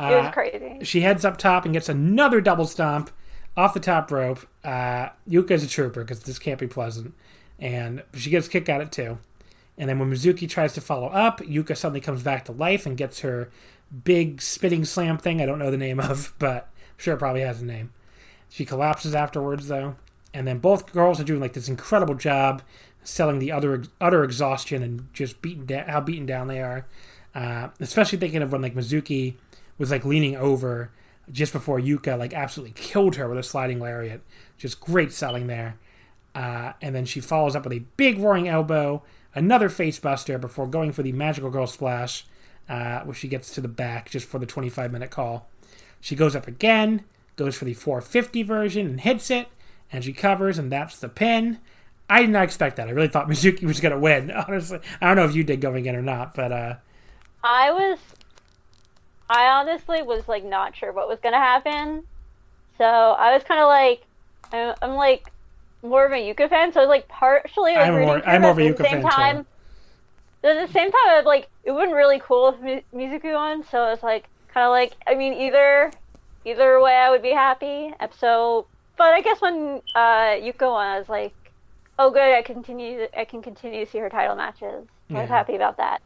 It was Uh, crazy. She heads up top and gets another double stomp off the top rope. Uh, Yuka's a trooper because this can't be pleasant. And she gets kicked out at too. And then when Mizuki tries to follow up, Yuka suddenly comes back to life and gets her big spitting slam thing I don't know the name of, but I'm sure it probably has a name. She collapses afterwards, though. And then both girls are doing like this incredible job selling the other utter exhaustion and just beaten down, how beaten down they are. Uh, especially thinking of when like Mizuki was like leaning over just before Yuka like absolutely killed her with a sliding lariat. Just great selling there. Uh, and then she follows up with a big roaring elbow, another face buster before going for the magical girl splash, uh, where she gets to the back just for the 25 minute call. She goes up again, goes for the 450 version and hits it, and she covers, and that's the pin. I did not expect that. I really thought Mizuki was going to win. Honestly, I don't know if you did going in or not, but uh, I was. I honestly was like not sure what was gonna happen, so I was kind of like, I'm, I'm like more of a Yuka fan, so I was like partially like I'm rooting more- for I'm her, more of a but at the Yuka same fan, too. time, but At the same time, I was like it would been really cool if Mi- Mizuki won, so I was like kind of like I mean either either way I would be happy. So, but I guess when uh, Yuka won, I was like, oh good, I continue I can continue to see her title matches. I Yeah. was happy about that.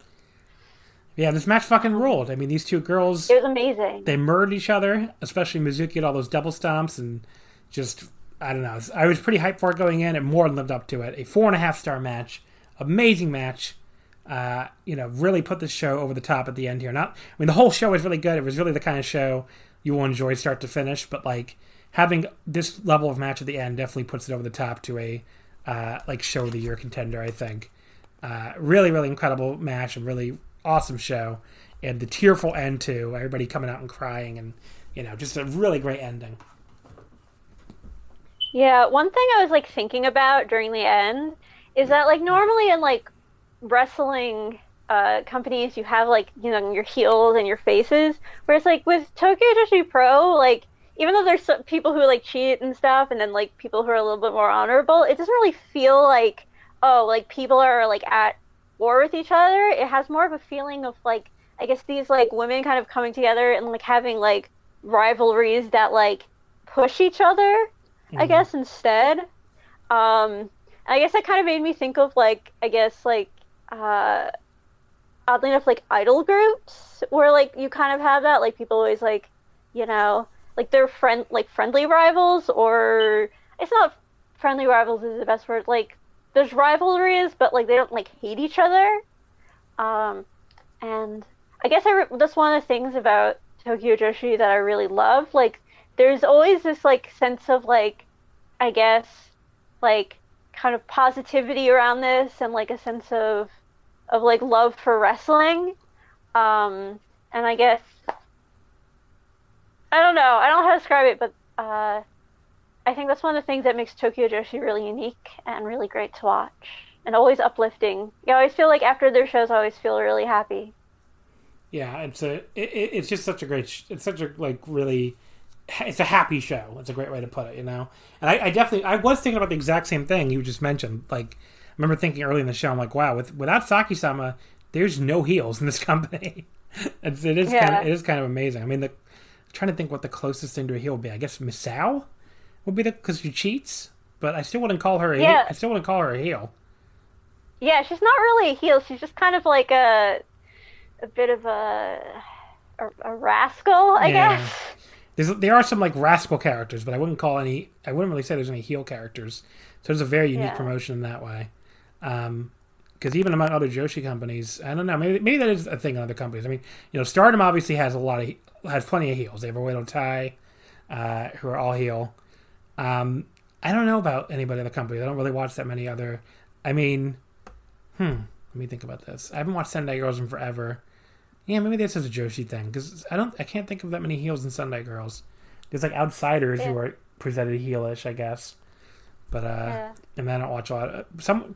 Yeah, this match fucking ruled. I mean, these two girls It was amazing. they murdered each other, especially Mizuki had all those double stomps and just I don't know. I was pretty hyped for it going in, and more than lived up to it. A four and a half star match, amazing match. Uh, you know, really put the show over the top at the end here. Not, I mean, the whole show was really good. It was really the kind of show you will enjoy start to finish. But like having this level of match at the end definitely puts it over the top to a uh, like show of the year contender. I think. Uh, really, really incredible match and really awesome show, and the tearful end too. Everybody coming out and crying, and you know, just a really great ending. Yeah, one thing I was like thinking about during the end is that like normally in like wrestling uh, companies you have like you know your heels and your faces, whereas like with Tokyo Joshi Pro, like even though there's some people who like cheat and stuff, and then like people who are a little bit more honorable, it doesn't really feel like oh like people are like at war with each other. It has more of a feeling of like I guess these like women kind of coming together and like having like rivalries that like push each other. I guess instead. Um, I guess that kind of made me think of like I guess like uh, oddly enough like idol groups where like you kind of have that like people always like you know like they're friend like friendly rivals or it's not friendly rivals is the best word like there's rivalries but like they don't like hate each other. Um, and I guess I re- that's one of the things about Tokyo Joshi that I really love like there's always this like sense of like i guess like kind of positivity around this and like a sense of of like love for wrestling um and i guess i don't know i don't know how to describe it but uh i think that's one of the things that makes tokyo joshi really unique and really great to watch and always uplifting you always feel like after their shows i always feel really happy Yeah, it's a it, it- it's just such a great. sh- It's such a like really. It's a happy show. It's a great way to put it, you know. And I, I definitely I was thinking about the exact same thing you just mentioned. Like, I remember thinking early in the show, I'm like, wow, with without Saki-sama, there's no heels in this company. it's, it is kind of it is kind of amazing. I mean, the I'm trying to think what the closest thing to a heel would be. I guess Misao would be the because she cheats, but I still wouldn't call her a Yeah. I still wouldn't call her a heel. Yeah, she's not really a heel. She's just kind of like a a bit of a a, a rascal, I Yeah. guess. there's there are some like rascal characters, but I wouldn't call any. I wouldn't really say there's any heel characters. So it's a very unique Yeah. promotion in that way. Because even among other Joshi companies, I don't know. Maybe maybe that is a thing in other companies. I mean, you know, Stardom obviously has a lot of has plenty of heels. They have a Oedo Tai, uh, who are all heel. Um, I don't know about anybody in the company. I don't really watch that many other. I mean, hmm. Let me think about this. I haven't watched Sendai Girls in forever. Yeah, maybe this is a Joshi thing because I don't. I can't think of that many heels in Sendai Girls. There's like outsiders who are presented heelish, I guess. But uh, Yeah. and I don't watch a lot. Of, some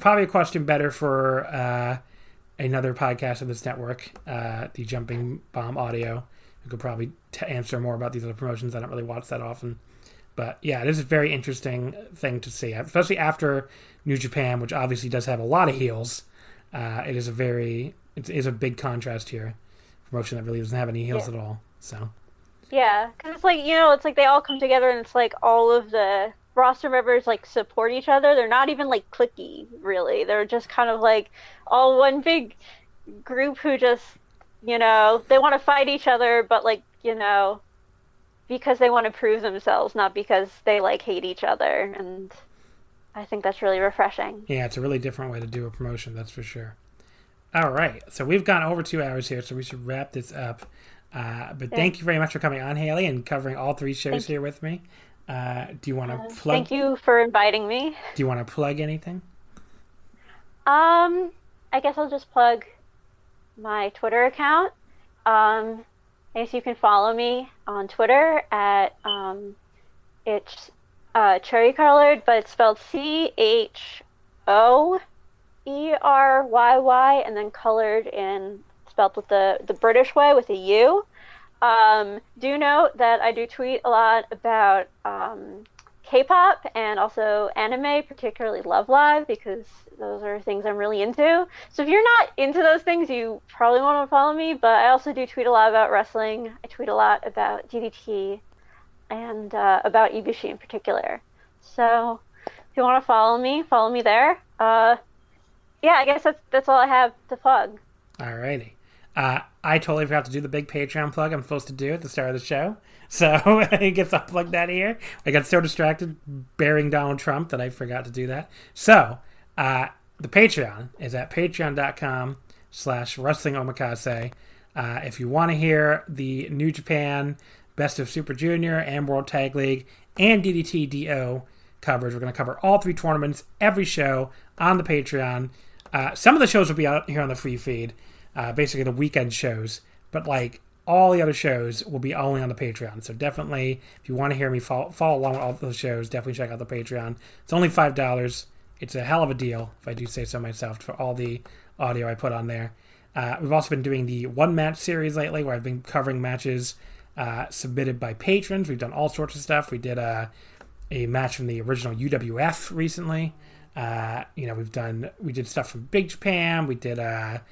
probably a question better for uh, another podcast of this network, uh, the Jumping Bomb Audio, who could probably t- answer more about these other promotions. I don't really watch that often. But yeah, it is a very interesting thing to see, especially after New Japan, which obviously does have a lot of heels. Uh, it is a very, it is a big contrast here. Promotion that really doesn't have any heels Yeah. at all. So Yeah, because it's like you know, it's like they all come together, and it's like all of the roster members like support each other. They're not even like clicky, really. They're just kind of like all one big group who just you know they want to fight each other, but like you know because they want to prove themselves, not because they like hate each other. And I think that's really refreshing. yeah, it's a really different way to do a promotion, that's for sure. All right, so we've gone over two hours here, so we should wrap this up. Uh, but thank you very much for coming on, Haley, and covering all three shows Thank here with me. Uh, do you want to plug? Thank you for inviting me. Do you want to plug anything? Um, I guess I'll just plug my Twitter account. Um, I guess you can follow me on Twitter at um, it's uh, cherry colored, but it's spelled C H O E R Y Y, and then colored in spelled with the the British way with a U. Um, do note that I do tweet a lot about um, K-pop and also anime, particularly Love Live, because those are things I'm really into. So if you're not into those things, you probably want to follow me. But I also do tweet a lot about wrestling. I tweet a lot about DDT and uh, about Ibushi in particular. So if you want to follow me, follow me there. Uh, yeah, I guess that's that's all I have to plug. Alrighty. Uh, I totally forgot to do the big Patreon plug I'm supposed to do at the start of the show. So I guess I'll plug that here. I got so distracted bearing Donald Trump that I forgot to do that. So uh, the Patreon is at patreon.com slash wrestling omakase. Uh, if you want to hear the New Japan Best of Super Junior and World Tag League and DDT DO coverage, we're going to cover all three tournaments, every show on the Patreon. Uh, some of the shows will be out here on the free feed, uh, basically the weekend shows, but like all the other shows will be only on the Patreon. So definitely, if you want to hear me follow, follow along with all those shows, definitely check out the Patreon. It's only five dollars. It's a hell of a deal, if I do say so myself, for all the audio I put on there. Uh, we've also been doing the one match series lately, where I've been covering matches uh, submitted by patrons. We've done all sorts of stuff. We did a a match from the original UWF recently. Uh, you know, we've done we did stuff from Big Japan. We did a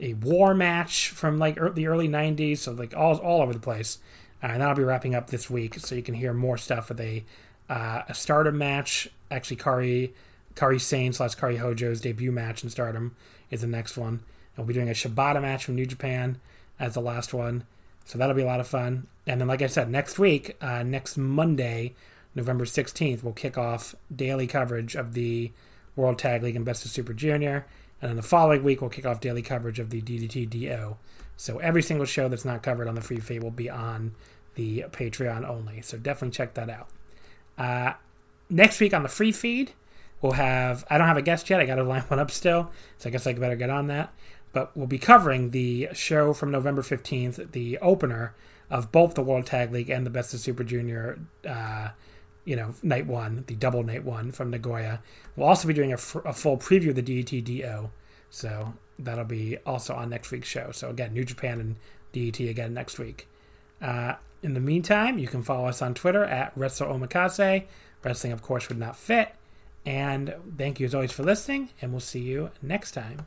a war match from like ear the early '90s, so like all all over the place. Uh, and that'll be wrapping up this week, so you can hear more stuff with a uh, a Stardom match. Actually, Kari Kairi Sane slash Kairi Hojo's debut match in Stardom is the next one. And we'll be doing a Shibata match from New Japan as the last one. So that'll be a lot of fun. And then, like I said, next week, uh, next Monday, November 16th, we'll kick off daily coverage of the World Tag League and Best of Super Junior. And then the following week, we'll kick off daily coverage of the DDT DO. So every single show that's not covered on the free feed will be on the Patreon only. So definitely check that out. Uh, next week on the free feed, we'll have. I don't have a guest yet. I got to line one up still. So I guess I better get on that. But we'll be covering the show from November 15th, the opener of both the World Tag League and the Best of Super Junior, uh, you know, night one, the double night one from Nagoya. We'll also be doing a, full preview of the DDT DO, So that'll be also on next week's show. So again, New Japan and DDT again next week. Uh, in the meantime, you can follow us on Twitter at Wrestle Omakase. Wrestling, of course, would not fit. And thank you as always for listening, and we'll see you next time.